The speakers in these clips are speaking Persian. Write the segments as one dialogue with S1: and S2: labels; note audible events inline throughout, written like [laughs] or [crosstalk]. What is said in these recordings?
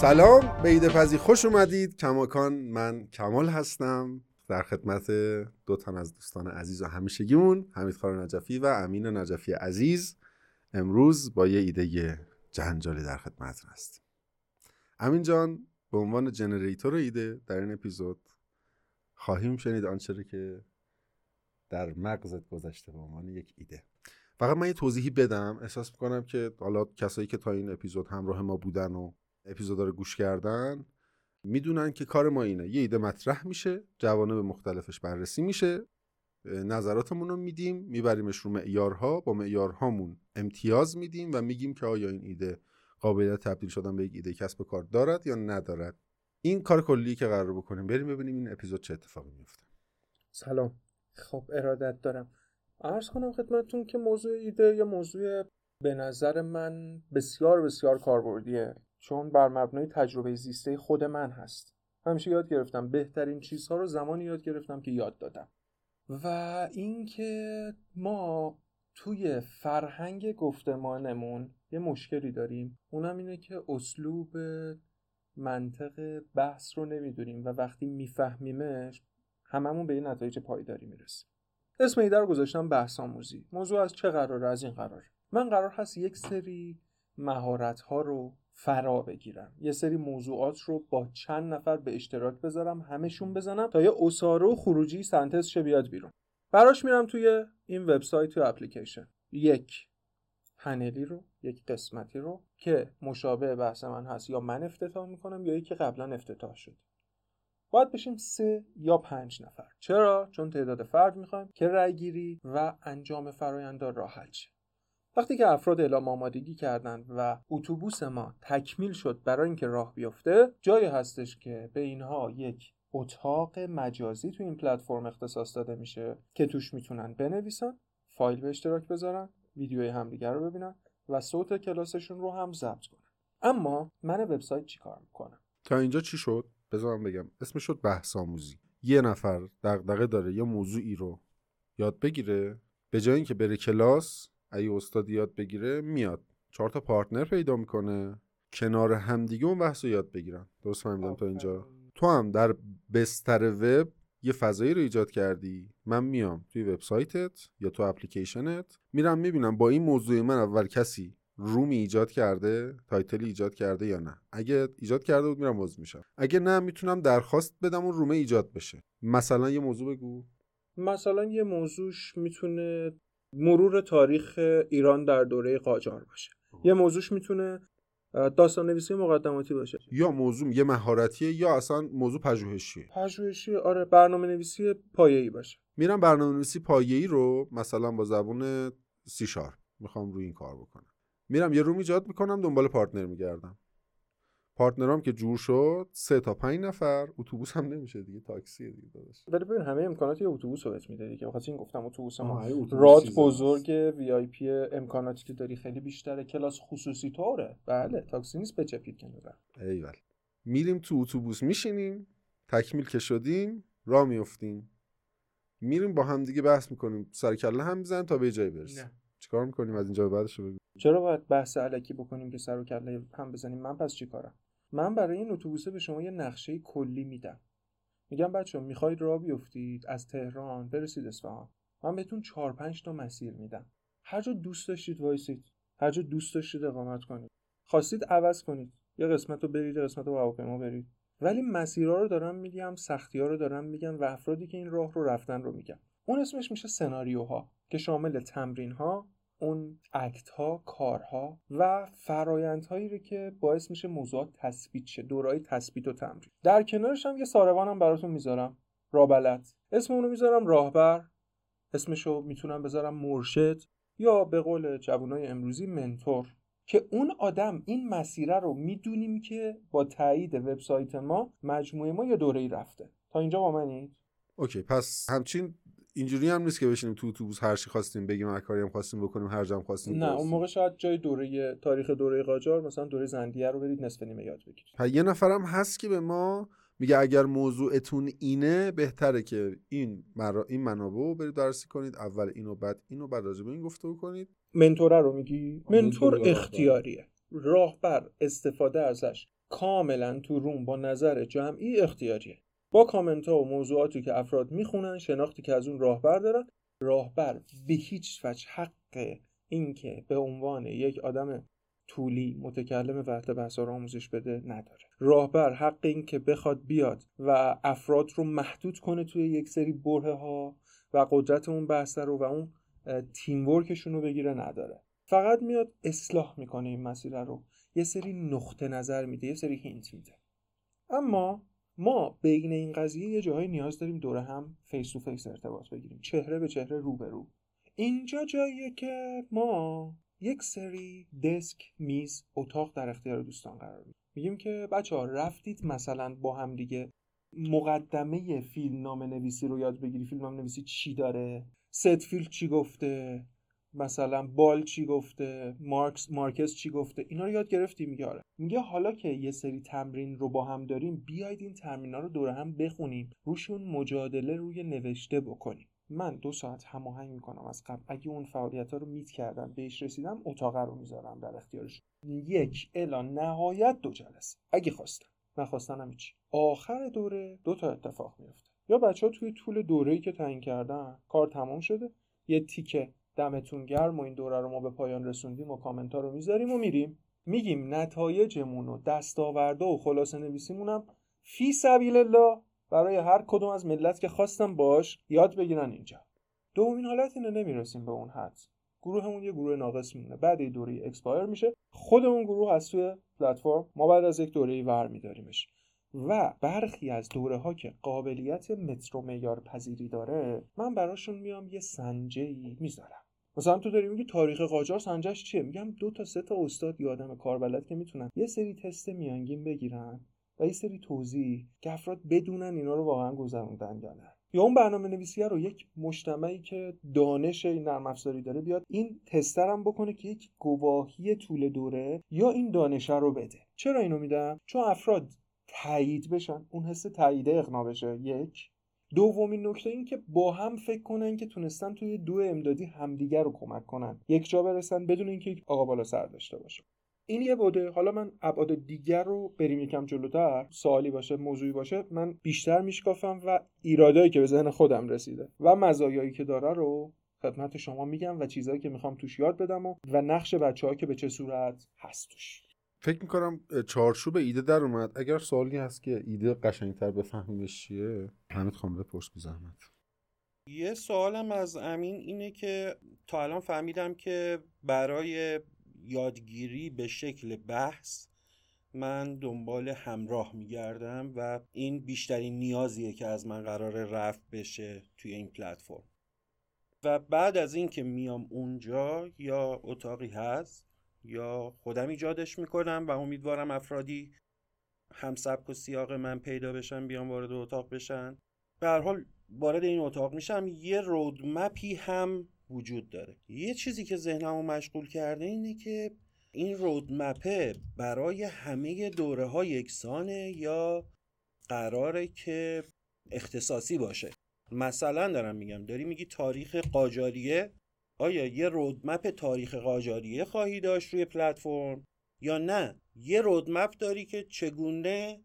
S1: سلام به ایده پزی خوش اومدید. کماکان من کمال هستم. در خدمت دو تن از دوستان عزیز و همیشگیمون حمید خار نجفی و امین نجفی عزیز. امروز با یه ایده جنجالی در خدمت هستیم. امین جان به عنوان جنریتور ایده در این اپیزود خواهیم شنید آنچه که در مغزت گذشته به عنوان یک ایده. فقط من یه توضیحی بدم. احساس می‌کنم که حالا کسایی که تا این اپیزود همراه ما بودن و اپیزودا رو گوش کردن می‌دونن که کار ما اینه. یه ایده مطرح میشه جوانب مختلفش بررسی میشه. نظراتمون رو میدیم میبریمش رو معیارها با معیارهامون امتیاز میدیم و میگیم که آیا این ایده قابلیت تبدیل شدن به یک ایده کسب کار دارد یا ندارد. این کار کلی که قرار بکنیم بریم ببینیم این اپیزود چه اتفاقی میفته
S2: سلام. خب ارادت دارم. عرض کنم خدمتتون که موضوع ایده یا موضوع به نظر من بسیار بسیار کاربردیه. چون بر مبنای تجربه زیسته خود من هست. همیشه یاد گرفتم بهترین چیزها رو زمانی یاد گرفتم که یاد دادم. و اینکه ما توی فرهنگ گفتمانمون یه مشکلی داریم. اونم اینه که اسلوب منطق بحث رو نمی‌دونیم و وقتی میفهمیمش هممون به یه نتایج پایداری می‌رسیم. اسم ایده رو گذاشتم بحث آموزی. موضوع از چه قراره؟ از این قرار من قرار هست یک سری مهارت ها رو فرا بگیرم. یه سری موضوعات رو با چند نفر به اشتراک بذارم همشون بزنم تا یه اساره و خروجی سنتز شه بیاد بیرون. براش میرم توی این وبسایت و اپلیکیشن. یک پنلی رو یک قسمتی رو که مشابه بحث من هست. یا من افتتاح می‌کنم یا یکی قبلا افتتاح شد باید بشیم سه یا پنج نفر. چرا؟ چون تعداد فرد می‌خوایم که رأی گیری و انجام فرایندها راحت شه. وقتی که افراد اعلام آمادگی کردند و اتوبوس ما تکمیل شد برای اینکه راه بیفته جایی هستش که به اینها یک اتاق مجازی تو این پلتفرم اختصاص داده میشه که توش می‌تونن بنویسن فایل به اشتراک بذارن ویدیوی همدیگر رو ببینن و صوت کلاسشون رو هم ضبط کنن. اما من وبسایت چیکار می‌کنم؟
S1: تا اینجا چی شد؟ بذارم بگم. اسمش شد بحث آموزی. یه نفر دغدغه داره یه موضوعی رو یاد بگیره. به جای اینکه بره کلاس اگه استاد یاد بگیره میاد. چهار تا partner پیدا می‌کنه. کنار همدیگه اون بحث رو یاد بگیرن. درست فهمیدم تا اینجا؟ تو هم در بستر وب یه فضایی رو ایجاد کردی. من میام توی وبسایتت یا تو اپلیکیشنت. میرم می‌بینم با این موضوع من اول کسی room ی ایجاد کرده title ی ایجاد کرده یا نه. اگه ایجاد کرده بود میرم عضو میشم. اگه نه می‌تونم درخواست بدم اون room ه ایجاد بشه. مثلا یه موضوع بگو.
S2: مثلا یه موضوعش می‌تونه مرور تاریخ ایران در دوره قاجار باشه. یه موضوعش می‌تونه داستان نویسی مقدماتی باشه.
S1: یا موضوع یه مهارتیه یا اصلا موضوع پژوهشیه.
S2: پژوهشی آره برنامه نویسی پایه‌ای باشه.
S1: میرم برنامه نویسی پایه‌ای رو مثلا با زبون سی شارپ می‌خوام روی این کار بکنم. میرم یه room ایجاد می‌کنم دنبال partner میگردم. partner ام که جور شد سه تا پنج نفر. اتوبوس هم نمیشه دیگه تاکسی دیگه داداش.
S2: ولی ببین همه امکانات یه اتوبوس رو بهت میده دیگه. بخاطر این گفتم اتوبوس ما راد بزرگ VIP امکاناتی که داری خیلی بیشتره. کلاس خصوصی طوره. بله تاکسی نیست بچپید کنار
S1: ایول. میریم تو اتوبوس میشینیم تکمیل که شدیم راه میفتیم میریم با هم دیگه بحث می‌کنیم. سر کله هم می‌زنیم تا به جای برسیم. چیکار می‌کنیم؟ از اینجا به بعدش بگو.
S2: چرا باید بحث الکی بکنیم که سر و کله هم بزنیم؟ من پس چیکارم من برای این اتوبوسه به شما یه نقشه کلی میدم. میگم بچه می‌خواید راه بیفتید از تهران برسید اصفهان. من بهتون چهار پنج تا مسیر میدم. هر جا دوست داشتید وایسید. هر جا دوست داشتید اقامت کنید. خواستید عوض کنید. یه قسمت رو برید قسمت رو هواپیما برید. ولی مسیرها رو دارم میگم سختی ها رو دارم میگم و افرادی که این راه رو رفتن رو میگم. اون اسمش میشه سناریوها که شامل تمرین ها اون اکت ها کارها و فرایندهایی رو که باعث میشه موضوعات تثبیت شه دورای تثبیت و تمرین. در کنارش هم یه ساروانم براتون می‌ذارم. رابلت. اسم اونو می‌ذارم راهبر. اسمشو می‌تونم بذارم مرشد یا به قول جوانای امروزی منتور. که اون آدم این مسیره رو می‌دونیم که با تایید وبسایت ما مجموعه ما یه دوره ای رفته. تا اینجا با منید.
S1: اوکی پس همچین اینجوری هم نیست که بشینیم تو اتوبوس هر چی خواستیم بگیم هر کاری هم خواستیم بکنیم هر جام خواستیم
S2: نه اون موقع شاید جای دوره تاریخ دوره قاجار مثلا دوره زندیه رو برید نصف نیمه یاد بگیرید.
S1: یه نفرم هست که به ما میگه اگر موضوعتون اینه بهتره که این مرا این منابع برید بررسی کنید اول اینو بعد اینو بعد راجع به این گفتگو کنید
S2: منتوره رو میگی؟ منتور اختیاریه. راهبر استفاده ازش کاملا تو روم با نظر جمعی اختیاریه. با کامنت ها و موضوعاتی که افراد می‌خونن شناختی که از اون راهبر دارن راهبر به هیچ وجه حق اینکه به عنوان یک آدم طولی متکلم وحده بحث رو آموزش بده نداره. راهبر حق این که بخواد بیاد و افراد رو محدود کنه توی یک سری برهه ها و قدرت اون بحث رو و اون teamwork شون رو بگیره نداره. فقط میاد اصلاح می‌کنه این مسئله رو. یه سری نقطه نظر میده یه سری hint میده. اما ما بین این قضیه یه جاهایی نیاز داریم دور هم face to face ارتباط بگیریم. چهره به چهره رو به رو. اینجا جاییه که ما یک سری desk میز اتاق در اختیار دوستان قرار میدیم میگیم که بچه ها رفتید مثلا با هم دیگه مقدمه فیلمنامه نویسی رو یاد بگیری. فیلمنامه نویسی چی داره؟ سید فیلد چی گفته؟ مثلا بال چی گفته مارکس مارکس چی گفته اینا رو یاد گرفتیم میگه آره. میگه حالا که یه سری تمرین رو با هم داریم بیاید این تمرین رو دور هم بخونیم روشون مجادله روی نوشته بکنیم. من دو ساعت هماهنگ می‌کنم از قبل. اگه اون فعالیت ها رو meet کردم بهش رسیدم اتاق رو می‌ذارم در اختیارش. یک الی نهایت دو جلسه. اگه خواستم. نخواستن چی آخر دوره دو تا اتفاق میفته یا بچه ها توی طول دوره‌ای که تعیین کردن کار تمام شده یه تیکه دمتون گرم و این دوره رو ما به پایان رسوندیم و کامنت ها رو می‌ذاریم و میریم. میگیم نتایجمون و دستاورده و خلاصه نویسیمونم فی سبیل الله برای هر کدوم از ملت که خواستم باش یاد بگیرن اینجا. دومین حالت اینه نمی‌رسیم به اون حد. گروهمون یه گروه ناقص میمونه. بعد یه دوره expire میشه. خودمون گروه از توی پلتفرم ما بعد از یک دوره ور میداریمش. و برخی از دوره ها که قابلیت مترو معیار پذیری داره من براشون میام یه سنجه ای می‌ذارم. مثلا تو داری میگی تاریخ قاجار سنجش چیه؟ میگم دو تا سه تا استاد یا آدم کاربلد که می‌تونن یه سری تست میانگین بگیرن و یه سری توضیح که افراد بدونن اینا رو واقعا گذروندن یا نه. یا اون برنامه نویسیه رو یک مجتمعی که دانش این نرم داره بیاد این تستر هم بکنه که یک گواهی طول دوره یا این دانشه رو بده. چرا اینو میدم؟ چون افراد تایید بشن اون حس تایید اقنا بشه. یک دومین نکته این که با هم فکر کنن که تونستن توی دو امدادی همدیگر رو کمک کنن. یک جا برسن بدون اینکه آقا بالا سر داشته باشه. این یه بوده حالا من ابعاد دیگر رو بریم یکم جلوتر. سوالی باشه موضوعی باشه من بیشتر میشکافم و ایرادایی که به ذهن خودم رسیده و مزایایی که داره رو خدمت شما میگم و چیزهایی که می‌خوام توش یاد بدم و, و نقش بچه ها که به چه صورت هست
S1: فکر می‌کنم چارچوب ایده در اومد. اگر سوالی هست که ایده قشنگتر بفهمیمش چیه حمید خان بپرس بی
S3: یه سوالم از امین اینه که تا الان فهمیدم که برای یادگیری به شکل بحث من دنبال همراه میگردم و این بیشترین نیازیه که از من قرار رفت بشه توی این پلتفرم. و بعد از اینکه میام اونجا یا اتاقی هست یا خودم ایجادش می‌کنم و امیدوارم افرادی هم سبک و سیاق من پیدا بشن بیان وارد اتاق بشن. به هر حال وارد این اتاق میشم یه رودمپی هم وجود داره. یه چیزی که ذهنمو مشغول کرده اینه که این رودمپه برای همه دوره ها یکسانه یا قراره که اختصاصی باشه. مثلا دارم میگم داری میگی تاریخ قاجاریه؟ آیا یه رودمپ تاریخ قاجاریه خواهی داشت روی پلتفرم؟ یا نه؟ یه رودمپ داری که چگونه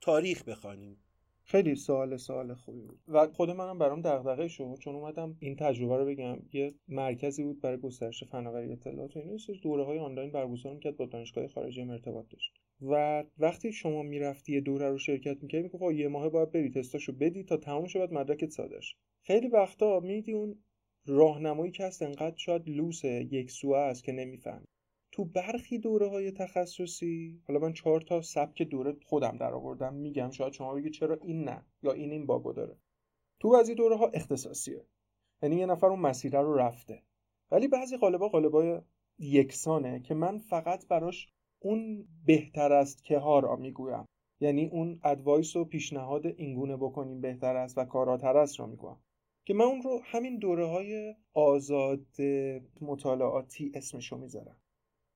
S3: تاریخ بخوانیم
S2: خیلی سوال سوال خوبی بود. و خود منم برام دغدغه شد چون اومدم این تجربه رو بگم. یه مرکزی بود برای گسترش فناوری اطلاعات و اینا. دوره های آنلاین برگزار می‌کرد با دانشگاه خارجی هم ارتباط داشت. و وقتی شما می‌رفتی یه دوره رو شرکت می‌کردی می‌گفت یه ماه باید بری تستاشو بدی تا تمام شه بعد مدرکت صادر خیلی وقتا میدی اون راهنمایی که هست انقدر شاید لوس یک سوه است که نمیفهم تو برخی دوره های تخصصی حالا من چهار تا سبک دوره خودم در آوردم میگم شاید شما بگید چرا این نه یا این این باگو داره. تو بعضی دوره ها اختصاصیه. یعنی یه نفر اون مسیره رو رفته. ولی بعضی قالبا قالبای یکسانه که من فقط براش اون بهتر است که ها را می‌گویم. یعنی اون ادوایس و پیشنهاد اینگونه بکنیم بهتر است و کاراتر است رو می‌گویم. که من اون رو همین دوره های آزاد مطالعاتی اسمشو می‌ذارم.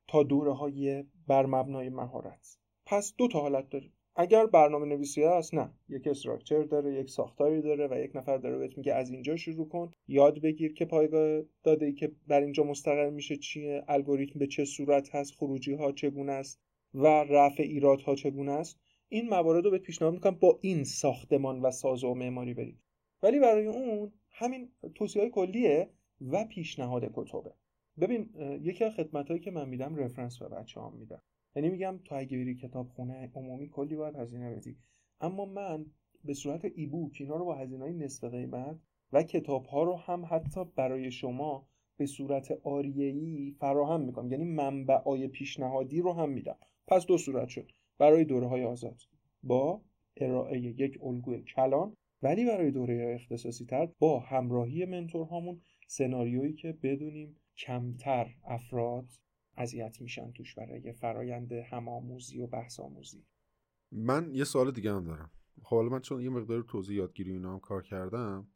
S2: تا دوره های بر مبنای مهارت. پس دو تا حالت داریم. اگر برنامه نویسی هست نه. یک استراکچر داره یک ساختاری داره و یک نفر داره بهت میگه از اینجا شروع کن یاد بگیر که پایگاه داده ای که بر اینجا مستقر میشه چیه الگوریتم به چه صورت هست خروجی ها چگونه است و رفع ایرادها چگونه است. این موارد رو به پیشنهاد می‌کنم با این ساختمان و ساز و معماری برید. ولی برای اون همین توصیه های کلیه و پیشنهاد کتبه. ببین یکی از خدمت که من میدم رفرنس به بچه هم میدم یعنی میگم تو اگه بری کتاب خونه عمومی کلی باید هزینه بدی. اما من به صورت ای بوک اینا رو با هزینه نصف قیمت و کتاب ها رو هم حتی برای شما به صورت آریه‌ای فراهم می‌کنم. یعنی منبع پیشنهادی رو هم میدم. پس دو صورت شد. برای دوره های آزاد. با ارائه یک الگوی کلان ولی برای دوره اختصاصی تر با همراهی منتورهامون سناریویی که بدونیم کمتر افراد اذیت میشن توش برای فرایند همآموزی و بحث آموزی
S1: من یه سوال دیگه هم دارم. خب حالا من چون یه مقدار توضیح یادگیری اینا هم کار کردم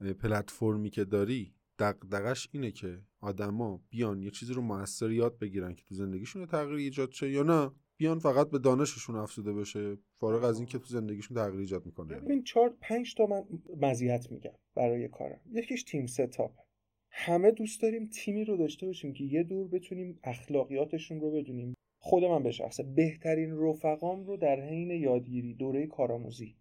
S1: پلتفرمی که داری دقدقش اینه که آدما بیان یه چیزی رو موثر یاد بگیرن که تو زندگیشون تغییر ایجاد شه یا نه. بیان فقط به دانششون افزوده بشه. فارغ از اینکه تو زندگیشون تغییر ایجاد می‌کنه.
S2: ببین چهار پنج تا من مزیت میگم برای کارم. یکیش تیم ستاپ. همه دوست داریم تیمی رو داشته باشیم که یه دور بتونیم اخلاقیاتشون رو بدونیم. خود من به شخصه بهترین رفقام رو در حین یادگیری دوره کارآموزی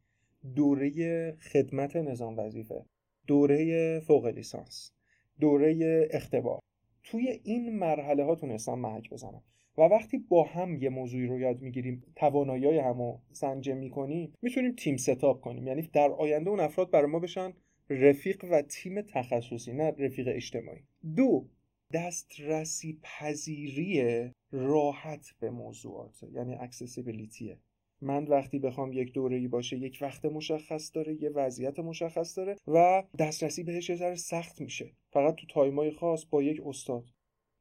S2: دوره خدمت نظام وظیفه دوره فوق لیسانس دوره اختبار. توی این مرحله ها تونستم محک بزنم. و وقتی با هم یه موضوعی رو یاد می‌گیریم توانایی همو سنجه می‌کنیم می‌تونیم تیم ستاپ کنیم. یعنی در آینده اون افراد برای ما بشن رفیق و تیم تخصصی نه رفیق اجتماعی. دو دسترسی پذیری راحت به موضوعات یعنی اکسسیبیلیتیه من وقتی بخوام یک دوره ای باشه یک وقت مشخص داره یه وضعیت مشخص داره و دسترسی بهش یه ذره سخت میشه. فقط تو تایمای خاص با یک استاد.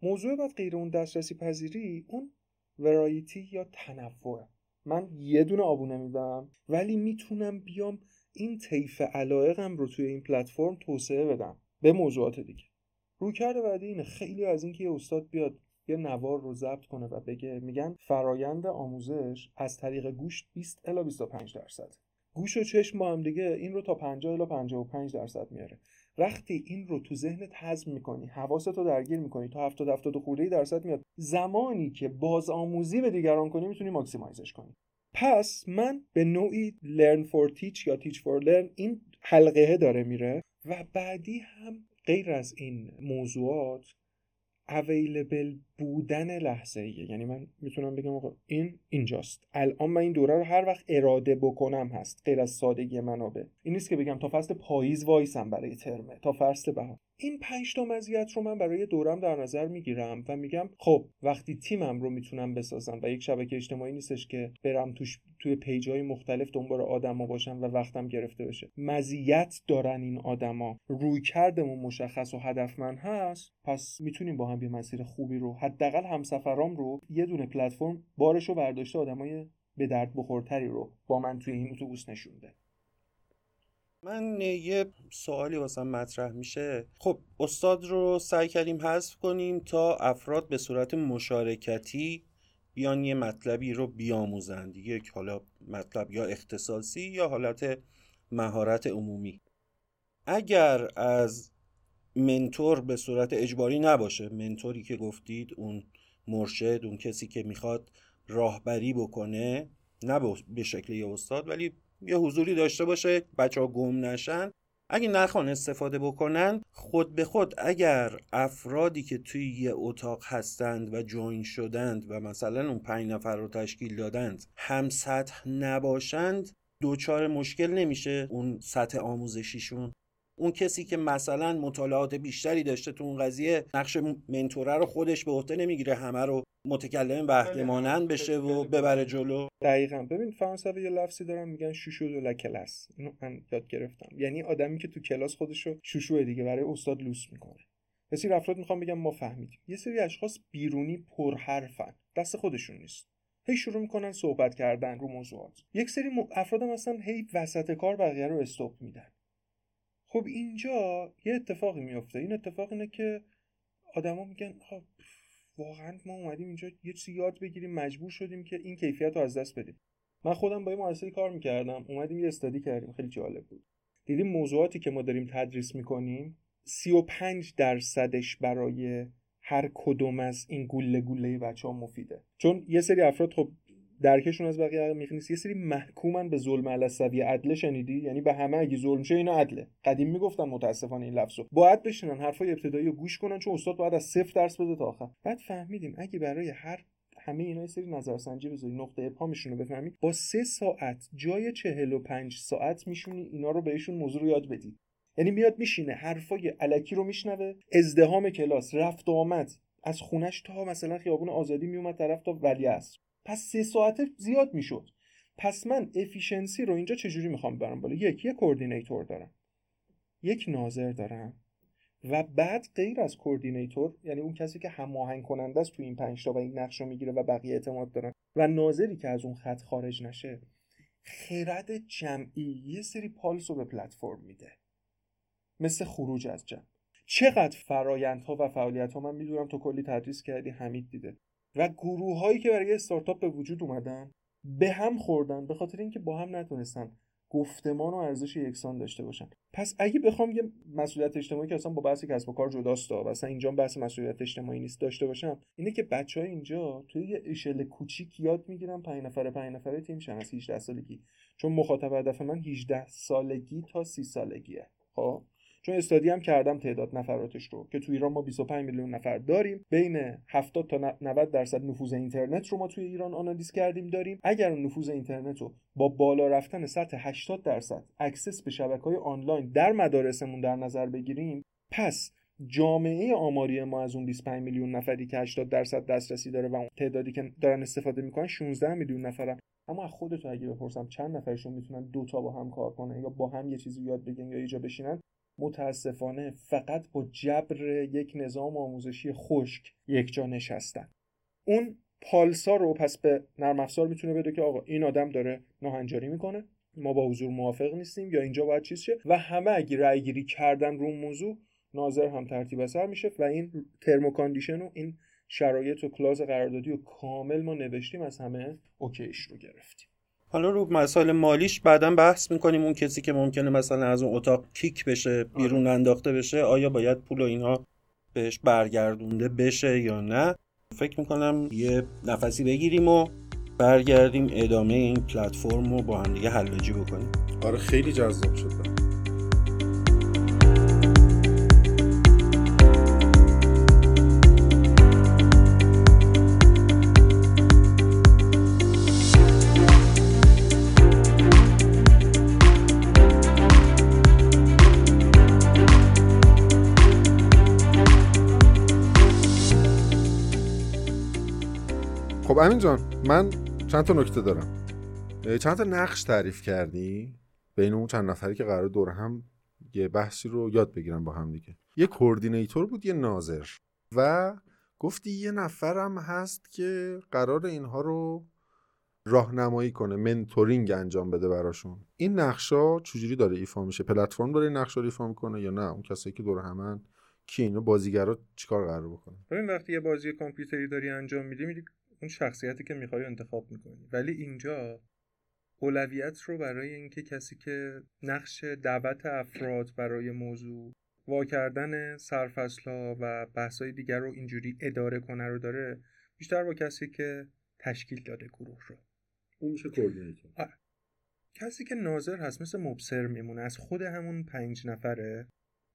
S2: موضوع بعد غیر اون دسترسی پذیری اون ورایتی یا تنوع. من یه دونه آبونه میدم ولی می‌تونم بیام این طیف علایقم رو توی این پلتفرم توسعه بدم. به موضوعات دیگه. رویکرد بعدی اینه خیلی از اینکه یه استاد بیاد یه نوار رو ضبط کنه و بگه میگن فرایند آموزش از طریق گوش 20 الی 25 درصد. گوش و چشم با هم دیگه این رو تا 50 الی 55 درصد میاره. وقتی این رو تو ذهنت هضم می‌کنی حواستو درگیر می‌کنی تا 70 70 خورده درصد میاد زمانی که باز آموزی به دیگران کنی می‌تونی ماکسیمایزش کنی. پس من به نوعی learn for teach یا teach for learn این حلقه داره میره و بعدی هم غیر از این موضوعات available بودن لحظه ایه یعنی من می‌تونم بگم این اینجاست. الان من این دوره رو هر وقت اراده بکنم هست. غیر از سادگی منابع. این نیست که بگم تا فصل پاییز وایسم برای ترمه تا فصل بهار. این پنج تا مزیت رو من برای دورم در نظر می‌گیرم و میگم خب وقتی تیمم رو می‌تونم بسازم و یک شبکه اجتماعی نیستش که برم توش توی page های مختلف دنبال آدما باشم و وقتم گرفته بشه. مزیت دارن این آدما. رویکردمون مشخص و هدفمند هست. پس می‌تونیم با هم یه مسیر خوبی رو حداقل همسفرام رو یه دونه پلتفرم بارش رو برداشته آدمای به درد بخورتری رو با من توی این اتوبوس نشونده
S3: من یه سوالی واسم مطرح میشه. خب استاد رو سعی کردیم حذف کنیم تا افراد به صورت مشارکتی بیان یه مطلبی رو بیاموزند یک حالا مطلب یا اختصاصی یا حالت مهارت عمومی. اگر از منتور به صورت اجباری نباشه منتوری که گفتید اون مرشد اون کسی که می‌خواد راهبری بکنه نه به شکل یه استاد ولی یه حضوری داشته باشه بچه ها گم نشن. اگه نخوان استفاده بکنن خود به خود اگر افرادی که توی یه اتاق هستند و جوین شدند و مثلا اون پنج نفر رو تشکیل دادند هم سطح نباشند دوچار مشکل نمیشه اون سطح آموزشیشون. اون کسی که مثلا مطالعات بیشتری داشته تو اون قضیه نقش منتوره رو خودش به عهده نمی‌گیره همه رو متکلم وحده مانند بشه و ببره جلو.
S2: دقیقا. ببین فرانسوی یه لفظی دارن میگن شوشو دو کلاس اینو من یاد گرفتم. یعنی آدمی که تو کلاس خودشو شوشو دیگه برای استاد لوس می‌کنه. بسیار افراد می‌خوام بگم ما فهمیدیم. یه سری اشخاص بیرونی پرحرفن. دست خودشون نیست. هی شروع می‌کنن صحبت کردن رو موضوعات. یک سری افراد هم اصلا هی وسط کار بقیه رو استوب میدن. خب اینجا یه اتفاقی میفته این اتفاق اینه که آدما میگن خب واقعا ما اومدیم اینجا یه چیزی یاد بگیریم مجبور شدیم که این کیفیت رو از دست بدیم. من خودم با یه مؤسسه کار می‌کردم. اومدیم یه استادی کردیم. خیلی جالب بود. دیدیم موضوعاتی که ما داریم تدریس می‌کنیم. 35 درصدش برای هر کدوم از این گله گله بچه ها مفیده. چون یه سری افراد خب درکشون از بقیه میخ نیست یه سری محکومن به ظلم علسوی عدل شنیدی؟ یعنی به همه اگه ظلم شه اینا عدله. قدیم می‌گفتم متاسفانه این لفظو. باید بشینن حرفای ابتدایی رو گوش کنن چون استاد باید از صفر درس بده تا آخر. بعد فهمیدیم اگه برای هر همه اینا یه سری نظرسنجی بذاری نقطه ابهامشون رو بفهمی با سه ساعت جای چهل و پنج ساعت می‌تونی اینا رو بهشون موضوع رو یاد بدی. یعنی میاد میشینه حرفای الکی رو میشنوه ازدحام کلاس رفت و آمد. از خونش تا مثلا خیابون آزادی میومد طرف تا ولی پس سه ساعته زیاد می‌شد. پس من efficiency رو اینجا چجوری می‌خوام برم بالا؟ یک یک coordinator دارم. یک ناظر دارم. و بعد غیر از coordinator یعنی اون کسی که هماهنگ کننده است تو این پنج تا و این نقش رو می‌گیره و بقیه اعتماد دارن و ناظری که از اون خط خارج نشه خرد جمعی یه سری پالس رو به پلتفرم میده. مثل خروج از جمع. چقدر فرایندها و فعالیت ها من می‌دونم تو کلی تدریس کردی حمید دیده. و گروه هایی که برای استارتاپ به وجود اومدن به هم خوردن به خاطر اینکه با هم نتونستن گفتمان و ارزش یکسان داشته باشن. پس اگه بخوام یه مسئولیت اجتماعی که اصلا با بحث کسب و کار جداست و اصلا اینجا بحث مسئولیت اجتماعی نیست داشته باشم اینه که بچه های اینجا توی یه اشل کوچیک یاد می‌گیرن 5 نفره 5 نفره تیم شن از 18 سالگی. چون مخاطب هدف من 18 سالگی تا 30 سالگیه. خب؟ چون study هم کردم تعداد نفراتش رو که تو ایران ما 25 میلیون نفر داریم. بین 70 تا 90 درصد نفوذ اینترنت رو ما توی ایران آنالیز کردیم داریم. اگر نفوذ اینترنت رو با بالا رفتن سطح 80 درصد access به شبکه های آنلاین در مدارسمون در نظر بگیریم پس جامعه آماری ما از اون 25 میلیون نفری که 80 درصد دسترسی داره و اون تعدادی که دارن استفاده می‌کنن 16 میلیون نفرن. اما از خودتو اگه بپرسم چند نفرشون می‌تونن دوتا با هم کار کنن یا با هم یه چیزی یاد بگیرن یا اینجا بشینن؟ متاسفانه فقط با جبر یک نظام آموزشی خشک یک جا نشستن. اون پالسا رو پس به نرم افزار می‌تونه بده که آقا این آدم داره ناهنجاری می‌کنه ما با حضور موافق نیستیم یا اینجا باید چیز شه؟ و همه اگه رأی گیری کردن رو موضوع ناظر هم ترتیب اثر میشه و این ترمو کاندیشن و این شرایط و کلاز قراردادی و کامل ما نوشتیم از همه اوکیش رو گرفتیم.
S3: حالا رو مسائل مالیش بعدا بحث می‌کنیم اون کسی که ممکنه مثلا از اون اتاق کیک بشه بیرون آره. انداخته بشه آیا باید پول و اینها بهش برگردونده بشه یا نه؟ فکر می‌کنم یه نفسی بگیریم و برگردیم ادامه این پلتفرم رو با هم دیگه حلاجی بکنیم.
S1: آره خیلی جذاب شد. امین جان من چند تا نکته دارم. چند تا نقش تعریف کردی؟ بین اون چند نفری که قرار دور هم یه بحثی رو یاد بگیرن با هم دیگه. یه coordinator بود یه ناظر. و گفتی یه نفرم هست که قرار اینها رو راهنمایی کنه mentoring انجام بده براشون. این نقشا چجوری داره ایفا میشه؟ پلتفرم داره این نقشا رو ایفا می‌کنه یا نه؟ اون کسایی که دور همن کی اینو بازیگرا چیکار قرار بکنه؟
S2: ببین وقتی یه بازی کامپیوتری داری انجام میدی میدی اون شخصیتی که می‌خوای انتخاب می‌کنی. ولی اینجا اولویت رو برای اینکه کسی که نقش دعوت افراد برای موضوع وا کردن سرفصلها و بحثای دیگر رو اینجوری اداره کنه رو داره بیشتر با کسی که تشکیل داده گروه رو.
S1: اون میشه
S2: کسی که ناظر هست مثل مبصر میمونه از خود همون پنج نفره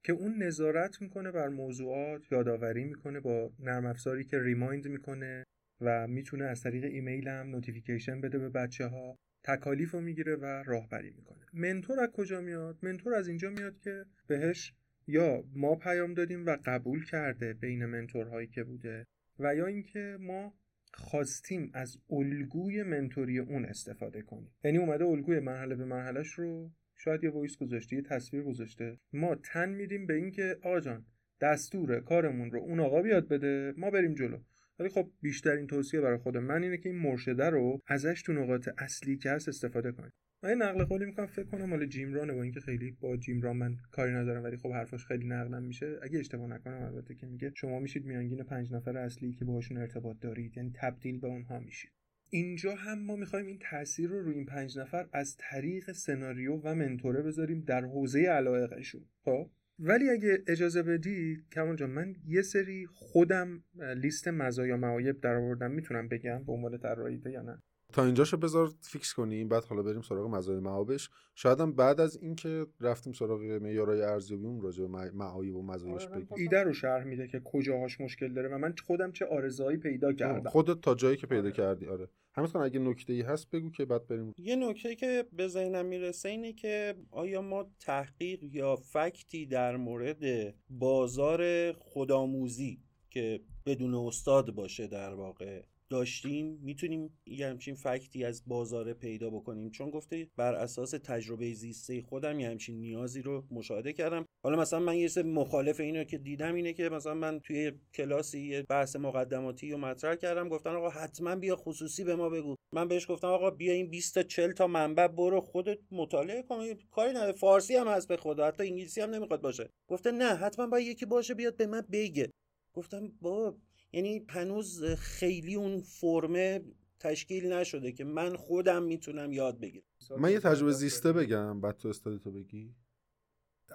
S2: که اون نظارت می‌کنه بر موضوعات یادآوری می‌کنه با نرم افزاری که remind می‌کنه. و می‌تونه از طریق ایمیل هم notification بده به بچه ها تکالیف رو می‌گیره و راهبری می‌کنه. mentor از کجا میاد؟ mentor از اینجا میاد که بهش یا ما پیام دادیم و قبول کرده بین mentor هایی که بوده و یا اینکه ما خواستیم از الگوی mentor ی اون استفاده کنیم. یعنی اومده الگوی مرحله به مرحلهش رو شاید یه وایس گذاشته یه تصویر گذاشته. ما تن میدیم به اینکه آقا جان دستور کارمون رو اون آقا بیاد بده ما بریم جلو. ولی خب بیشترین توصیه برای خود من اینه که این مرشده رو ازش تو نقاط اصلی که هست استفاده کنید من نقل قولی می‌کنم فکر کنم مال جیم رانه با اینکه خیلی با جیم ران من کاری ندارم ولی خب حرفاش خیلی نقلم میشه. اگه اشتباه نکنم البته که میگه شما میشید میانگین پنج نفر اصلی که باهاشون ارتباط دارید یعنی تبدیل به اونها میشید. اینجا هم ما می‌خوایم این تاثیر رو روی این پنج نفر از طریق سناریو و منتوره بذاریم در حوزه علایقشون. خب؟ ولی اگه اجازه بدی کمال جان من یه سری خودم لیست مزایا معایب در آوردم می‌تونم بگم به عنوان طراحی یا نه؟
S1: تا اینجاشو بذار فیکس کنیم بعد حالا بریم سراغ مزایای معابش. شاید هم بعد از اینکه رفتیم سراغ معیارهای ارزیابیمون راجع به معایب و مزایاش
S2: آره،
S1: بگیم.
S2: ایده رو شرح میده که کجاهاش مشکل داره و من خودم چه آرزوهایی پیدا کردم.
S1: خودت تا جایی که پیدا
S2: آره.
S1: کردی آره. همین اگه نکته ای هست بگو که بعد بریم.
S3: یه نکته که به ذهنم می‌رسه اینه که آیا ما تحقیق یا فکتی در مورد بازار خودآموزی که بدون استاد باشه در واقع داشتیم می‌تونیم یه همچین فکتی از بازار پیدا بکنیم. چون گفته بر اساس تجربه زیسته خودم یه همچین نیازی رو مشاهده کردم. حالا مثلا من یه سه مخالف اینو که دیدم اینه که مثلا من توی کلاسی یه بحث مقدماتی رو مطرح کردم. گفتن آقا حتما بیا خصوصی به ما بگو. من بهش گفتم آقا بیا این 20 تا 40 تا منبع برو خودت مطالعه کن. کاری نداره. فارسی هم هست به خدا. حتی انگلیسی هم نمی‌خواد باشه. گفته نه حتما باید یکی باشه بیاد به من بگه. گفتم بابا یعنی هنوز خیلی اون فرمه تشکیل نشده که من خودم می‌تونم یاد بگیرم.
S1: من یه تجربه زیسته بگم بعد تو study تو بگی.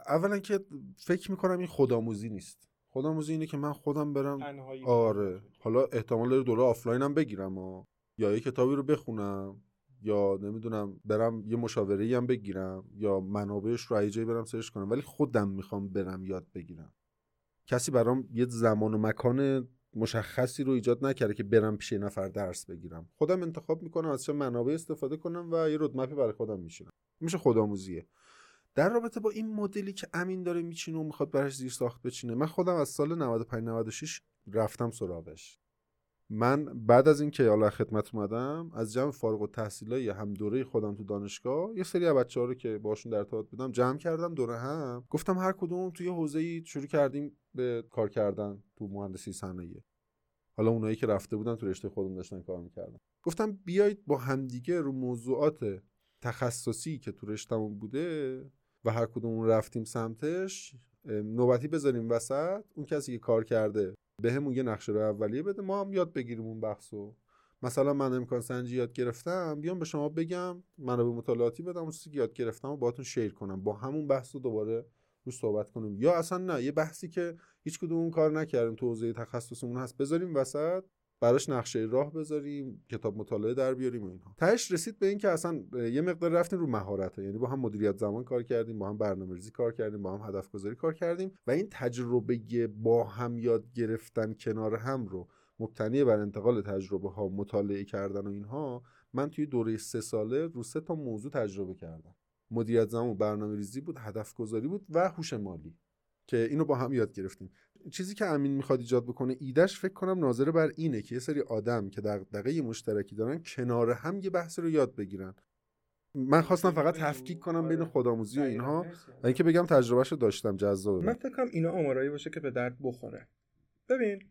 S1: اولا که فکر می‌کنم این خودآموزی نیست. خودآموزی اینه که من خودم برم آره. حالا احتمال داره دوره آفلاین هم بگیرم و یا یه کتابی رو بخونم یا نمی‌دونم برم یه مشاوره هم بگیرم یا منابعش رو جایی برم search کنم. ولی خودم می‌خوام برم یاد بگیرم. کسی برام یه زمان و مکان مشخصی رو ایجاد نکرده که برم پیش نفر درس بگیرم. خودم انتخاب می‌کنم از چه منابع استفاده کنم و یه رودمپی برای خودم میشینم میشه خودآموزیه. در رابطه با این مدلی که امین داره میچینه و می‌خواد براش زیر ساخت بچینه من خودم از سال 95 96 رفتم سراغش. من بعد از اینکه حالا خدمت اومدم از جمع فارغ التحصیلای هم دوره خودم تو دانشگاه یه سری از بچه‌ها رو که باشون در ارتباط بودم جمع کردم دوره هم. گفتم هر کدوم توی حوزه‌ای شروع کردیم به کار کردن تو مهندسی صنایع. حالا اونایی که رفته بودن تو رشته خودم داشتن کار می‌کردن. گفتم بیایید با همدیگه رو موضوعات تخصصی که تو رشتمون بوده و هر کدوم رفتیم سمتش نوبتی بذاریم وسط اون کسی که کار کرده به همون یه نقشه رو اولیه بده ما هم یاد بگیریم اون بحثو. مثلا من امکان سنجی یاد گرفتم بیام به شما بگم من به مطالعاتی بدم اون چیزی که یاد گرفتم و باهاتون شیر کنم. با همون بحث رو دوباره رو صحبت کنیم. یا اصلا نه یه بحثی که هیچ کدوم اون کار نکردیم تو حوزه تخصصمون هست. بذاریم وسط. براش نقشه راه بذاریم کتاب مطالعه در بیاریم و اینها. تهش رسید به اینکه اصلا یه مقدار رفتیم رو مهارت یعنی با هم مدیریت زمان کار کردیم با هم برنامه‌ریزی کار کردیم با هم هدف گذاری کار کردیم و این تجربه با هم یاد گرفتن کنار هم رو مبتنی بر انتقال تجربه ها مطالعه کردن و اینها من توی دوره سه ساله رو سه تا موضوع تجربه کردم. مدیریت زمان برنامه ریزی بود هدف گذاری بود و هوش مالی که اینو با هم یاد گرفتیم. چیزی که امین می‌خواد ایجاد بکنه ایدهش فکر کنم ناظر بر اینه که یه سری آدم که دقیقه مشترکی دارن کنار هم یه بحث رو یاد بگیرن. من خواستم فقط تفکیک کنم بین خودآموزی و اینها. و اینکه بگم تجربهش رو داشتم جذابه
S2: من فکرم اینا آمارایی باشه که به درد بخوره. ببین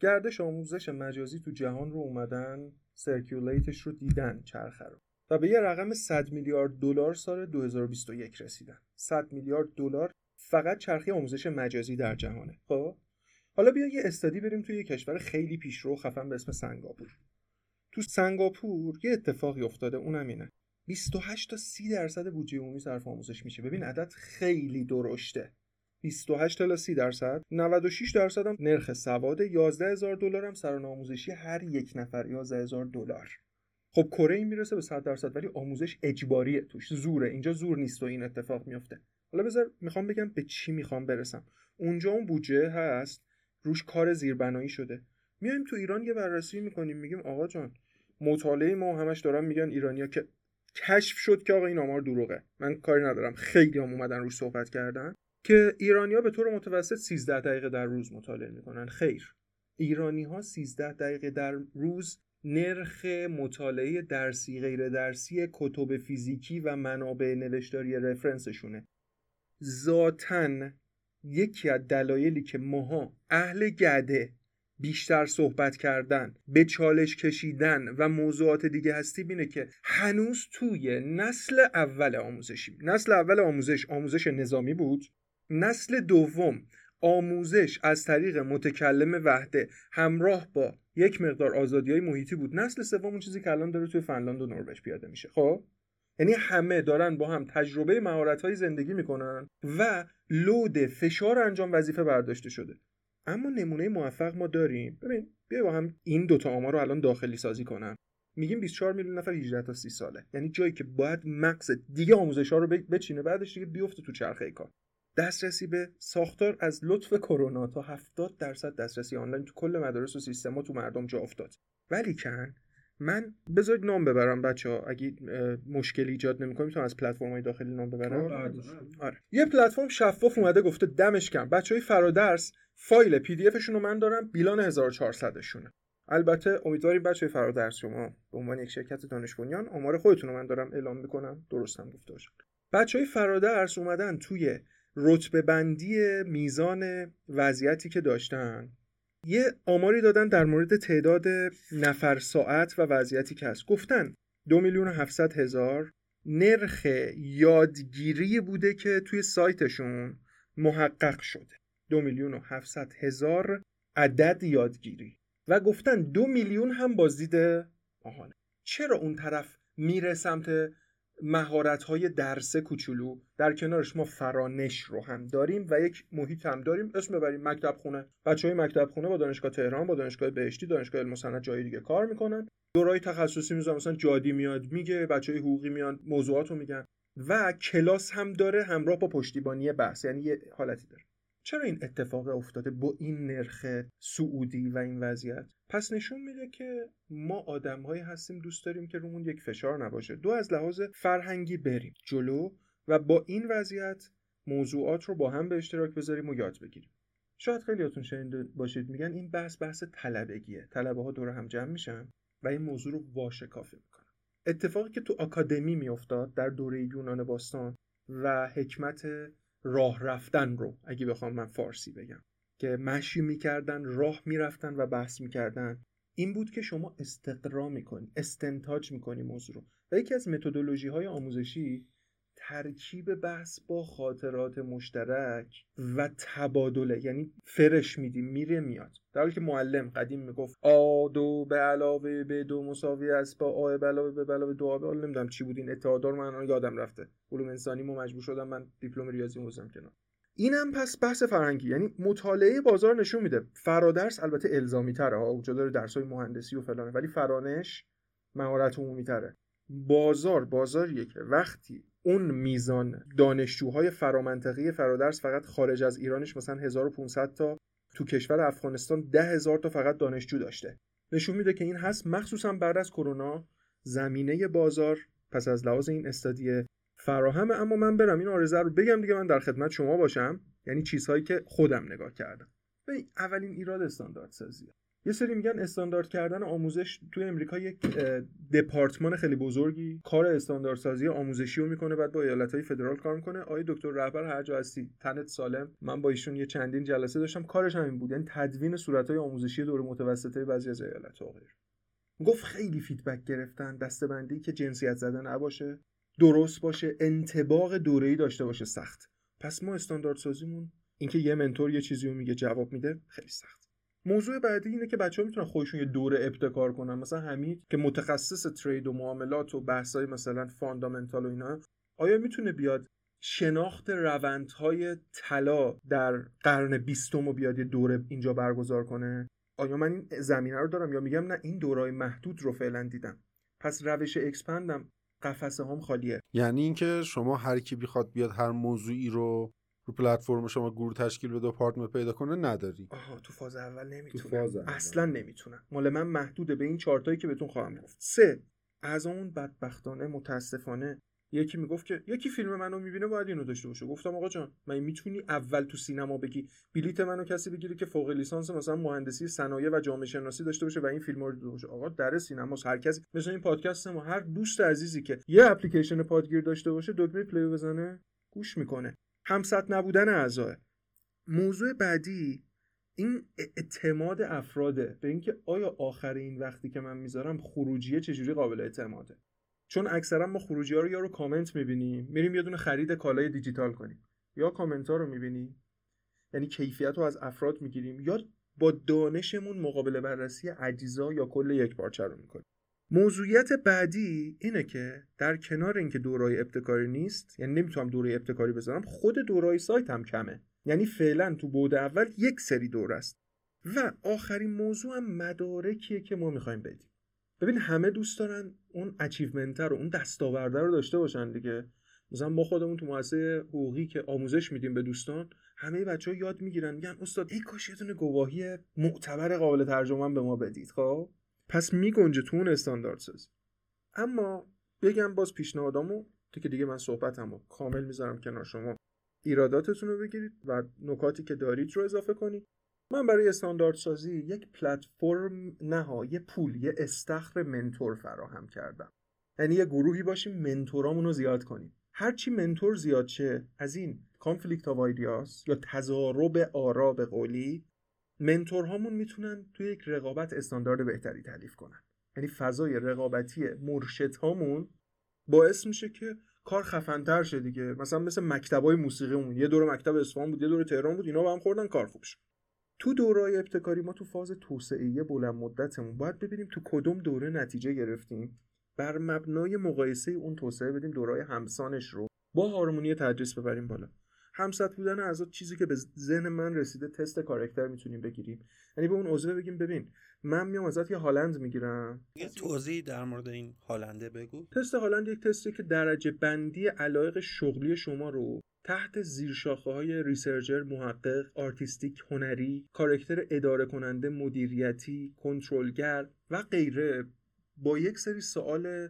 S2: گردش آموزش مجازی تو جهان رو اومدن سرکیولیتش رو دیدن چرخه رو. و به یه رقم 100 میلیارد دلار سال 2021 رسیدن. 100 میلیارد دلار فقط چرخه آموزش مجازی در جهانه. خب؟ حالا بیا یه استادی بریم توی یه کشور خیلی پیشرو خفن به اسم سنگاپور. تو سنگاپور یه اتفاقی افتاده اونم اینه. 28 تا 30 درصد بودجه عمومی صرف آموزش میشه. ببین عدد خیلی درشته. 28 تا 30 درصد 96 درصد هم نرخ سواد 11 هزار دلار هم سرانه آموزشی هر یک نفر 11 هزار دلار. خب کره می‌رسه به 100 درصد ولی آموزش اجباریه توش. زوره. اینجا زور نیست و این اتفاق میفته. حالا بذار می‌خوام بگم به چی می‌خوام برسم. اونجا اون بودجه هست روش کار زیربنایی شده. میایم تو ایران یه بررسی می‌کنیم میگیم آقا جان مطالعه ما همش دارن میگن ایرانیا که کشف شد که آقا این آمار دروغه. من کاری ندارم. خیلی هم اومدن روش صحبت کردن که ایرانیا به طور متوسط 13 دقیقه در روز مطالعه می‌کنن. خیر. ایرانی ها 13 دقیقه در روز نرخ مطالعه درسی غیر درسی کتب فیزیکی و منابع نوشتاری رفرنسشونه. ذاتا یکی از دلایلی که ماها اهل گده بیشتر صحبت کردن به چالش کشیدن و موضوعات دیگه هستی بینه که هنوز توی نسل اول آموزشی نسل اول آموزش آموزش نظامی بود. نسل دوم آموزش از طریق متکلم وحده همراه با یک مقدار آزادی های محیطی بود. نسل سوم اون چیزی که الان داره توی فنلاند و نروژ پیاده میشه. خب؟ یعنی همه دارن با هم تجربه مهارت های زندگی می‌کنن و لود فشار انجام وظیفه برداشته شده. اما نمونه موفق ما داریم. ببین بیا با هم این دوتا آمار رو الان داخلی سازی کنم. میگیم 24 میلیون نفر 18 تا 30 ساله. یعنی جایی که باید مغز دیگه آموزش ها رو بچینه بعدش دیگه بیفته تو چرخه کار. دسترسی به ساختار از لطف کرونا تا 70 درصد دسترسی آنلاین تو کل مدارس و سیستما تو مردم جا افتاد. ولی کن من بذارید نام ببرم بچه ها اگه مشکلی ایجاد نمی‌کنه می‌تونم از پلتفرم های داخلی نام ببرم. آره. آره. یه پلتفرم شفاف اومده گفته دمش کم بچه های فرادرس فایل پی دی افشون رو من دارم بیلان 1400 شونه البته امیدواریم بچه های فرادرس شما به عنوان یک شرکت دانش بنیان آمار خودتون رو من دارم اعلام می‌کنم. درستم گفته باشم بچه های فرادرس اومدن توی رتبه بندی میزان وضعیتی که داشتن. یه آماری دادن در مورد تعداد نفر ساعت و وضعیتی که هست. گفتن دو میلیون و هفتصد هزار نرخ یادگیری بوده که توی سایتشون محقق شده. دو میلیون و هفتصد هزار عدد یادگیری. و گفتن دو میلیون هم بازدید آهانه. چرا اون طرف میره سمت مهارت های درس کوچولو در کنارش ما فرانش رو هم داریم و یک محیط هم داریم. اسم ببریم مکتب خونه بچه های مکتب خونه با دانشگاه تهران با دانشگاه بهشتی دانشگاه علم جای دیگه کار می‌کنن. دورای تخصصی می‌ذارن. مثلا جادی میاد میگه بچه های حقوقی میان موضوعات رو میگن. و کلاس هم داره همراه با پشتیبانی بحث. یعنی یه حالتی داره. چرا این اتفاق افتاده با این نرخ سعودی و این وضعیت؟ پس نشون میده که ما آدمهایی هستیم دوست داریم که رومون یک فشار نباشه. دو از لحاظ فرهنگی بریم جلو و با این وضعیت موضوعات رو با هم به اشتراک بذاریم و یاد بگیریم. شاید خیلیاتون شنیده باشید میگن این بحث بحث طلبگیه. طلبه ها دور هم جمع میشن و این موضوع رو واشکافی می‌کنن. اتفاقی که تو آکادمی میافتاد در دوره یونان باستان و حکمت راه رفتن رو اگه بخوام من فارسی بگم. که مشی می‌کردن راه می‌رفتن و بحث می‌کردن. این بود که شما استقرا می‌کنی استنتاج می‌کنی موضوع رو. و یکی از متدولوژی های آموزشی ترکیب بحث با خاطرات مشترک و تبادله یعنی فرش میدیم میره میاد. در حالی که معلم قدیم می‌گفت آ دو به علاوه به دو مساوی است با آ به علاوه به علاوه دو آ نمی‌دونم چی بود این اتحادار من یادم رفته. علوم انسانی مو مجبور شدم من دیپلم ریاضی موزم کنار. اینم پس بحث فرهنگی یعنی مطالعه بازار نشون میده. فرادرس البته الزامی تره ها اونجا داره درس های مهندسی و فلانه ولی فرانش مهارت عمومی تره بازار بازاریه که وقتی اون میزان دانشجوهای فرامنطقی فرادرس فقط خارج از ایرانش مثلا 1500 تا تو کشور افغانستان 10000 تا فقط دانشجو داشته. نشون میده که این هست مخصوصا بعد از کرونا زمینه بازار پس از لحاظ این استادی فراهمه. اما من برم این آرزه رو بگم دیگه من در خدمت شما باشم. یعنی چیزهایی که خودم نگاه کردم. اولین ایراد استاندارد سازیه یه سری میگن استاندارد کردن آموزش توی امریکا یک دپارتمان خیلی بزرگی کار استاندارد سازی آموزشی رو می‌کنه بعد با ایالت های فدرال کار می‌کنه. آقای دکتر رهبر هر جا هستی تنت سالم. من با ایشون یه چندین جلسه داشتم. کارش همین بود. یعنی تدوین صورت های آموزشی دور متوسطه بعضی از ایالت ها غیر گفت خیلی feedback گرفتن دستبندی که جنسیت زدن نباشه. درست باشه. انطباق دوره‌ای داشته باشه. سخت. پس ما استاندارد سازیمون اینکه یه mentor یه چیزی رو میگه جواب میده خیلی سخت. موضوع بعدی اینه که بچه ها می‌تونن خودشون یه دوره ابتکار کنن. مثلا حمید که متخصص trade و معاملات و بحثای مثلا fundamental و اینا آیا می‌تونه بیاد شناخت روندهای طلا در قرن بیستم و بیاد یه دوره اینجا برگزار کنه؟ آیا من این زمینه رو دارم یا میگم نه این دورای محدود رو فعلا دیدم. پس روش expand م قفسه هم خالیه.
S1: یعنی اینکه شما هر کی بخواد بیاد هر موضوعی رو رو پلتفرم شما گروه تشکیل بده و partner پیدا کنه نداری.
S2: آها تو فاز اول نمی‌تونم. اصلا نمی‌تونم. مال من محدوده به این چارتایی که بهتون خواهم گفت. سه از اون بدبختانه متاسفانه یکی می‌گفت که یکی فیلم منو می‌بینه باید اینو داشته باشه. گفتم آقا جان من می‌تونی اول تو سینما بگی بلیت منو کسی بگیره که فوق لیسانس مثلا مهندسی صنایع و جامعه شناسی داشته باشه و این فیلم رو باشه؟ آقا در سینما هر کسی مثل این پادکست ما هر دوست عزیزی که یه اپلیکیشن پادگیر داشته باشه دکمه play بزنه گوش می‌کنه. هم‌سطح نبودن اعضا. موضوع بعدی این اعتماد افراده به اینکه آیا آخر این وقتی که من می‌ذارم خروجیه چجوری قابل اعتماده؟ چون اکثرا ما خروجی ها رو یا رو کامنت می‌بینیم میریم یه دونه خرید کالای دیجیتال کنیم. یا کامنت ها رو می‌بینیم یعنی کیفیت رو از افراد می‌گیریم یا با دانشمون مقابل بررسی اجزا یا کل یک پارچه رو می‌کنیم. موضوعیت بعدی اینه که در کنار اینکه دورای ابتکاری نیست یعنی نمی‌تونم دوره ابتکاری بذارم خود دورای سایت هم کمه. یعنی فعلا تو بدو اول یک سری دور است. و آخرین موضوع هم مدارکیه که ما می‌خوایم بدیم. ببین همه دوست دارن اون achievement رو اون دستاورده رو داشته باشن دیگه. مثلا ما خودمون تو مؤسسه حقوقی که آموزش میدیم به دوستان همه بچه ها یاد می‌گیرن میگن استاد ای کاش یه گواهی معتبر قابل ترجمه به ما بدید. خب؟ پس میگنجه تو اون استاندارد سازی اما بگم باز پیشنهادامو تو که دیگه من صحبتمو کامل می‌ذارم کنار شما. ایراداتتون رو بگیرید و نکاتی که دارید رو اضافه کنید. من برای استاندارد سازی یک پلتفرم نه یه پول یه استخر منتور فراهم کردم. یعنی یه گروهی باشیم mentor امون رو زیاد کنیم. هرچی mentor زیاد شه از این conflict of یا تضارب آرا به قولی mentor هامون می‌تونن توی یک رقابت استاندارد بهتری تعریف کنن. یعنی فضای رقابتی مرشدهامون باعث میشه که کار خفنتر شه دیگه. مثلا مثل مکتبای موسیقیمون. یه دور مکتب اصفهان بود یه دور تهران بود اینا با هم خوردن کار خوب شد. تو دورای ابتکاری ما تو فاز توسعه بلند مدتمون باید ببینیم تو کدوم دوره نتیجه گرفتیم. بر مبنای مقایسه اون توسعه بدیم دورای همسانش رو. با هارمونی تدریس ببریم بالا. هم‌سطح بودن اعضا چیزی که به ذهن من رسیده تست کارکتر می‌تونیم بگیریم. یعنی به اون عضو بگیم ببین من میام ازت یه هالند می‌گیرم.
S3: یه توضیح در مورد این هالنده بگو.
S2: تست هالند یک تستی که درجه بندی علایق شغلی شما رو تحت زیرشاخه های researcher، محقق، artistic، هنری، کارکتر اداره کننده، مدیریتی، کنترلگر و غیره با یک سری سوال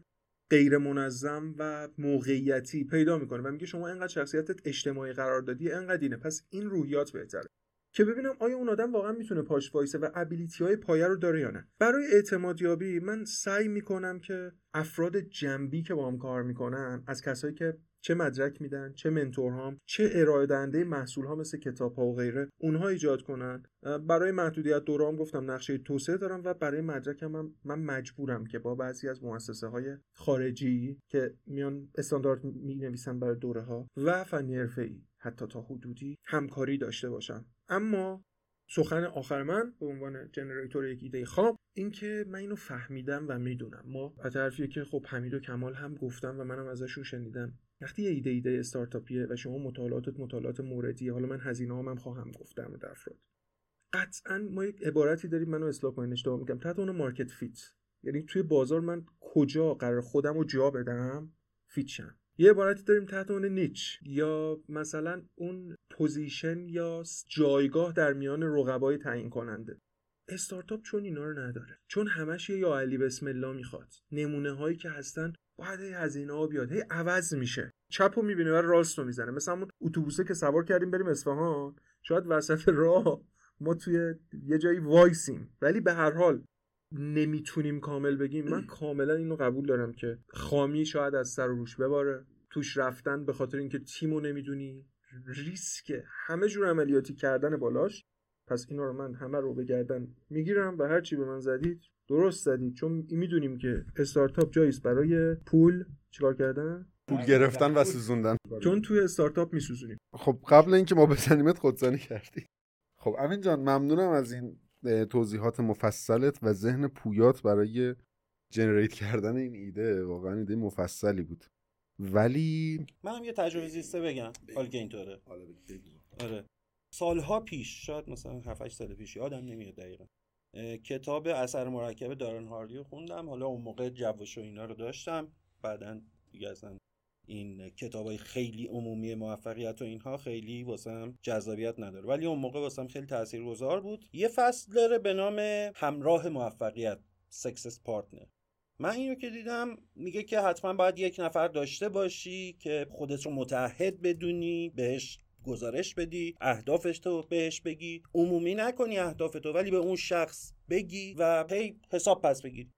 S2: غیر منظم و موقعیتی پیدا می‌کنه و میگه شما انقدر شخصیتت اجتماعی قرار دادی انقدر اینه. پس این روحیات بهتره. که ببینم آیا اون آدم واقعا می‌تونه پاش وایسه و ابیلیتی های پایه رو داره یا نه. برای اعتمادیابی من سعی می‌کنم که افراد جنبی که با هم کار می‌کنن از کسایی که چه مدرک میدن چه منتورهام چه ارائه دهنده محصول ها مثل کتاب ها و غیره اونها ایجاد کنن. برای محدودیت دورام گفتم نقشه توسعه دارم و برای مدرکم هم من مجبورم که با بعضی از مؤسسه های خارجی که میان استاندارد می نویسن برای دوره ها و فنی ای حتی تا حدودی همکاری داشته باشم اما سخن آخر من به عنوان generator یک ایده خب اینکه من اینو فهمیدم و می‌دونم. ما از طرفیه که خب حمید و کمال هم گفتم و منم ازشون شنیدم. وقتی ایده ایده استارتاپیه و شما مطالعاتت مطالعات موردیه حالا من هزینه هم خواهم گفت در مورد افراد. قطعا ما یک عبارتی داریم منو اصلاح کنین اشتباه میگم. تحت اون market fit یعنی توی بازار من کجا قرار خودم رو جا بدم؟ fit شم یه عبارتی داریم تحت اون niche یا مثلا اون position یا جایگاه در میان رقبای تعیین کننده استارتاپ چون اینا رو نداره. چون همش یه یا علی بسم الله می‌خواد. نمونه هایی که هستن باید هی هزینه ها بیاد هی عوض میشه. چپ رو می‌بینه و راست رو می‌زنه. مثلا همون اتوبوسه که سوار کردیم بریم اصفهان شاید وسط راه ما توی یه جایی وایسیم. ولی به هر حال نمی‌تونیم کامل بگیم. من کاملا اینو قبول دارم که خامی شاید از سر و روش بباره. توش رفتن به خاطر اینکه تیمو نمی‌دونی. ریسک همه جور عملیاتی کردن بالاش. پس اینا رو من همه رو به گردن می‌گیرم و هرچی به من زدید درست زدید چون می‌دونیم که استارتاپ جاییست برای پول. چیکار کردن؟
S1: پول گرفتن و سوزوندن.
S2: چون توی استارتاپ میسوزونیم.
S1: خب قبل اینکه ما بزنیمت خودزنی کردی. خب امین جان ممنونم از این توضیحات مفصلت و ذهن پویات برای جنریت کردن این ایده. واقعا ایده مفصلی بود. ولی
S3: منم یه تجربه زیسته بگم. حال که اینطوره آره. سالها پیش شاید مثلا 7 سال پیش یادم نمیاد دقیقا. کتاب اثر مرکب دارن هاردی خوندم. حالا اون موقع جوش و اینا رو داشتم. بعدا دیگه اصلا این کتاب های خیلی عمومی موفقیت و اینها خیلی واسم جذابیت نداره. ولی اون موقع واسم خیلی تاثیرگذار بود. یه فصل داره به نام همراه موفقیت success partner من اینو که دیدم میگه که حتما باید یک نفر داشته باشی که خودت رو متحد بدونی بهش گزارش بدی اهدافتو بهش بگی. عمومی نکنی اهدافتو ولی به اون شخص بگی و هی حساب پس بگیری.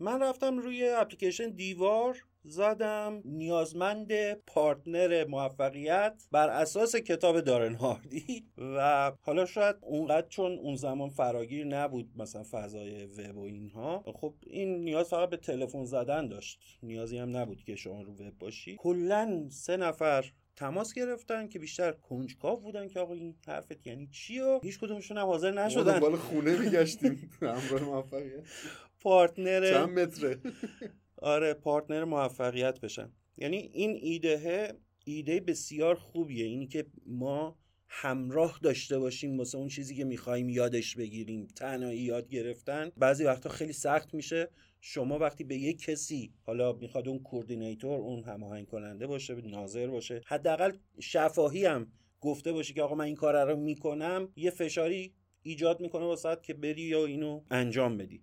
S3: من رفتم روی اپلیکیشن دیوار زدم نیازمند partner موفقیت بر اساس کتاب دارن هاردی. و حالا شاید اونقدر چون اون زمان فراگیر نبود مثلا فضای وب و اینها. خب این نیاز فقط به تلفن زدن داشت. نیازی هم نبود که شما رو وب باشی. کلا سه نفر تماس گرفتن که بیشتر کنجکاو بودن که آقا این حرفت یعنی چی و هیچ کدومشون هم حاضر نشدن.
S1: دنبال خونه میگشتیم. همراه موفقیت.
S3: partner
S1: چند متره.
S3: آره partner موفقیت بشن. یعنی این ایده ایده بسیار خوبیه. اینی که ما همراه داشته باشیم واسه اون چیزی که می‌خوایم یادش بگیریم. تنهایی یاد گرفتن. بعضی وقتا خیلی سخت میشه. شما وقتی به یک کسی حالا می‌خواد اون coordinator اون هماهنگ کننده باشه ناظر باشه حداقل شفاهی هم گفته باشه که آقا من این کار رو می‌کنم یه فشاری ایجاد می‌کنه واسه که بری یا اینو انجام بدی.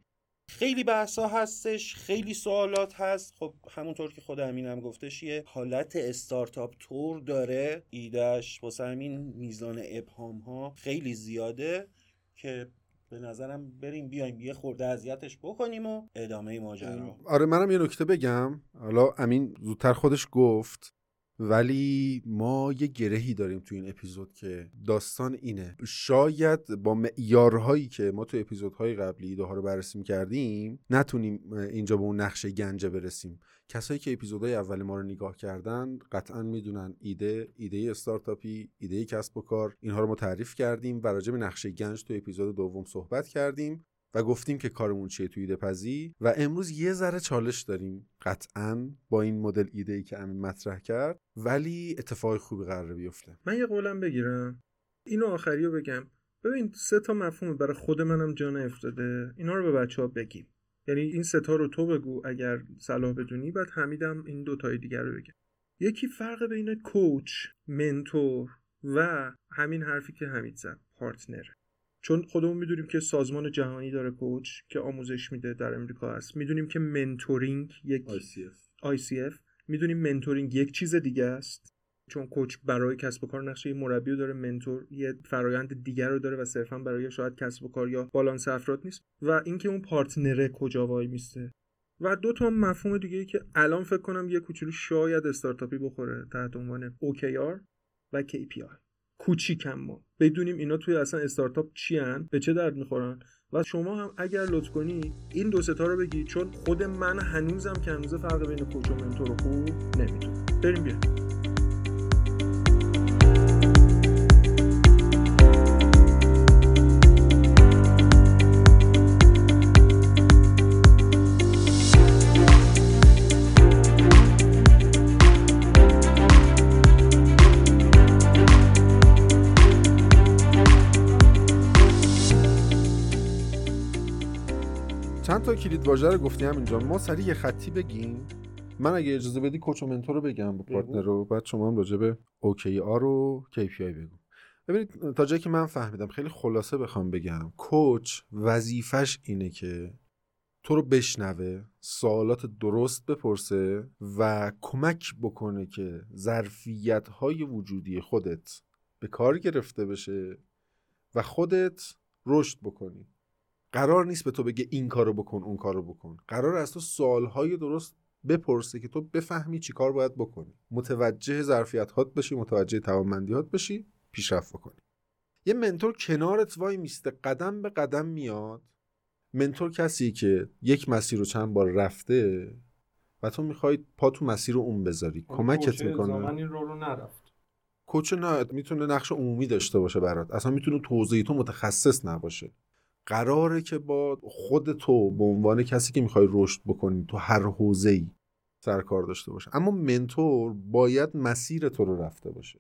S3: خیلی بحثا هستش خیلی سوالات هست. خب همونطور که خود امینم گفتش یه حالت استارتاپ تور داره. ایدهش واسه همین میزان ابهام ها خیلی زیاده که به نظرم بریم بیایم یه خورده اذیتش بکنیم و ادامه ماجرا.
S1: آره منم یه نکته بگم. حالا امین زودتر خودش گفت. ولی ما یه گرهی داریم تو این اپیزود که داستان اینه. شاید با معیارهایی که ما تو اپیزودهای قبلی ایده رو بررسی کردیم نتونیم اینجا به اون نقشه گنجه برسیم. کسایی که اپیزودهای اول ما رو نگاه کردن قطعا می‌دونن ایده ایده استارتاپی ایده کسب و کار اینها رو ما تعریف کردیم و راجع به نقشه گنج تو اپیزود دوم صحبت کردیم. و گفتیم که کارمون چیه توی ایده پزی و امروز یه ذره چالش داریم. قطعا با این مدل ایده ای که امین مطرح کرد ولی اتفاق خوبی قرار بیفته.
S2: من یه قولم بگیرم. اینو آخری رو بگم. ببین سه تا مفهوم برای خود منم جان افتاده. اینا رو به بچه ها بگیم. یعنی این ستا رو تو بگو اگر صلاح بدونی. بعد حمیدم این دوتای دیگر رو بگم یکی فرق بین کوچ منتور و همین حرفی که حمید زد پارتنر. چون خودمون می‌دونیم که سازمان جهانی داره کوچ که آموزش میده در امریکا هست. می‌دونیم که منتورینگ یک
S1: ICF
S2: ICF می‌دونیم mentoring یک چیز دیگه است. چون coach برای کسب و کار نقشه مربی رو داره mentor یه فرایند دیگر رو داره و صرفا برای شاید کسب و کار یا بالانس افراد نیست. و اینکه اون partner ه کجا وای میسته. و دو تا مفهوم دیگه ای که الان فکر کنم یه کوچولو شاید استارتاپی بخوره تحت عنوان OKR و KPI کوچیک ما بدونیم اینا توی اصلا استارتاپ چی هن به چه درد می‌خورن. و شما هم اگر لطف کنی این دو سه تا رو بگی چون خود من هنوزم که هنوز فرق بین coach و mentor خوب نمی‌تونم بریم بیایم.
S1: واژه رو گفتیم اینجا ما سریع یه خطی بگیم. من اگه اجازه بدی کوچ و منتور رو بگم با پارتنر رو. بعد شما هم راجع به اوکی آر و KPI بگو. ببینید تا جایی که من فهمیدم خیلی خلاصه بخوام بگم. کوچ وظیفش اینه که تو رو بشنوه سوالات درست بپرسه و کمک بکنه که ظرفیت های وجودی خودت به کار گرفته بشه و خودت رشد بکنی. قرار نیست به تو بگه این کارو بکن اون کارو بکن. قرار از تو سوالهای درست بپرسه که تو بفهمی چی کار باید بکنی. متوجه ظرفیت هات بشی متوجه توانمندیات بشی پیشرفت بکنی. یه منتور کنارت وای میسته قدم به قدم میاد. منتور کسی که یک مسیر رو چند بار رفته و تو می‌خوای پا تو مسیر رو اون بذاری. کمکت می‌کنه.
S2: این رو نرفت.
S1: کوچ نه می‌تونه نقش عمومی داشته باشه برات. اصلا می‌تونه توضیح تو متخصص نباشه. قراره که با خود تو به عنوان کسی که می‌خوای رشد بکنی تو هر حوزه ای سرکار داشته باشه اما منتور باید مسیر تو رو رفته باشه.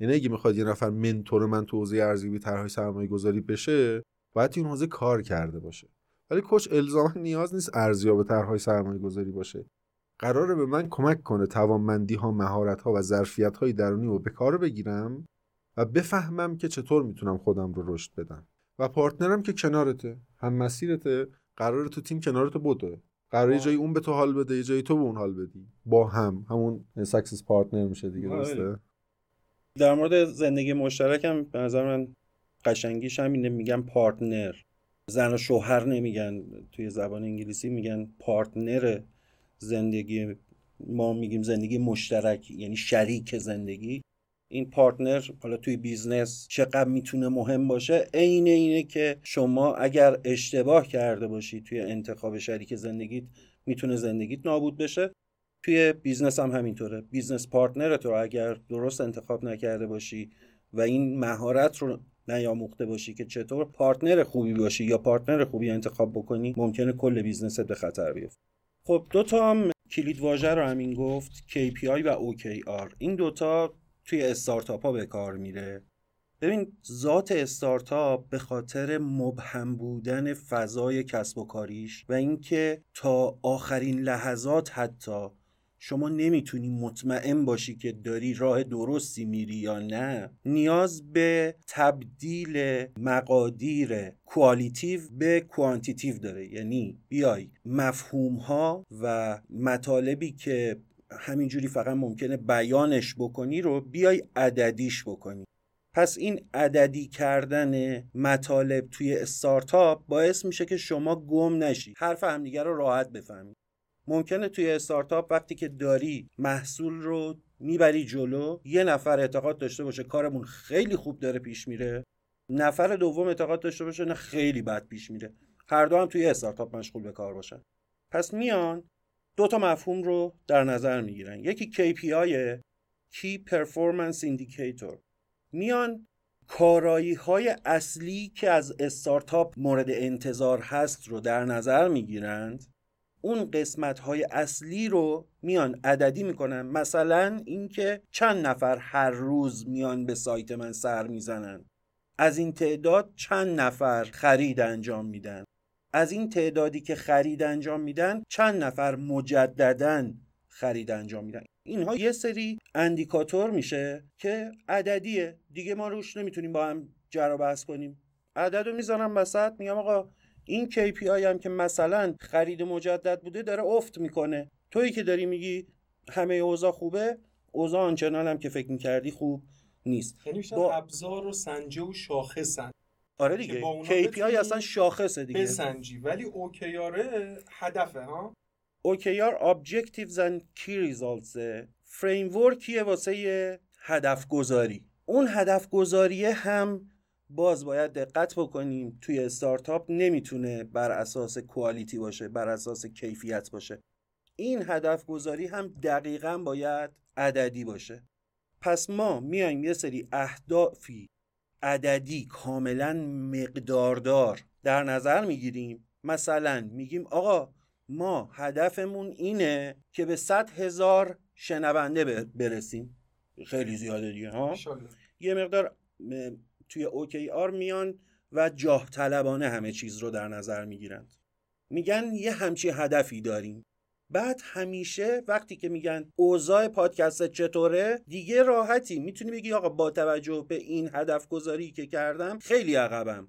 S1: یعنی اگه می‌خواد یه نفر منتور من تو حوزه ارزیابی طرحهای سرمایه گذاری بشه باید این حوزه کار کرده باشه. ولی کوچ الزاما نیاز نیست ارزیاب طرحهای سرمایه گذاری باشه. قراره به من کمک کنه توانمندی ها مهارت ها و ظرفیت های درونی رو به کار بگیرم و بفهمم که چطور می‌تونم خودم رو رشد بدم. و partner م که کنارته. هم مسیرته. قرار تو تیم کنارت بوده قراره جای اون به تو حال بده یه جایی تو به اون حال بدی. با هم. همون success partner میشه دیگه
S3: آره.
S1: درسته؟
S3: در مورد زندگی مشترکم به نظر من قشنگیش همینه. میگن partner. زن و شوهر نمیگن. توی زبان انگلیسی میگن partner زندگی. ما میگیم زندگی مشترک یعنی شریک زندگی. این partner حالا توی business چقدر می‌تونه مهم باشه عین اینه که شما اگر اشتباه کرده باشی توی انتخاب شریک زندگیت می‌تونه زندگیت نابود بشه. توی business هم همینطوره. business partner تو اگر درست انتخاب نکرده باشی و این مهارت رو نیاموخته باشی که چطور partner خوبی باشی یا partner خوبی انتخاب بکنی ممکنه کل business ت به خطر بیفته. خب دو تا هم کلید واژه رو همین گفت KPI و OKR این دوتا توی استارتاپ ها به کار میره. ببین ذات استارتاپ به خاطر مبهم بودن فضای کسب و کاریش و اینکه تا آخرین لحظات حتی شما نمی‌تونی مطمئن باشی که داری راه درستی میری یا نه نیاز به تبدیل مقادیر qualitative به quantitative داره. یعنی بیای مفهوم ها و مطالبی که همینجوری فقط ممکنه بیانش بکنی رو بیای عددیش بکنی. پس این عددی کردن مطالب توی استارتاپ باعث میشه که شما گم نشی. حرف همدیگه رو راحت بفهمی. ممکنه توی استارتاپ وقتی که داری محصول رو می‌بری جلو یه نفر اعتقاد داشته باشه کارمون خیلی خوب داره پیش میره نفر دوم اعتقاد داشته باشه نه خیلی بد پیش میره. هر دو هم توی استارتاپ مشغول به کار باشن. پس میان دو تا مفهوم رو در نظر می‌گیرن. یکی KPI Key Performance Indicator. میان کارایی های اصلی که از استارتاپ مورد انتظار هست رو در نظر می‌گیرند. اون قسمت های اصلی رو میان عددی می‌کنن. مثلا اینکه چند نفر هر روز میان به سایت من سر می‌زنن. از این تعداد چند نفر خرید انجام میدن. از این تعدادی که خرید انجام میدن چند نفر مجددا خرید انجام میدن. اینها یه سری اندیکاتور میشه که عددیه. دیگه ما روش نمی‌تونیم با هم جر بحث کنیم. عدد رو می‌ذارم وسط میگم آقا این KPI هم که مثلا خرید مجدد بوده داره افت می‌کنه. تویی که داری میگی همه اوضاع خوبه اوضاع آنچنان هم که فکر می‌کردی خوب نیست.
S2: یعنی بیشتر
S3: با-
S2: ابزار و سنجه و شاخصن
S3: آره دیگه. KPI اصلا شاخصه دیگه.
S2: بسنجی. ولی اوکیاره هدفه ها؟
S3: OKR Objectives and Key Results. فریمورکیه واسه هدف گذاری اون هدف گذاریه هم باز باید دقت بکنیم توی استارتاپ نمی‌تونه بر اساس کوالیتی باشه بر اساس کیفیت باشه. این هدف گذاری هم دقیقا باید عددی باشه. پس ما میایم یه سری اهدافی عددی کاملا مقداردار در نظر می‌گیریم. مثلا میگیم آقا ما هدفمون اینه که به 100 هزار شنونده برسیم. خیلی زیاده دیگه ها؟
S2: انشالله.
S3: یه مقدار توی اوکی آر میان و جاه طلبانه همه چیز رو در نظر می‌گیرند. میگن یه همچی هدفی داریم. بعد همیشه وقتی که میگن اوضاع پادکست چطوره دیگه راحتی. می‌تونی بگی آقا با توجه به این هدف گذاری که کردم خیلی عقبم.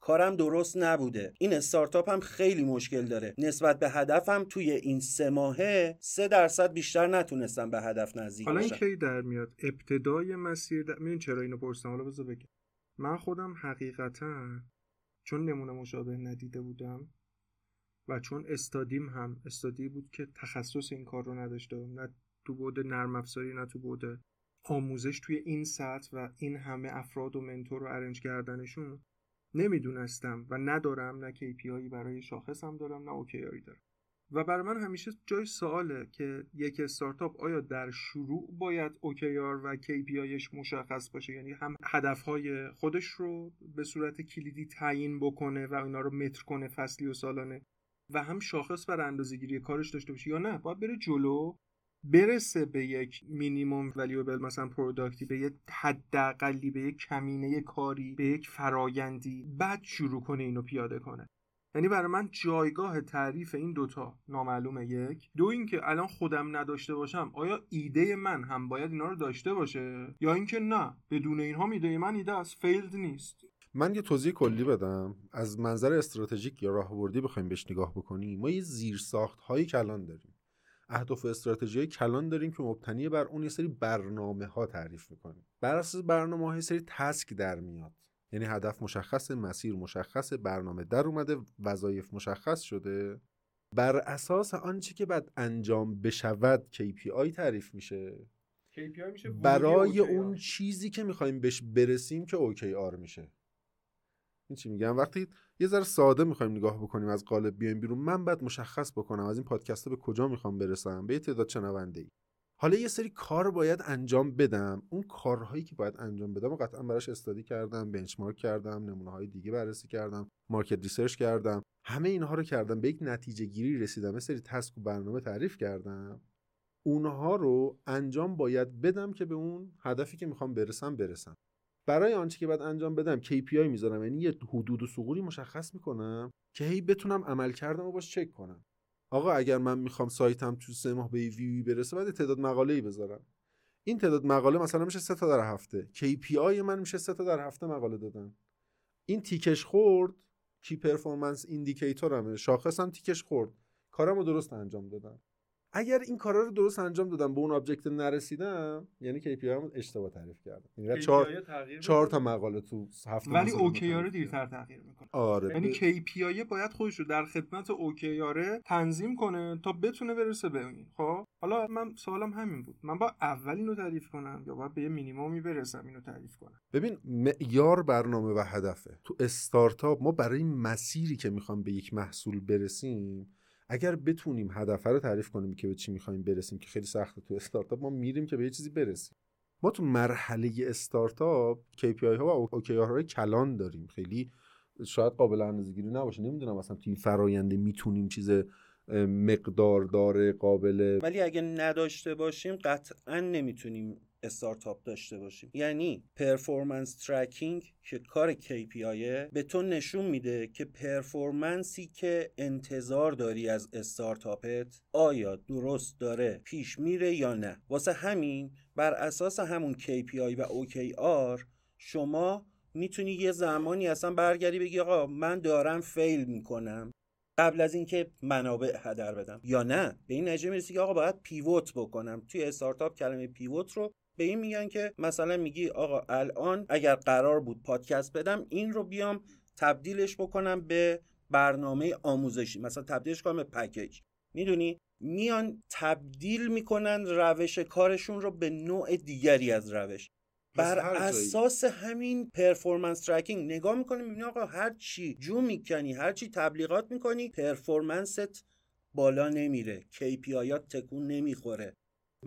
S3: کارم درست نبوده. این استارتاپ هم خیلی مشکل داره. نسبت به هدفم توی این سه ماهه سه درصد بیشتر نتونستم به هدف نزدیک
S2: حالا این کی در میاد. ابتدای مسیر در... می‌دونی چرا اینو پرسیدم؟ حالا بذار بگم. من خودم حقیقتا چون نمونه مشابه ندیده بودم و چون استادیم هم استادی بود که تخصص این کار رو نداشته نه تو بود نرم افزاری نه تو بود آموزش توی این سطح و این همه افراد و منتور رو ارنج کردنشون نمی‌دونستم و ندارم نه KPI برای شاخصم دارم نه OKRی دارم. و برای من همیشه جای سواله که یک استارتاپ آیا در شروع باید OKR و KPIش مشخص باشه؟ یعنی هم هدفهای خودش رو به صورت کلیدی تعیین بکنه و اینا رو متر کنه فصلی و سالانه. و هم شاخص بر اندازه‌گیری کارش داشته باشه یا نه باید بره جلو برسه به یک minimum valuable مثلا product ی به یک حداقلی به یک کمینه کاری به یک فرایندی بعد شروع کنه اینو پیاده کنه. یعنی برای من جایگاه تعریف این دوتا نامعلومه. یک. دو اینکه الان خودم نداشته باشم آیا ایده من هم باید اینا رو داشته باشه؟ یا اینکه نه بدون اینها ایده من ایده از failed نیست.
S1: من یه توضیح کلی بدم. از منظر استراتژیک یا راهبردی بخوایم بهش نگاه بکنیم. ما یه زیر ساخت هایی کلان داریم. اهداف و استراتژی های کلان داریم که مبتنی بر اون یه سری برنامه ها تعریف می‌کنیم. بر اساس برنامه های سری تسک در میاد. یعنی هدف مشخص مسیر مشخص برنامه در اومده وظایف مشخص شده. بر اساس آنچه که بعد انجام بشود KPI تعریف میشه.
S2: KPI میشه
S1: برای اون چیزی که می‌خوایم بهش برسیم که OKR میشه. این چی میگم وقتی یه ذره ساده می‌خوایم نگاه بکنیم از قالب بیایم بیرون من باید مشخص بکنم از این پادکست به کجا می‌خوام برسم به تعداد شنونده ای حالا یه سری کار باید انجام بدم. اون کارهایی که باید انجام بدم و قطعا براش study کردم benchmark کردم نمونه های دیگه بررسی کردم market research کردم. همه اینها رو کردم. به یک نتیجه گیری رسیدم. یه سری task و برنامه تعریف کردم. اونها رو انجام باید بدم که به اون هدفی که می‌خوام برسم برسم. برای آنچه که باید انجام بدم KPI می‌ذارم یعنی یه حدود و ثغوری مشخص می‌کنم که هی بتونم عمل کردم و باش چک کنم. آقا اگر من می‌خوام سایتم تو سه ماه به وی برسه باید تعداد مقاله ای بذارم. این تعداد مقاله مثلا میشه سه تا در هفته. KPI من میشه سه تا در هفته مقاله دادن. این تیکش خورد key performance indicator مه شاخصم تیکش خورد. کارمو درست انجام دادم اگر این کارا رو درست انجام دادم به اون objective نرسیدم یعنی KPI هم اشتباه تعریف کردم. یعنی چهار چهار تا مقاله تو هفته
S2: ولی OKR رو دیرتر تغییر می‌کنه.
S1: آره.
S2: یعنی KPI باید خودش رو در خدمت اوکی تنظیم کنه تا بتونه برسه به این. خب؟ حالا من سوالم همین بود. من با اول اینو تعریف کنم یا باید به یه مینیمومی برسم اینو تعریف کنم؟
S1: ببین معیار برنامه و هدفه. تو استارتاپ ما برای مسیری که می‌خوام به یک محصول برسیم اگر بتونیم هدف رو تعریف کنیم که به چی می‌خوایم برسیم که خیلی سخته تو استارتاپ ما میریم که به یه چیزی برسیم. ما تو مرحله استارتاپ KPI ها و OKR های کلان داریم. خیلی شاید قابل اندازه‌گیری نباشه. نمی‌دونم اصلا تو این فراینده می‌تونیم چیز مقدار داره قابل
S3: ولی اگه نداشته باشیم قطعا نمی‌تونیم استارتاپ داشته باشیم. یعنی performance tracking که کار KPI به تو نشون میده که performance ی که انتظار داری از استارتاپت آیا درست داره پیش میره یا نه. واسه همین بر اساس همون KPI و OKR شما می‌تونی یه زمانی اصلا برگردی بگی آقا من دارم فیل می‌کنم قبل از اینکه منابع هدر بدم. یا نه؟ به این نتیجه می‌رسی که آقا باید پیوت بکنم. توی استارتاپ کلمه پیوت رو به این میگن که مثلا میگی آقا الان اگر قرار بود پادکست بدم این رو بیام تبدیلش بکنم به برنامه آموزشی مثلا تبدیلش کنم به پکیج. می‌دونی؟ میان تبدیل می‌کنن روش کارشون رو به نوع دیگری از روش. بر اساس همین performance tracking نگاه می‌کنی می‌بینی آقا هر چی جو می‌کنی هر چی تبلیغات می‌کنی performance ت بالا نمیره KPI تکون نمی‌خوره.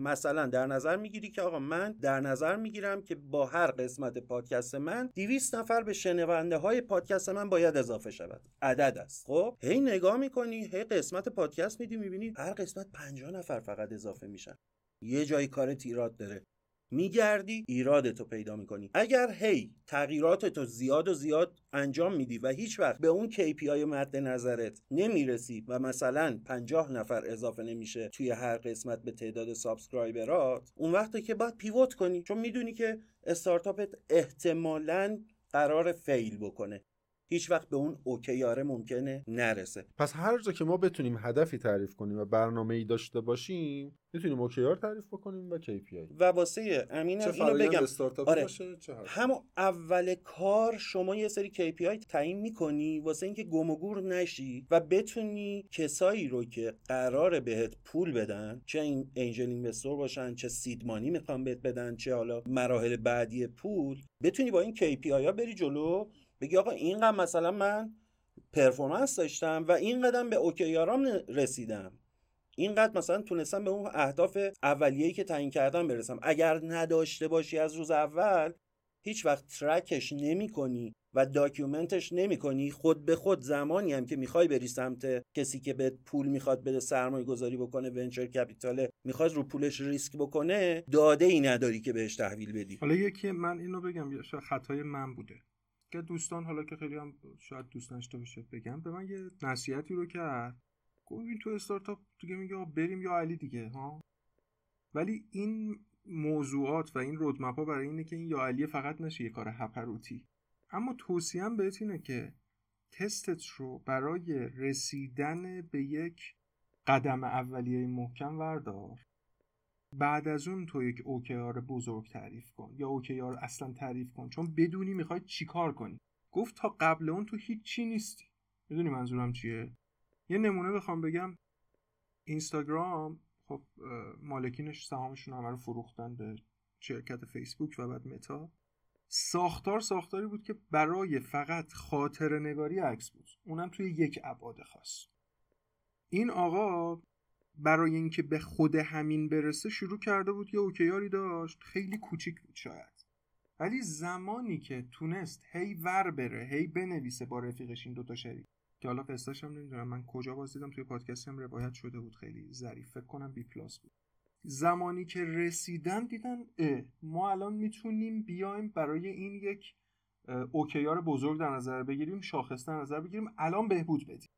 S3: مثلا در نظر می‌گیری که آقا من در نظر می‌گیرم که با هر قسمت پادکست من 200 نفر به شنونده های پادکست من باید اضافه شود. عدد است. خب؟ هی نگاه می‌کنی هی قسمت پادکست میدی می‌بینی هر قسمت 50 نفر فقط اضافه میشن. یه جای کار ایراد داره. میگردی ایرادتو پیدا می‌کنی. اگر هی تغییراتتو زیاد و زیاد انجام میدی و هیچ وقت به اون KPI مد نظرت نمی‌رسی و مثلا 50 نفر اضافه نمیشه توی هر قسمت به تعداد subscriber ات اون وقتی که باید pivot کنی. چون می‌دونی که استارتاپت احتمالا قرار fail بکنه. هیچ وقت به اون OKR ه ممکنه نرسه.
S1: پس هر جا که ما بتونیم هدفی تعریف کنیم و برنامه ای داشته باشیم می‌تونیم OKR تعریف بکنیم و KPI
S3: و واسه امینم اینو بگم.
S1: آره. باشه چه
S3: همون اول کار شما یه سری KPI تعیین می‌کنی واسه اینکه گم و گور نشی و بتونی کسایی رو که قرار بهت پول بدن چه این انجل اینوستور باشن چه سیدمانی می‌خوان بهت بدن چه حالا مراحل بعدی پول بتونی با این KPI ها بری جلو بگی آقا اینقدر مثلا من پرفورمنس داشتم و این قدم به اوکیارام رسیدم. اینقدر مثلا تونستم به اون اهداف اولیه‌ای که تعیین کردم برسم. اگر نداشته باشی از روز اول هیچ وقت track ش نمی کنی و document ش نمی کنی خود به خود زمانی هم که می‌خوای بری سمت کسی که به پول می‌خواد بده سرمایه گذاری بکنه venture capital می‌خواد رو پولش ریسک بکنه داده ای نداری که بهش تحویل بدی.
S2: حالا یکی من اینو بگم شاید خطای من بوده. که دوستان حالا که خیلی هم شاید دوست داشته باشه بگم به من یه نصیحتی رو کرد. گفت تو استارتاپ دیگه میگه بریم یا علی دیگه ها؟ ولی این موضوعات و این رودمپ ها برای اینه که این یا علی فقط نشه یه کار هپروتی. اما توصیم بهت اینه که تستت رو برای رسیدن به یک قدم اولیه محکم وردار. بعد از اون تو یک اوکیار بزرگ تعریف کن یا اوکیار اصلا تعریف کن. چون بدونی می‌خوای چیکار کنی. گفت تا قبل اون تو هیچ چی نیستی. می‌دونی منظورم چیه؟ یه نمونه بخوام بگم. اینستاگرام خب مالکینش سهامشون همه رو فروختن به شرکت فیسبوک و بعد متا. ساختار ساختاری بود که برای فقط خاطر نگاری عکس بود. اونم توی یک ابعاد خاص. این آقا برای اینکه به خود همین برسه شروع کرده بود یه اوکیاری داشت. خیلی کوچیک بود شاید. ولی زمانی که تونست هی ور بره هی بنویسه با رفیقش این دوتا شریک. که حالا قصهش هم نمی‌دونم. من کجا باز دیدم توی پادکست هم روایت شده بود. خیلی ظریف. فکر کنم بی پلاس بود. زمانی که رسیدن دیدن اه ما الان می‌تونیم بیایم برای این یک اوکیار بزرگ در نظر بگیریم شاخص در نظر بگیریم. الان بهبود بدیم.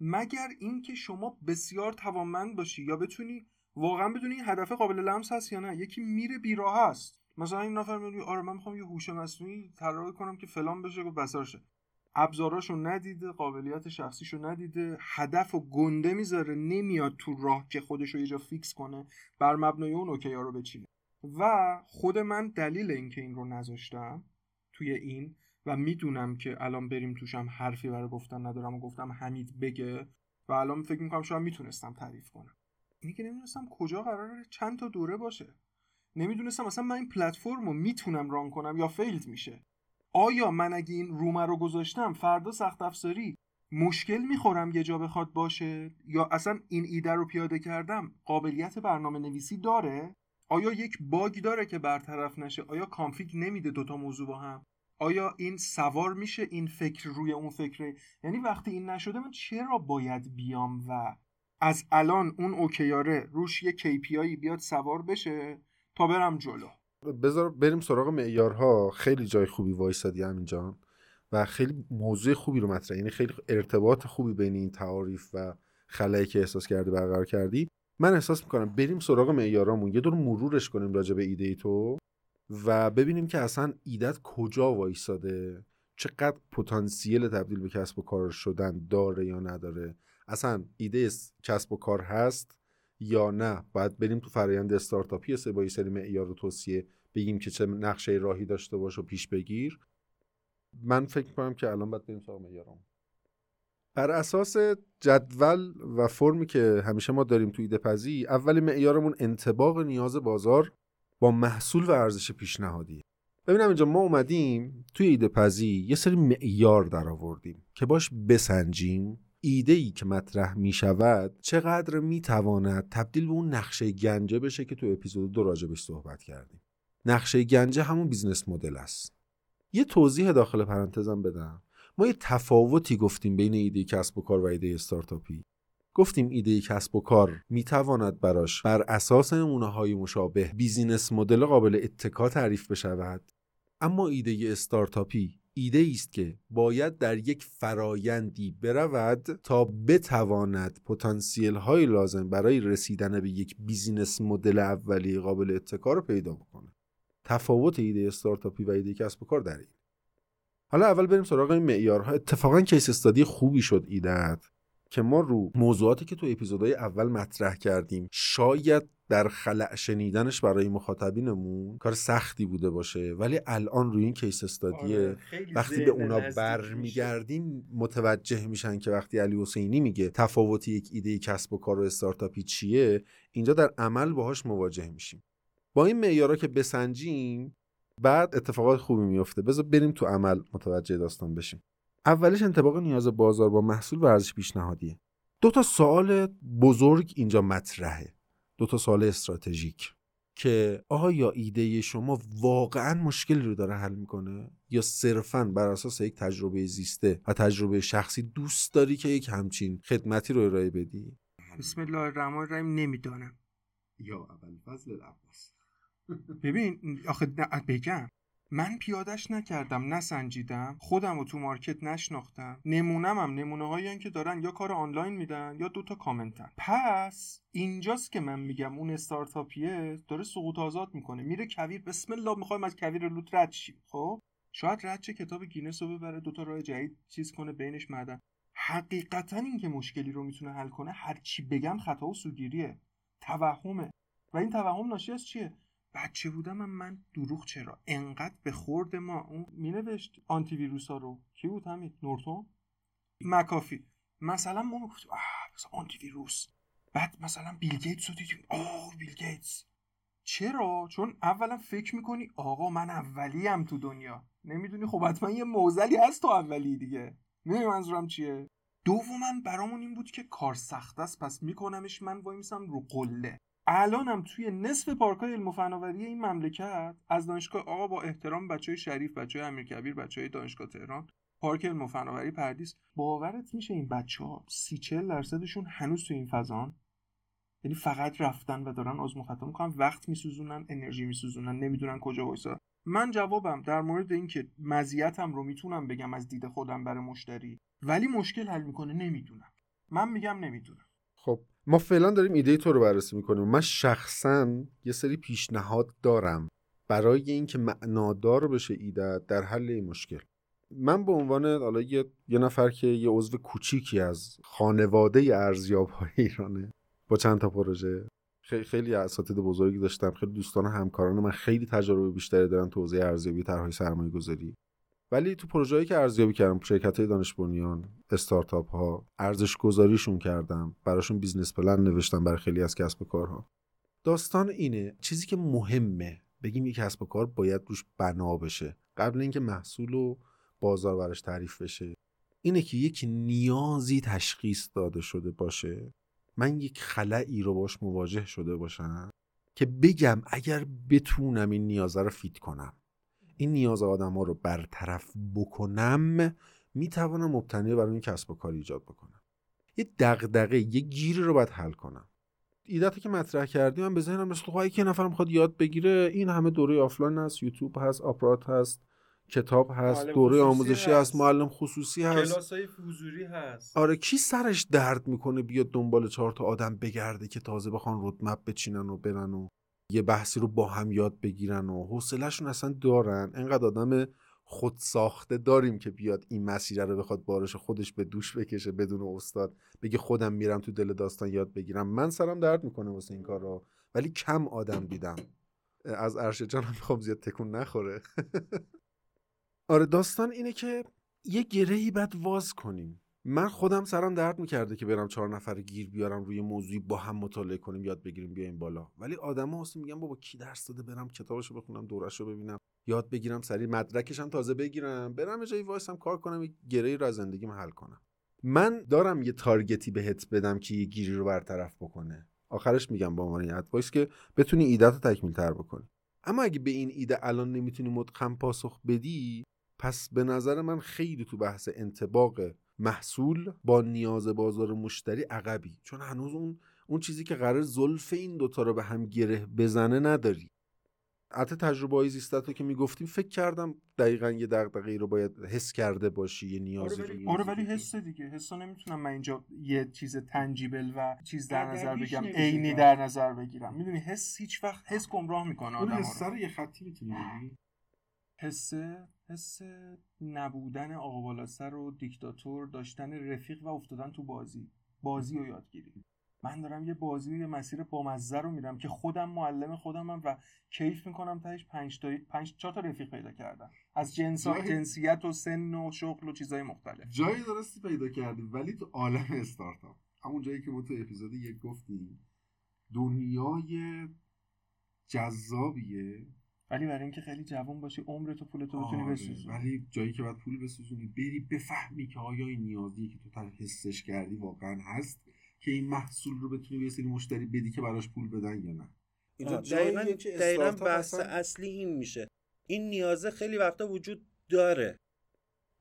S2: مگر اینکه شما بسیار توانمند باشی یا بتونی واقعا بدونی این هدف قابل لمس هست یا نه؟ یکی میره بیراه هست مثلا این نفر میگه آره من می‌خوام یه هوش مصنوعی طراحی کنم که فلان بشه و بسار شه. ابزاراشو ندیده قابلیت شخصیشو ندیده هدف و گنده می‌ذاره نمیاد تو راه که خودشو یه جا فیکس کنه بر مبنای اون اوکیا رو بچینه. و خود من دلیل اینکه این رو نذاشتم توی این و می‌دونم که الان بریم توشم حرفی برای گفتن ندارم و گفتم حمید بگه و الان فکر می‌کنم شاید می‌تونستم تعریف کنم. اینی که نمی‌دونستم کجا قراره چند تا دوره باشه. نمی‌دونستم اصلا من این پلتفرم رو می‌تونم run کنم یا failed میشه. آیا من اگه این رومه رو گذاشتم فردا سخت افزاری مشکل می‌خورم یه جا بخواد باشه؟ یا اصلا این ایده رو پیاده کردم قابلیت برنامه نویسی داره؟ آیا یک bug داره که برطرف نشه؟ آیا conflict نمیده دوتا موضوع با هم؟ آیا این سوار میشه این فکر روی اون فکره یعنی وقتی این نشده من چرا باید بیام و از الان اون اوکیاره روش یه KPI بیاد سوار بشه تا برم جلو؟
S1: بذار بریم سراغ معیارها. خیلی جای خوبی وایسادی همینجا و خیلی موضوع خوبی رو مطرح. یعنی خیلی ارتباط خوبی بین این تعاریف و خلایی که احساس کردی برقرار کردی. من احساس می‌کنم بریم سراغ معیارامون. یه دور مرورش کنیم راجع به ایده ای تو. و ببینیم که اصلا ایدت کجا وایساده. چقدر پتانسیل تبدیل به کسب و کار شدن داره یا نداره. اصلا ایده کسب و کار هست یا نه؟ باید بریم تو فرایند استارتاپی سه با سری معیار و توصیه بگیم که چه نقشه راهی داشته باش و پیش بگیر. من فکر کنم که الان باید بریم سراغ معیارم بر اساس جدول و فرمی که همیشه ما داریم تو ایده پزی اولی معیارمون انتباق نیاز بازار با محصول و ارزش پیشنهادی. ببینم اینجا ما اومدیم توی ایده پزی یه سری معیار در آوردیم که باش بسنجیم. ایده ای که مطرح می شود چقدر می تواند تبدیل به اون نقشه گنجه بشه که تو اپیزود دو راجبش صحبت کردیم. نقشه گنجه همون business model است. یه توضیح داخل پرانتزم بدم. ما یه تفاوتی گفتیم بین ایده کسب و کار و ایده استارتاپی. گفتیم ایده کسب و کار می‌تواند براش بر اساس نمونه های مشابه business model قابل اتکا تعریف بشود. اما ایده استارتاپی ایده است که باید در یک فرایندی برود تا بتواند پتانسیل های لازم برای رسیدن به یک business model اولیه قابل اتکا رو پیدا بکنه. تفاوت ایده استارتاپی و ایده کسب و کار در این. حالا اول بریم سراغ این معیارها. اتفاقا case study خوبی شد ایدهت که ما رو موضوعاتی که تو اپیزودهای اول مطرح کردیم شاید در خلع شنیدنش برای مخاطبینمون کار سختی بوده باشه ولی الان روی این کیس استادیه آره، وقتی به اونا برمیگردیم متوجه میشن که وقتی علی حسینی میگه تفاوتی یک ایده کسب و کار و استارتاپی چیه اینجا در عمل باهاش مواجه میشیم. با این معیارا که بسنجیم بعد اتفاقات خوبی میفته. بذار بریم تو عمل متوجه داستان بشیم. اولش انتباق نیاز بازار با محصول و ارزش پیشنهادیه. دو تا سوال بزرگ اینجا مطرحه. دو تا سوال استراتژیک که آیا ایده شما واقعا مشکلی رو داره حل می‌کنه یا صرفا بر اساس یک تجربه زیسته و تجربه شخصی دوست داری که یک همچین خدمتی رو ارائه بدی؟
S2: بسم الله الرحمن الرحیم. نمی‌دانم.
S1: یا اول فضل العباس.
S2: ببین آخه بگم. من پیادش نکردم نسنجیدم خودم رو تو مارکت نشناختم. نمونم هم نمونه هایی که دارن یا کار آنلاین میدن یا دوتا کامنتن. پس اینجاست که من میگم اون استارتاپیه داره سقوط آزاد می‌کنه. میره کویر بسم الله می‌خوایم از کویر لوت رد شیم. خب؟ شاید رد چه کتاب گینس رو ببره دوتا راه جدید چیز کنه بینش معدن. حقیقتا اینکه مشکلی رو می‌تونه حل کنه هر چی بگم خطا و سوگیریه. توهمه. و این توهم ناشی از چیه؟ بچه بودم من, من دروغ چرا؟ انقدر به خورد ما. اون مینوشت آنتی ویروس ها رو. کی بود همین نورتون؟ مکافی. مثلا ما می‌گفتیم آه آنتی ویروس بعد مثلا بیل گیتس رو دیدیم. آه بیل گیتس. چرا؟ چون اولا فکر می‌کنی آقا من اولیم تو دنیا. نمی‌دونی؟ خب حتما یه موزلی هست تو اولی دیگه. می‌دونی منظورم چیه؟ دوما برامون این بود که کار سخت است پس میکنمش من وای میسم رو قله. الانم توی نصف پارکای علم و این مملکت از دانشگاه آقا با احترام بچه های شریف بچه های امیرکبیر بچه های دانشگاه تهران پارک علم و فناوری پردیس. باورت میشه این بچه ها سی چل درصدشون هنوز توی این فضان؟ یعنی فقط رفتن و دارن آزمون خطا می‌کنن وقت میسوزونن انرژی میسوزونن نمی‌دونن کجا وایسا. من جوابم در مورد اینکه مزیتم رو می‌تونم بگم از دید خودم برای مشتری ولی مشکل حل می‌کنه نمی‌دونم. من میگم نمی‌دونم.
S1: خب ما فعلا داریم ایده تو رو بررسی می‌کنیم. من شخصا یه سری پیشنهاد دارم برای اینکه معنادار بشه ایده در حل این مشکل. من به عنوان حالا یه،, یه نفر که یه عضو کوچیکی از خانواده ارزیاب های ایرانه با چند تا پروژه خیلی خیلی اساتید بزرگی داشتم خیلی دوستان و همکاران من خیلی تجربه بیشتری دارن تو حوزه ارزیابی طرحهای سرمایه گذاری ولی تو پروژه‌ای که ارزیابی کردم شرکت های دانش بنیان استارتاپ ها ارزش گذاریشون کردم براشون business plan نوشتم برای خیلی از کسب و کارها. داستان اینه چیزی که مهمه بگیم یک کسب و کار باید روش بنا بشه. قبل اینکه محصول و بازار براش تعریف بشه اینه که یک نیازی تشخیص داده شده باشه. من یک خلأیی رو باش مواجه شده باشم که بگم اگر بتونم این نیازه رو fit کنم. این نیاز آدم ها رو برطرف بکنم می‌توانم مبتنی برای این کسب و کار ایجاد بکنم. یه دغدغه یه گیری رو باید حل کنم. ایدتو که مطرح کردی من به ذهنم مثل خواهی که نفر می‌خواد یاد بگیره این همه دوره آفلاین هست یوتیوب هست آپارات هست کتاب هست دوره آموزشی هست. معلم خصوصی هست.
S2: کلاس های حضوری هست.
S1: آره کی سرش درد می‌کنه بیاد دنبال چهار تا آدم بگرده که تازه بخوان رودمپ بچینن و برن و یه بحثی رو با هم یاد بگیرن و حوصلهشون اصلا دارن. انقدر آدم خود ساخته داریم که بیاد این مسیر رو بخواد بارش خودش به دوش بکشه بدون استاد بگه خودم میرم تو دل داستان یاد بگیرم. من سرم درد می‌کنه واسه این کار رو ولی کم آدم دیدم. از ارشد جانم می‌خوام زیاد تکون نخوره. [laughs] آره داستان اینه که یه گرهی باید واز کنیم. من خودم سرم درد می‌کرده که برم چهار نفر گیر بیارم روی موضوعی با هم مطالعه کنیم یاد بگیریم بیایم بالا. ولی آدما واسه میگم بابا کی درس داده برم کتابشو بخونم دورشو ببینم. یاد بگیرم سری مدرکشم تازه بگیرم برم جایی وایسم کار کنم یه گرهی رو از زندگیم حل کنم. من دارم یه target ی بهت بدم که یه گیری رو برطرف بکنه. آخرش میگم به عنوان advice که بتونی ایده رو تکمیل تر بکنی. اما اگه به این ایده الان نمی‌تونی متقن پاسخ بدی پس به نظر من خیلی تو بحث انتباق محصول با نیاز بازار مشتری عقبی. چون هنوز اون اون چیزی که قرار زلف این دوتا رو به هم گره بزنه نداری. حتی تجربه های زیستت که می‌گفتیم فکر کردم دقیقا یه دقیقه رو باید حس کرده باشی یه نیازی
S2: آره ولی, آره ولی حس دیگه. حسا نمی‌تونم من اینجا یه چیز تنجیبل و چیز در نظر بگم عینی در نظر بگیرم. می‌دونی حس هیچ وقت حس گمراه می‌کنه آدم
S1: حس رو یه خطی می‌تونی
S2: حس حس نبودن آقا بالاسر و دیکتاتور داشتن رفیق و افتادن تو بازی. بازی و یادگیری من دارم یه بازی و یه مسیر بامزه رو میرم که خودم معلم خودمم و کیف می‌کنم تهش پنج تا پنج چهار تا رفیق پیدا کردم. از جنس جای... جنسیت و سن و شغل و چیزای مختلف.
S1: جایی درستی پیدا کردی ولی تو عالم استارتاپ. همون جایی که ما تو اپیزود یک گفتیم دنیای جذابیه.
S2: ولی برای اینکه خیلی جوان باشی عمر تو پول تو بتونی آره، بسوزونی
S1: ولی جایی که باید پول بسوزونی بری بفهمی که آیا این نیازی که تو حسش کردی واقعا هست که این محصول رو بتونی به سری مشتری بدی که براش پول بدن یا نه.
S3: دقیقا, دقیقا بحث اصلی این میشه. این نیازه خیلی وقتا وجود داره.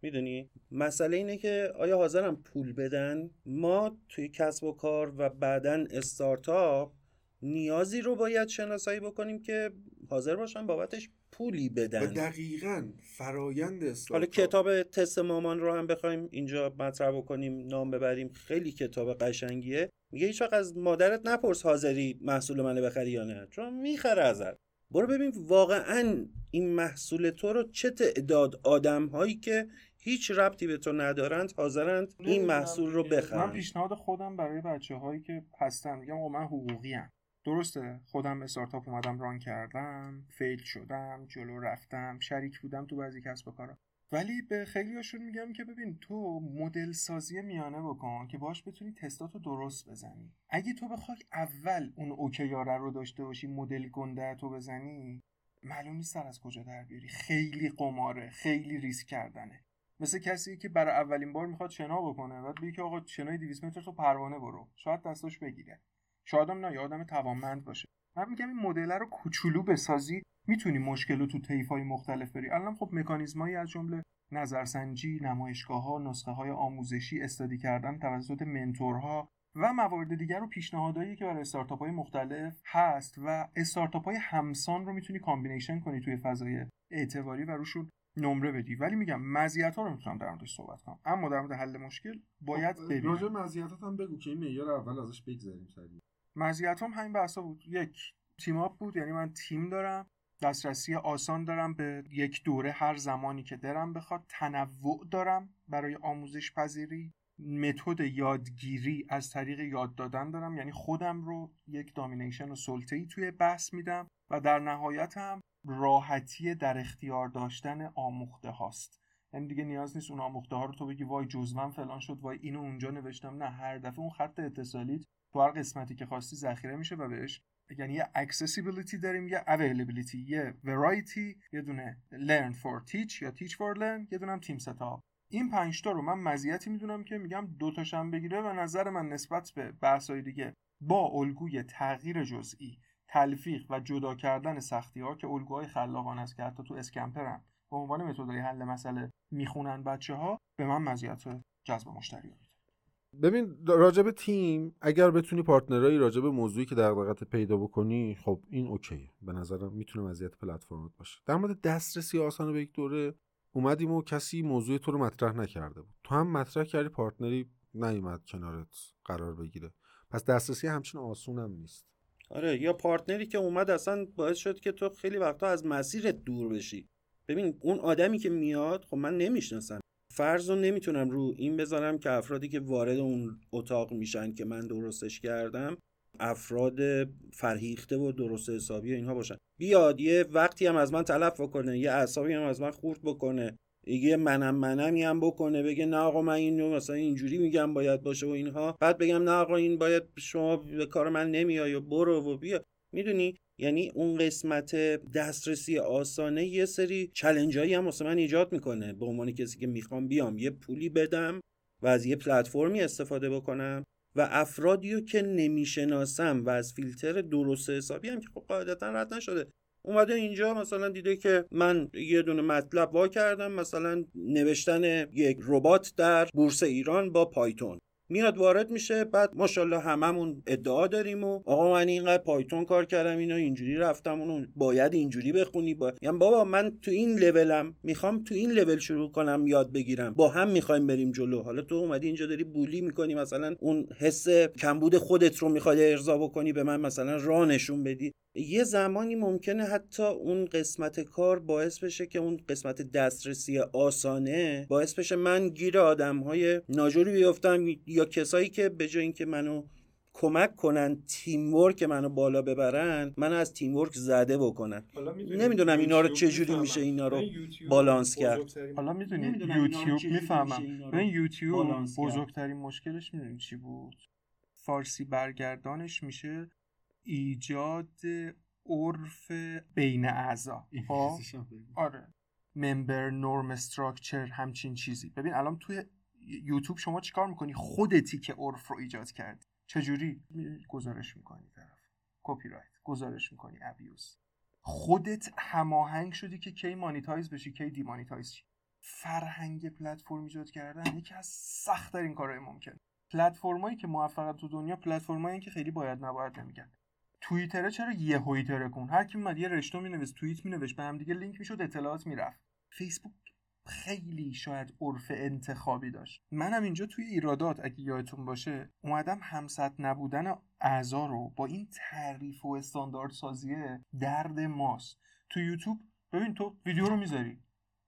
S3: می‌دونی؟ مسئله اینه که آیا حاضرم پول بدن؟ ما توی کسب و کار و بعدا استارتاپ نیازی رو باید شناسایی بکنیم که حاضر باشن بابتش پولی بدن.
S1: و دقیقا فرایند
S3: حالا کتاب تست مامان رو هم بخوایم اینجا مطرح بکنیم نام ببریم خیلی کتاب قشنگیه. میگه هیچ از مادرت نپرس حاضری محصول منو بخری یا نه چون می‌خره ازت. برو ببین واقعا این محصول تو رو چه تعداد آدم هایی که هیچ ربطی به تو ندارند حاضرند این محصول رو بخرن
S2: من پیشنهاد خودم برای بچه هایی که هستن میگم آقا من حقوقی هم. درسته. خودم استارتاپ اومدم ران کردم فیل شدم جلو رفتم شریک بودم تو بعضی کسب و کارا. ولی به خیلی هاشون میگم که ببین تو مدل سازی میانه بکن که باش بتونی تستاتو درست بزنی. اگه تو بخوای اول اون اوکیاره رو داشته باشی مدل گنده تو بزنی معلوم نیست سر از کجا در بیاری. خیلی قماره خیلی ریسک کردنه. مثل کسی که برای اولین بار می‌خواد شنا بکنه بعد که آقا شنای 200 متر تو پروانه برو. شاید دستاش بگیره. شاید هم نه آدم توانمند باشه. من میگم این مدل رو کوچولو بسازی می‌تونی مشکل رو تو طیف های مختلف بری. الان خب مکانیزمایی از جمله نظرسنجی نمایشگاه ها نسخه های آموزشی استادی کردن توسط mentor ها و موارد دیگر رو پیشنهادهایی که برای استارتاپ های مختلف هست و استارتاپ های همسان رو می‌تونی combination کنی توی فضای اعتباری و روشون نمره بدی. ولی میگم مزیت ها رو می‌تونم در موردش صحبت کنم. اما در مورد حل مشکل باید
S1: خب،
S2: ببینم.
S1: راجع مزیتات هم بگو که این معیار اول ازش بگذریم سریع.
S2: مزیت هم همین بحثا بود. یک تیم اپ بود یعنی من تیم دارم. دسترسی آسان دارم به یک دوره هر زمانی که دارم بخواد. تنوع دارم برای آموزش پذیری. متد یادگیری از طریق یاد دادن دارم. یعنی خودم رو یک دامینیشن و سلطه ای توی بحث میدم و در نهایت هم راحتی در اختیار داشتن آموخته هاست. یعنی دیگه نیاز نیست اون آموخته ها رو تو بگی وای جزوم فلان شد وای اینو اونجا نوشتم. نه هر دفعه اون خط اتصالیت تو هر قسمتی که خواستی ذخیره میشه و بهش یعنی یه accessibility داریم یه availability یه variety یه دونه learn for teach یا teach for learn یه دونه هم تیم setup این پنج تا رو من مزیتی می‌دونم که میگم دو تاشم بگیره و نظر من نسبت به بحث‌های دیگه با الگوی تغییر جزئی تلفیق و جدا کردن سختی ها که الگوهای خلاقانه است که حتی تو SCAMPER ن به عنوان متدای حل مسئله می‌خونن بچه ها به من مزیت جذب مشتری میده
S1: ببین راجب تیم اگر بتونی partner ایی راجب موضوعی که دغدغت پیدا بکنی خب این اوکیه. به نظرم می‌تونه مزیت پلتفرمت باشه در مورد دسترسی آسان به یک دوره اومدیم و کسی موضوع تو رو مطرح نکرده بود. تو هم مطرح کردی partner ی نیومد کنارت قرار بگیره. پس دسترسی همچین آسون هم نیست.
S3: آره یا پارتنری که اومد اصلا باعث شد که تو خیلی وقتا از مسیرت دور بشی. ببین اون آدمی که میاد خب من نمی‌شناسم. فرض رو نمی‌تونم رو این بذارم که افرادی که وارد اون اتاق میشن که من درستش کردم افراد فرهیخته و درست حسابی و اینها باشن. بیاد یه وقتی هم از من تلف بکنه یه اعصابی هم از من خورد بکنه یه منم منمی هم بکنه بگه نه آقا من اینو مثلا اینجوری میگم باید باشه و اینها. بعد بگم نه آقا این باید شما به کار من نمیای و برو و بیا. می‌دونی؟ یعنی اون قسمت دسترسی آسانه یه سری چلنج هایی هم واسه من ایجاد می‌کنه. به عنوان کسی که می‌خوام بیام یه پولی بدم و از یه پلتفرمی استفاده بکنم و افرادی رو که نمی‌شناسم و از فیلتر درست حسابی هم که خب قاعدتا رد نشده. اومده اینجا مثلا دیده که من یه دونه مطلب وا کردم مثلا نوشتن یک ربات در بورس ایران با پایتون. میاد وارد میشه بعد ماشاءالله هممون ادعا داریم و آقا من اینقدر پایتون کار کردم اینو اینجوری رفتم اونو باید اینجوری بخونی با. یعنی بابا من تو این لولم می‌خوام تو این لول شروع کنم یاد بگیرم. با هم می‌خوایم بریم جلو. حالا تو اومدی اینجا داری بولی می‌کنی مثلا اون حس کمبود خودت رو می‌خوای ارضا بکنی به من مثلا راه نشون بدی. یه زمانی ممکنه حتی اون قسمت کار باعث بشه که اون قسمت دسترسی آسانه باعث بشه من گیر آدم های ناجوری بیفتم یا کسایی که به جای اینکه منو کمک کنن تیم ورک منو بالا ببرن من از تیم ورک زده بکنن. نمی‌دونم اینا رو چجوری میشه اینا رو بالانس کرد.
S2: حالا می‌دونی یوتیوب می‌فهمم. ببین یوتیوب. بزرگترین مشکلش می‌دونی چی بود؟ فارسی برگردانش میشه. ایجاد عرف بین اعضا. خب؟ آره. ممبر نورم استراکچر همچین چیزی. ببین الان توی یوتیوب شما چیکار می‌کنی؟ خودتی که عرف رو ایجاد کردی. چجوری؟ گزارش می‌کنی طرف. کپی رایت گزارش می‌کنی. abuse خودت هماهنگ شدی که کی monetize بشی کی demonetize شی. فرهنگ پلتفرم ایجاد کردن یکی از سخت ترین کارهای ممکن. پلتفرمایی که موفقن تو دنیا پلتفرمایی که خیلی باید نباید نمیگن. توییتره چرا یهویی ترکوند هر کی اومد یه رشته مینوشت توییت مینوشت به هم دیگه لینک می‌شد اطلاعات می‌رفت. فیسبوک خیلی شاید عرف انتخابی داشت. منم اینجا توی ایرادات اگه یادتون باشه اومدم همسط نبودن اعضا رو با این تعریف و استاندارد سازیه درد ماست. تو یوتیوب ببین تو ویدیو رو می‌ذاری.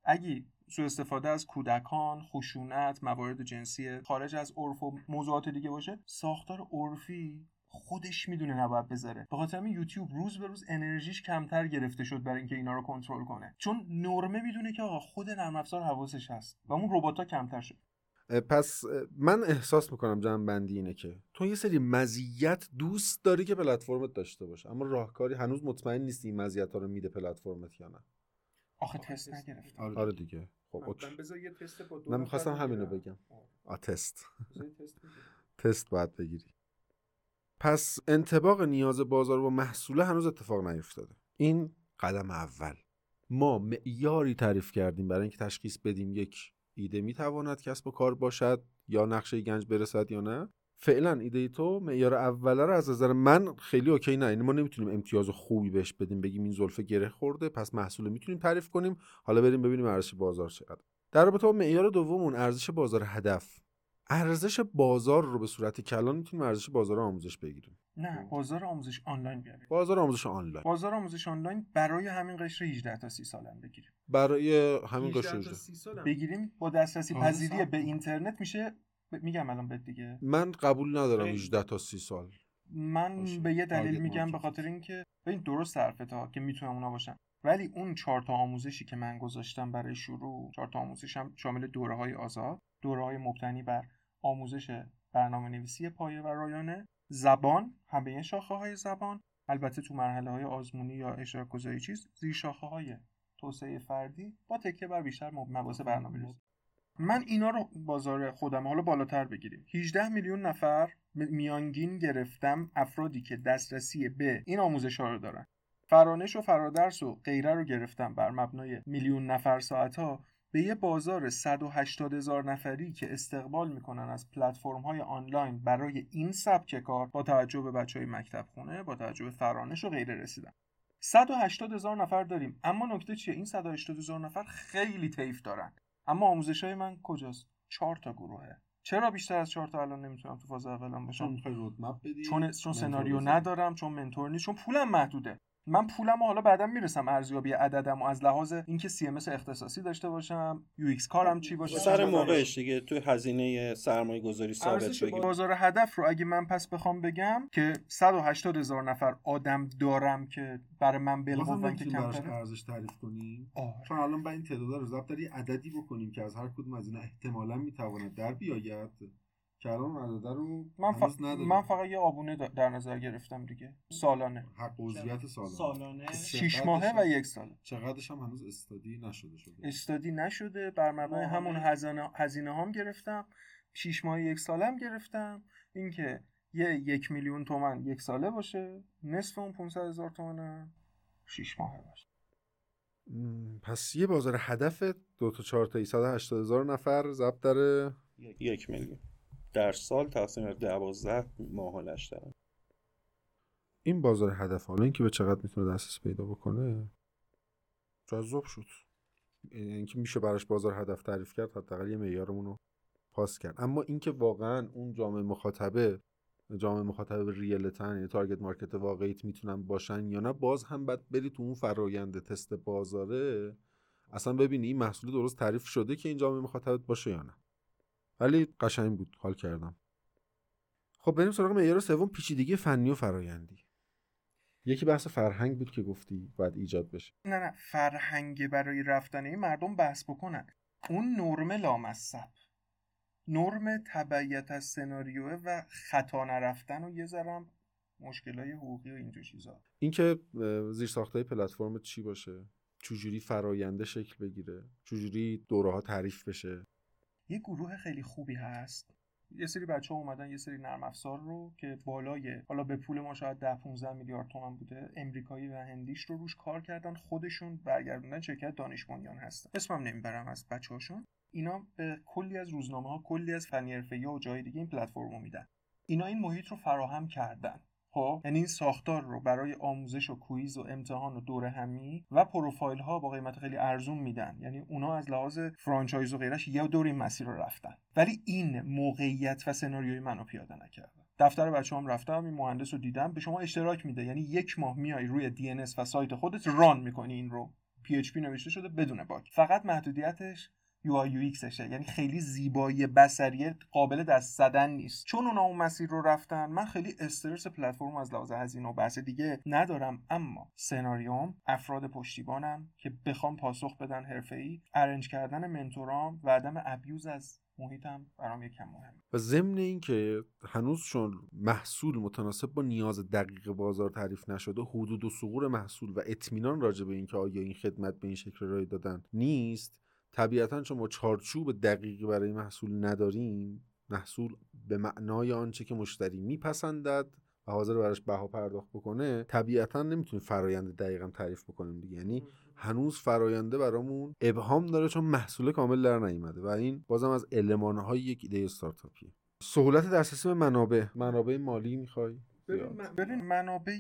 S2: اگه سوء استفاده از کودکان، خشونت، موارد جنسی خارج از عرف و موضوعات دیگه باشه ساختار عرفی خودش می‌دونه نباید بذاره. به خاطر یوتیوب روز به روز انرژیش کمتر گرفته شد برای اینکه اینا رو کنترل کنه. چون نرمه می‌دونه که آقا خود نرم افزار حواسش هست و اون ربات کمتر شد.
S1: پس من احساس می‌کنم جمع بندی اینه که تو یه سری مزیت دوست داری که پلتفرمت داشته باشه اما راهکاری هنوز مطمئن نیستی این مزیت ها رو میده پلتفرمت یا نه.
S2: آخه تست نگرفتم
S1: آره, آره دیگه. خب اوکی.
S2: یه تست با
S1: من می‌خواستم همینو بگم. آ تست. تست باید بگیری. پس انتباق نیاز بازار با محصوله هنوز اتفاق نیفتاده. این قدم اول. ما معیاری تعریف کردیم برای اینکه تشخیص بدیم یک ایده می‌تواند کسب و کار باشد یا نقشه گنج برسد یا نه. فعلا ایده تو معیار اوله رو از نظر من خیلی اوکی نه. یعنی ما نمی‌تونیم امتیاز خوبی بهش بدیم بگیم این زلفه گره خورده پس محصول می‌تونیم تعریف کنیم. حالا بریم ببینیم ارزش بازار چقدر. در رابطه با معیار دومون ارزش بازار هدف ارزش بازار رو به صورت کلان می‌تونیم ارزش بازار آموزش بگیریم.
S2: نه بازار آموزش آنلاین بیاریم.
S1: بازار آموزش آنلاین.
S2: بازار آموزش آنلاین برای همین قشر 18 تا 30 سالم بگیریم.
S1: برای همین قشر
S2: بگیریم با دسترسی پذیری به اینترنت میشه. میگم الان بهت دیگه.
S1: من قبول ندارم 18 تا 30 سال.
S2: من باشه. به یه دلیل میگم به خاطر اینکه ببین درست حرفت ها که می‌تونم اونا باشن. ولی اون چهار تا آموزشی که من گذاشتم برای شروع چهار تا آموزشم شامل دوره های آزاد دوره های مبتنی بر آموزش برنامه نویسی پایه و رایانه زبان همه شاخه های زبان البته تو مرحله های آزمونی یا اشتراک گذاری چیز زیر شاخه های توسعه فردی با تکیه بر بیشتر مباحث برنامه نویسی من اینا رو بازار خودم حالا بالاتر بگیریم. 18 میلیون نفر میانگین گرفتم افرادی که دسترسی به این آموزش ها رو دارن. فرانش و فرادرس و غیره رو گرفتم بر مبنای میلیون نفر ساعت ها به یه بازار 180 هزار نفری که استقبال می‌کنن از پلتفرم های آنلاین برای این سبک کار با توجه به بچه های مکتب خونه با توجه به فرانش و غیره رسیدن. 180 هزار نفر داریم. اما نکته چیه؟ این 180 هزار نفر خیلی طیف دارن. اما آموزش های من کجاست؟ چهار تا گروهه. چرا بیشتر از چهار تا الان نمی‌تونم تو فاز اولم باشم؟ چون چون سناریو ندارم چون mentor نیست چون پولم محدوده. من پولم حالا بعدا می‌رسم ارزیابی عددم و از لحاظ اینکه CMS اختصاصی داشته باشم UX کارم چی باشه؟
S3: سر موقعش. دیگه تو هزینه سرمایه گذاری ثابت بگیم.
S2: بازار هدف رو اگه من پس بخوام بگم که 180 هزار نفر آدم دارم که برای من بالقوه‌ان که کمتر
S1: ارزش تعریف کنیم؟ چون الان با این تعداد رو ضبط عددی بکنیم که از هر کدوم از اینا احتمالا می‌تواند در بیاید. که الان عدده رو
S2: من, ف... من فقط یه آبونه در نظر گرفتم دیگه. سالانه.
S1: حق عضویت سالانه.
S2: سالانه؟ 6 ماهه و یک سال
S1: چقدرش هم هنوز استادی نشده شده؟
S2: استادی نشده. بر مبنای همون هزینه هزینه هم گرفتم. 6 ماه یک سالم گرفتم. اینکه یه یک میلیون تومن یک ساله باشه. نصف اون 500 هزار تومن 6 ماهه باشه.
S1: پس یه بازار هدف دو تا چهار تا 180 هزار نفر ضبط داره
S3: یک میلیون. در سال تقسیم دوازده ماهانش دارن
S1: این بازار هدف حالا اینکه به چقدر می‌تونه دسترسی پیدا بکنه جذاب شد. اینکه میشه براش بازار هدف تعریف کرد حداقل یه معیارمون رو پاس کرد. اما اینکه واقعا اون جامعه مخاطبه جامعه مخاطبه ریلتن یعنی تارگت مارکت واقعیت می‌تونن باشن یا نه باز هم بعد بری تو اون فرایند تست بازاره. اصلا ببینی این محصول درست تعریف شده که این جامعه مخاطبت باشه یا نه. ولی قشنگ بود حال کردم. خب بریم سراغ معیار سوم پیچیدگی فنی و فرایندی. یکی بحث فرهنگ بود که گفتی باید ایجاد بشه.
S2: نه نه فرهنگ برای رفتن مردم بحث بکنن. اون نرم لامصب. نرم تبعیت از سناریوه و خطا نرفتن و یه ذرم مشکلای حقوقی و اینجور چیزا.
S1: اینکه زیر ساخته پلتفرم چی باشه؟ چجوری فراینده شکل بگیره؟ چجوری دوره ها تعریف بشه؟
S2: یه گروه خیلی خوبی هست. یه سری بچه ها اومدن یه سری نرم افزار رو که بالای حالا به پول ما شاید 10 15 میلیارد تومن بوده امریکایی و هندیش رو روش کار کردن خودشون برگردوندن شرکت دانش بنیان هستن. اسمم نمی‌برم از بچه هاشون اینا به کلی از روزنامه ها کلی از فنی و جای دیگه این پلتفرم رو میدن. اینا این محیط رو فراهم کردن. خب یعنی این ساختار رو برای آموزش و quiz و امتحان و دوره همی و پروفایل ها با قیمت خیلی ارزون میدن. یعنی اونا از لحاظ franchise و غیرش یه دور این مسیر رو رفتن. ولی این موقعیت و سناریوی منو پیاده نکردن دفتر بچه هم رفتم این مهندس رو دیدم به شما اشتراک میده. یعنی یک ماه میای روی DNS و سایت خودت run می‌کنی این رو. PHP نوشته شده بدون باگ فقط محدودیتش UI UXشه یعنی خیلی زیبایی بصری قابل دست زدن نیست. چون اونا اون مسیر رو رفتن من خیلی استرس پلتفرم از لحاظ هزینه و بحث دیگه ندارم. اما سناریوم افراد پشتیبانم که بخوام پاسخ بدن حرفه‌ای ارنج کردن منتورام و عدم ابیوز از محیطم برام یکم مهم
S1: و ضمن اینکه هنوز چون محصول متناسب با نیاز دقیق بازار تعریف نشده حدود و سقور محصول و اطمینان راجع به اینکه آیا این خدمت به این شکل ارائه دادن نیست طبیعتا چون ما چارچوب دقیقی برای محصول نداریم محصول به معنای آنچه که مشتری میپسندد و حاضر براش بها پرداخت بکنه طبیعتا نمی‌تونیم فرایند دقیقا تعریف بکنیم دیگه. یعنی هنوز فراینده برامون ابهام داره چون محصول کامل در نیومده و این بازم از المانهای یک ایده استارتاپیه. سهولت دسترسی به منابع. منابع مالی می‌خوای؟
S2: ببین منابع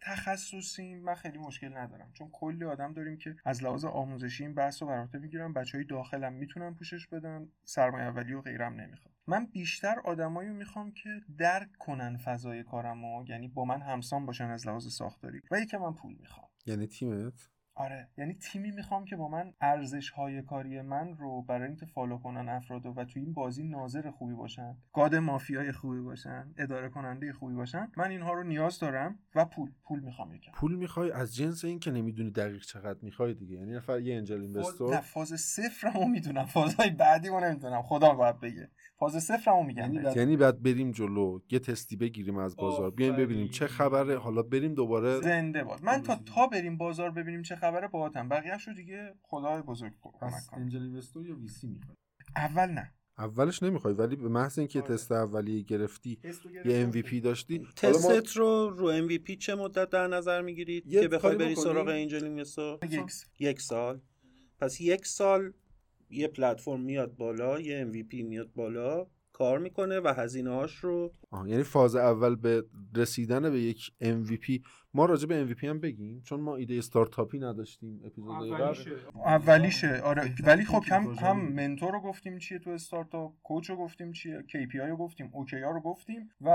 S2: تخصصی من خیلی مشکل ندارم. چون کلی آدم داریم که از لحاظ آموزشی این بحث رو برات می‌گیرن بچه های داخلم می‌تونن پوشش بدن سرمایه اولی و غیرم نمی‌خوام من بیشتر آدمایی می‌خوام که درک کنن فضای کارم و یعنی با من همسان باشن از لحاظ ساختاری. و یکم من پول می‌خوام.
S1: یعنی تیمت؟
S2: آره یعنی تیمی می‌خوام که با من ارزش های کاری من رو برای اینکه فالو کنن افراد و تو این بازی ناظر خوبی باشن گاد مافیای خوبی باشن اداره کننده خوبی باشن من اینها رو نیاز دارم و پول پول می‌خوام یکم.
S1: پول می‌خوای از جنس این که نمی‌دونی دقیق چقدر می‌خوای دیگه. یعنی نفر یه انجل اینوستور
S2: نه فاز صفرمو می‌دونم. فازهای بعدی رو نمی‌دونم. خدا باید بگه. فاز صفرمو میگم
S1: یعنی بعد, یعنی بعد بریم جلو یه تستی بگیریم از بازار. بیایم ببینیم چه خبره. حالا بریم دوباره
S2: زنده باد. من تا تا بریم بازار ببینیم چه خبره. باهاتم. بقیه‌شو دیگه خدای بزرگ
S1: کمک انجل اینوستور یا ویسی می‌خوای؟
S2: اول نه.
S1: اولش نمی‌خوای ولی به محض اینکه آره. تست اولیه گرفتی یه MVP داشتی.
S3: تستت رو رو MVP چه مدت در نظر می‌گیرید که بخوای بری سراغ انجل اینوستور؟ یک سال. پس یک سال یه پلتفرم میاد بالا یه MVP میاد بالا کار می‌کنه و هزینه هاش رو
S1: آه یعنی فاز اول به رسیدن به یک MVP ما راجع به MVP هم بگیم چون ما ایده استارتاپی نداشتیم اپیزود
S2: اولیشه اولیشه آره. ولی خب هم هم منتور رو گفتیم چیه تو استارتاپ کوچ رو گفتیم چیه KPI رو گفتیم OKR رو گفتیم و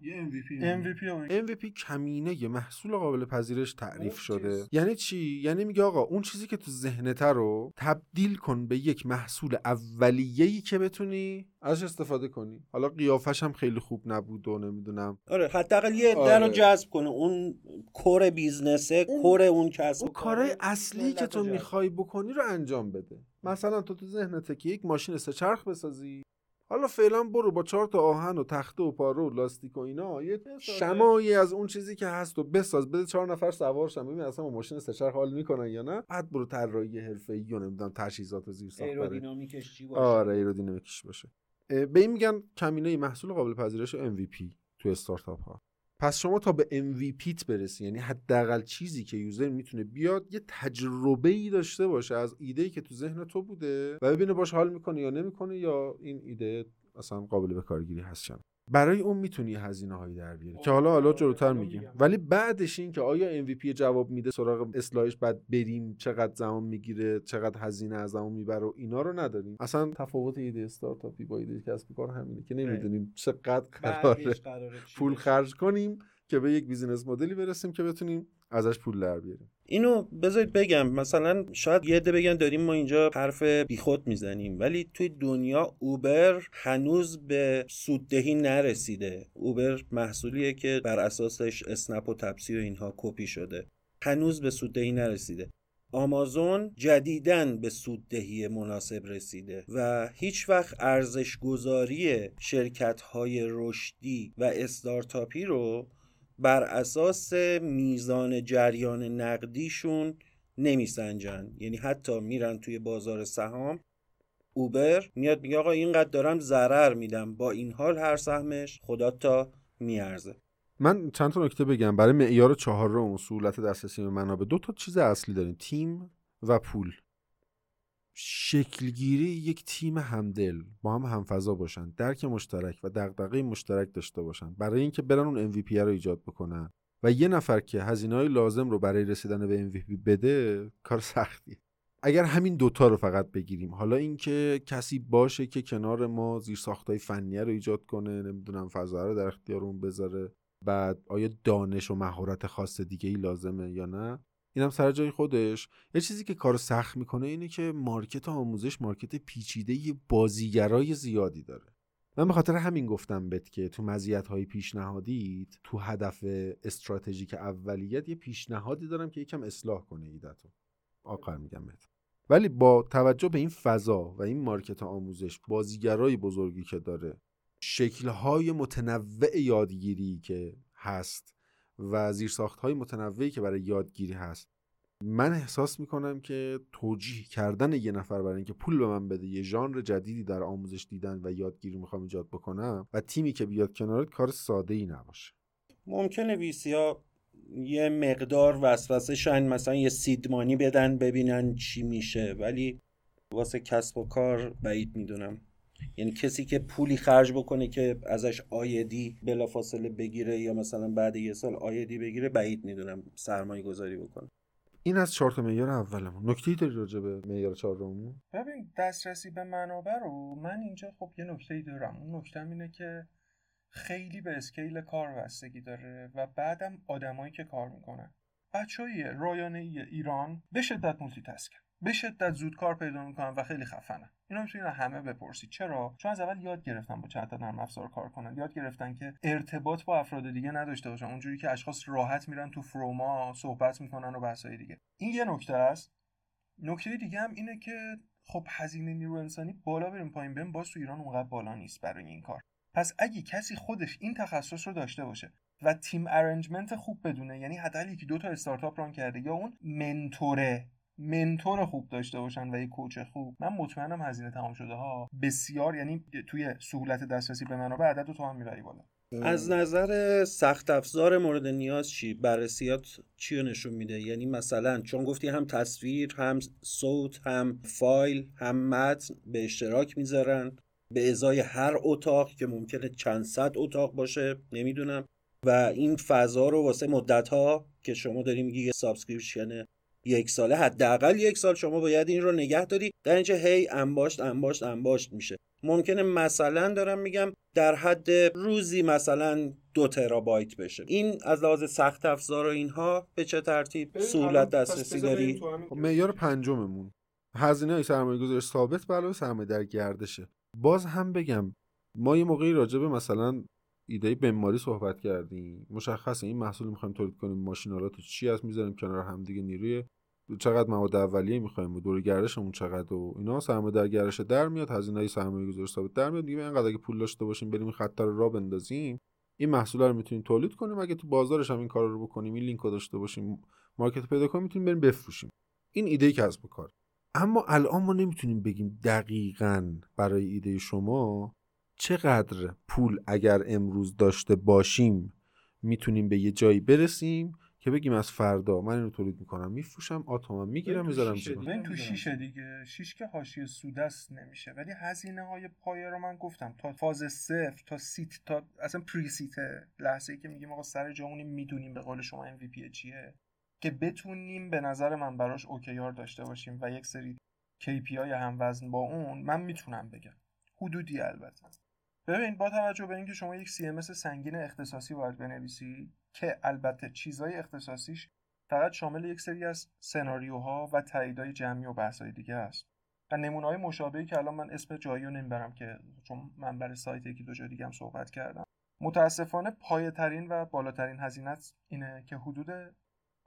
S1: یه MVP
S2: MVP رو
S1: MVP کمینه یه محصول قابل پذیرش تعریف شده. یعنی چی؟ یعنی میگه آقا اون چیزی که تو ذهنت رو تبدیل کن به یک محصول اولیه‌ای که بتونی ازش استفاده کنی. حالا قیافش هم خیلی خوب نبود و نمی‌دونم.
S3: آره حداقل یه آره. رو جذب کنه. اون کور بیزنسه کور اون کسب
S1: اون کارهای اصلی که تو می‌خوای بکنی رو انجام بده. مثلا تو تو ذهنته که یک ماشین سه چرخ بسازی. حالا فعلا برو با چهار تا آهن و تخته و پارو و لاستیک و اینا یه شمایی از اون چیزی که هست و بساز. بده چهار نفر سوار شن. ببین اصلا ماشین سه حال می‌کنن یا نه. بعد برو طراحی حرفه‌ای و نمی‌دونم تجهیزات زیر ساخت
S3: ایرودینامیکش
S1: باشه؟ آره ایرودینامیکش باشه. به این میگن کمینه محصول قابل پذیرش MVP تو استارتاپ ها. پس شما تا به MVPت برسی یعنی حداقل چیزی که یوزر می‌تونه بیاد یه تجربه ای داشته باشه از ایده ای که تو ذهن تو بوده و ببینه باش حال می‌کنه یا نمی‌کنه یا این ایده اصلا قابل به کارگیری هست برای اون می‌تونی هزینه هایی در بیاری. که حالا حالا جلوتر میگیم ولی بعدش این که آیا MVP جواب میده سراغ اصلاحش بعد بریم چقدر زمان می‌گیره چقدر هزینه از زمان می‌بره و اینا رو نداریم. اصلا تفاوت ایده استارتاپی با ایده کسب کار همینه که نمی‌دونیم چقدر قراره پول خرج کنیم که به یک بیزینس مدلی برسیم که بتونیم ازش پول در بیاریم.
S3: اینو بذارید بگم مثلا شاید یه عده بگن داریم ما اینجا حرف بیخود می‌زنیم ولی توی دنیا اوبر هنوز به سوددهی نرسیده. اوبر محصولیه که بر اساسش اسنپ و تپسی و اینها کپی شده. هنوز به سوددهی نرسیده. آمازون جدیدن به سوددهی مناسب رسیده و هیچ وقت ارزش گذاری شرکت های رشدی و استارتاپی رو بر اساس میزان جریان نقدیشون نمیسنجن. یعنی حتی میرن توی بازار سهام اوبر میاد میگه آقا اینقدر دارم ضرر میدم. با این حال هر سهمش خدا تا میارزه.
S1: من چند تا نکته بگم. برای معیار چهارم سهولت دسترسی به منابع دو تا چیز اصلی داریم. تیم و پول. شکلگیری یک تیم همدل با هم همفضا باشن درک مشترک و دغدغه مشترک داشته باشن برای اینکه برن اون MVP رو ایجاد بکنن. و یه نفر که هزینه های لازم رو برای رسیدن به MVP بده کار سختیه. اگر همین دوتا رو فقط بگیریم حالا اینکه کسی باشه که کنار ما زیر ساختای فنیه رو ایجاد کنه نمی‌دونم فضا رو در اختیارمون بذاره بعد آیا دانش و مهارت خاص دیگه ای لازمه یا نه؟ اینم سر جای خودش. یه چیزی که کار سخت می‌کنه اینه که مارکت آموزش مارکت پیچیده بازیگرای زیادی داره. من به خاطر همین گفتم بهت که تو مزیت های پیشنهادیت تو هدف استراتژیک اولیت یه پیشنهادی دارم که یکم اصلاح کنه ایدتو آخر میگم بهت. ولی با توجه به این فضا و این مارکت آموزش بازیگرای بزرگی که داره شکلهای متنوع یادگیری که هست و زیرساخت های متنوعی که برای یادگیری هست. من احساس می‌کنم که توجیه کردن یه نفر برای اینکه پول به من بده یه ژانر جدیدی در آموزش دیدن و یادگیری می‌خوام ایجاد بکنم و تیمی که بیاد کنارت کار ساده ای نباشه.
S3: ممکنه ویسی ها یه مقدار وسوسه شاید مثلا یه سیدمانی بدن ببینن چی میشه ولی واسه کسب و کار بعید می‌دونم. یعنی کسی که پولی خرج بکنه که ازش آیدی بلافاصله بگیره یا مثلا بعد یه سال آیدی بگیره بعید می‌دونم سرمایه گذاری بکنه.
S1: این از چهار معیار اولمون. نکته داری راجع به معیار چهارمون؟
S2: ببین دسترسی به منابع رو من اینجا خب یه نکته دارم. اون نکته اینه که خیلی به اسکیل کار بستگی داره و بعدم آدمایی که کار می‌کنن. بچه های رایانه ایران به شدت مولتی تسکن به شدت زود کار پیدا می‌کنن و خیلی خفنن اینا می‌تونین همه بپرسید چرا؟ چون از اول یاد گرفتن با تا نرم افزار کار کنن. یاد گرفتن که ارتباط با افراد دیگه نداشته باشن. اونجوری که اشخاص راحت میرن تو فروما صحبت می‌کنن و بحثای دیگه. این یه نکته است. نکته دیگه هم اینه که خب هزینه نیرو انسانی بالا بریم پایین. بریم باز تو ایران اونقدر بالا نیست برای این کار. پس اگه کسی خودش این تخصص رو داشته باشه و تیم ارنجمنت خوب بدونه یعنی حداقل یکی دو تا استارتاپ ران کرده یا اون منتوره منتور خوب داشته باشن و یه کوچ خوب. من مطمئنم هزینه تمام شده ها بسیار یعنی توی سهولت دسترسی به منابع عدد تو هم می‌بری بالا.
S3: از نظر سخت افزار مورد نیاز چی؟ بررسیات چی رو نشون میده؟ یعنی مثلا چون گفتی هم تصویر هم صوت هم فایل هم متن به اشتراک می‌ذارن به ازای هر اتاق که ممکنه چند صد اتاق باشه نمی‌دونم. و این فضا رو واسه مدت ها که شما داری میگی یه subscription یک ساله حداقل یک سال شما باید این رو نگه داری. در اینجا هی انباشت انباشت انباشت میشه. ممکنه مثلا دارم میگم در حد روزی مثلا دو ترابایت بشه. این از لحاظ سخت افزار و اینها به چه ترتیب؟ سهولت دسترسی داری
S1: معیار پنجممون. هزینه های سرمایه گذاری ثابت به سرمایه در گردشه. باز هم بگم ما یه موقعی راجع به مثلا ایده بماری صحبت کردیم. مشخصه این محصول می‌خوایم تولید کنیم. ماشینالات چی هست می‌ذاریم کنار هم دیگه نیروی؟ چقدر مواد اولیه می‌خوایم و دور گردشمون چقدر و اینا؟ سرمایه در گردش در میاد هزینه سرمایه گذاری ثابت در میاد. دیگه اینقدر اگه پول داشته باشیم بریم خط رو راه بندازیم این محصول رو می‌تونیم تولید کنیم. اگه تو بازارش هم این کار رو بکنیم این لینک رو داشته باشیم market پیدا کنیم می‌تونیم بریم بفروشیم. این ایده کسب و کار. اما الان ما نمی‌تونیم بگیم دقیقا برای ایده شما چقدر پول اگر امروز داشته باشیم می‌تونیم به یه جایی برسیم که بگیم از فردا من اینو تولید می‌کنم میفروشم آتومم می‌گیرم می‌ذارم
S2: این تو شیشه دیگه. شیش که حاشیه سودست نمیشه. ولی هزینه های پایه رو من گفتم. تا فاز صفر تا seed تا اصلا pre-seed لحظه ای که میگیم آقا سر جامونی می‌دونیم به قول شما MVP چیه. که بتونیم به نظر من براش اوکیار داشته باشیم و یک سری KPI هم وزن با اون من می‌تونم بگم. حدودی البته. ببین با توجه به اینکه شما یک CMS سنگین اختصاصی باید بنویسی که البته چیزهای اختصاصیش فقط شامل یک سری از سناریوها و تاییدهای جمعی و بحثهای دیگه است. و نمونه های مشابهی که الان من اسم جایی رو نمی‌برم که چون من برای سایت یکی دو جا دیگه هم صحبت کردم. متاسفانه پایه ترین و بالاترین هزینت اینه که حدود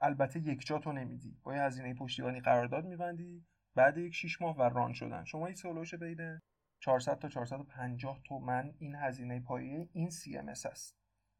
S2: البته یک جا تو نمیدی. با هزینه پشتیبانی قرارداد میبندی بعد یک 6 ماه و run شدن. شما این سولوش بین 400 تا 450 تومن این هزینه پایه این CMS است.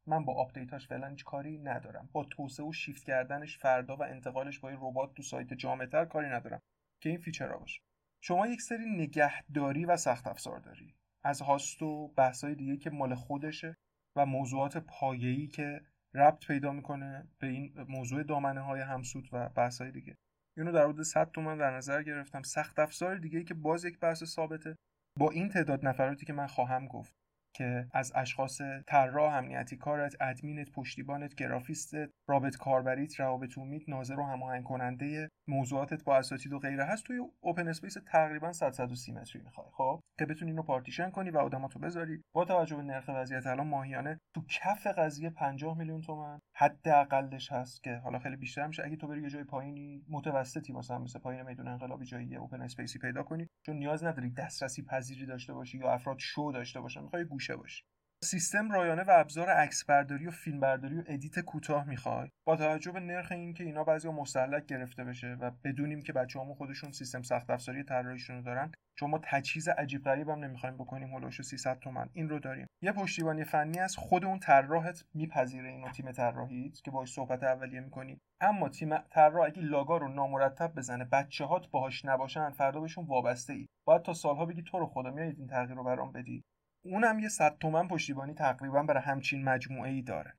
S2: من با update اش فعلا هیچ کاری ندارم. با توسعه و شیفت کردنش فردا و انتقالش با ربات تو سایت جامعتر کاری ندارم. که این feature ها باشه. شما یک سری نگهداری و سخت افزار داری. از host و بحثای دیگه که مال خودشه و موضوعات پایه‌ای که ربط پیدا می‌کنه به این موضوع دامنه های همسود و بحثای دیگه. اینو در حدود 100 تومن در نظر گرفتم. سخت افزار دیگه که باز یک بحث ثابته. با این تعداد نفراتی که من خواهم گفت. که از اشخاص طراح امنیتی کارت ادمینت پشتیبانت گرافیستت رابط کاربریت روابط عمومیت ناظر و هماهنگ کننده موضوعاتت با اساتید و غیره هست. توی open space تقریبا 100 130 متری می‌خوای خب؟ که بتونی اینو پارتیشن کنی و آدماتو بذاری. با توجه به نرخ وضعیت الان ماهیانه تو کف قضیه 50 میلیون تومن. حداقلش هست که حالا خیلی بیشتر میشه. اگه تو بری یه جای پایینی متوسطی مثلا مثل پایین میدون انقلابی جایی open space ی پیدا کنی. چون نیاز نداری دسترسی پذیری داشته باشی یا افراد شو داشته باشن. می‌خوای گوشه باشی سیستم رایانه و ابزار عکس برداری و فیلم برداری و edit کوتاه می‌خوای. با توجه به نرخ این که اینا بعضی مستهلک گرفته بشه و بدونیم که بچه‌هامون خودشون سیستم سخت افزاری طراحیشون رو دارن چون ما تجهیز عجیب غریب هم نمی‌خوایم بکنیم حول و حوش 300 تومن. این رو داریم. یه پشتیبانی فنی از خود اون طراحت میپذیره اینو تیم طراحیت که باهاش صحبت اولیه می‌کنی اما تیم طراح اگه log ا رو نامرتب بزنه بچه‌هات باهاش نباشن فردا بهشون وابسته ای باید تا سالها بگی تو رو خدا میایید این تغییر رو برام بدی. اونم یه صد تومن پشتیبانی تقریبا برای همچین مجموعه ای داره.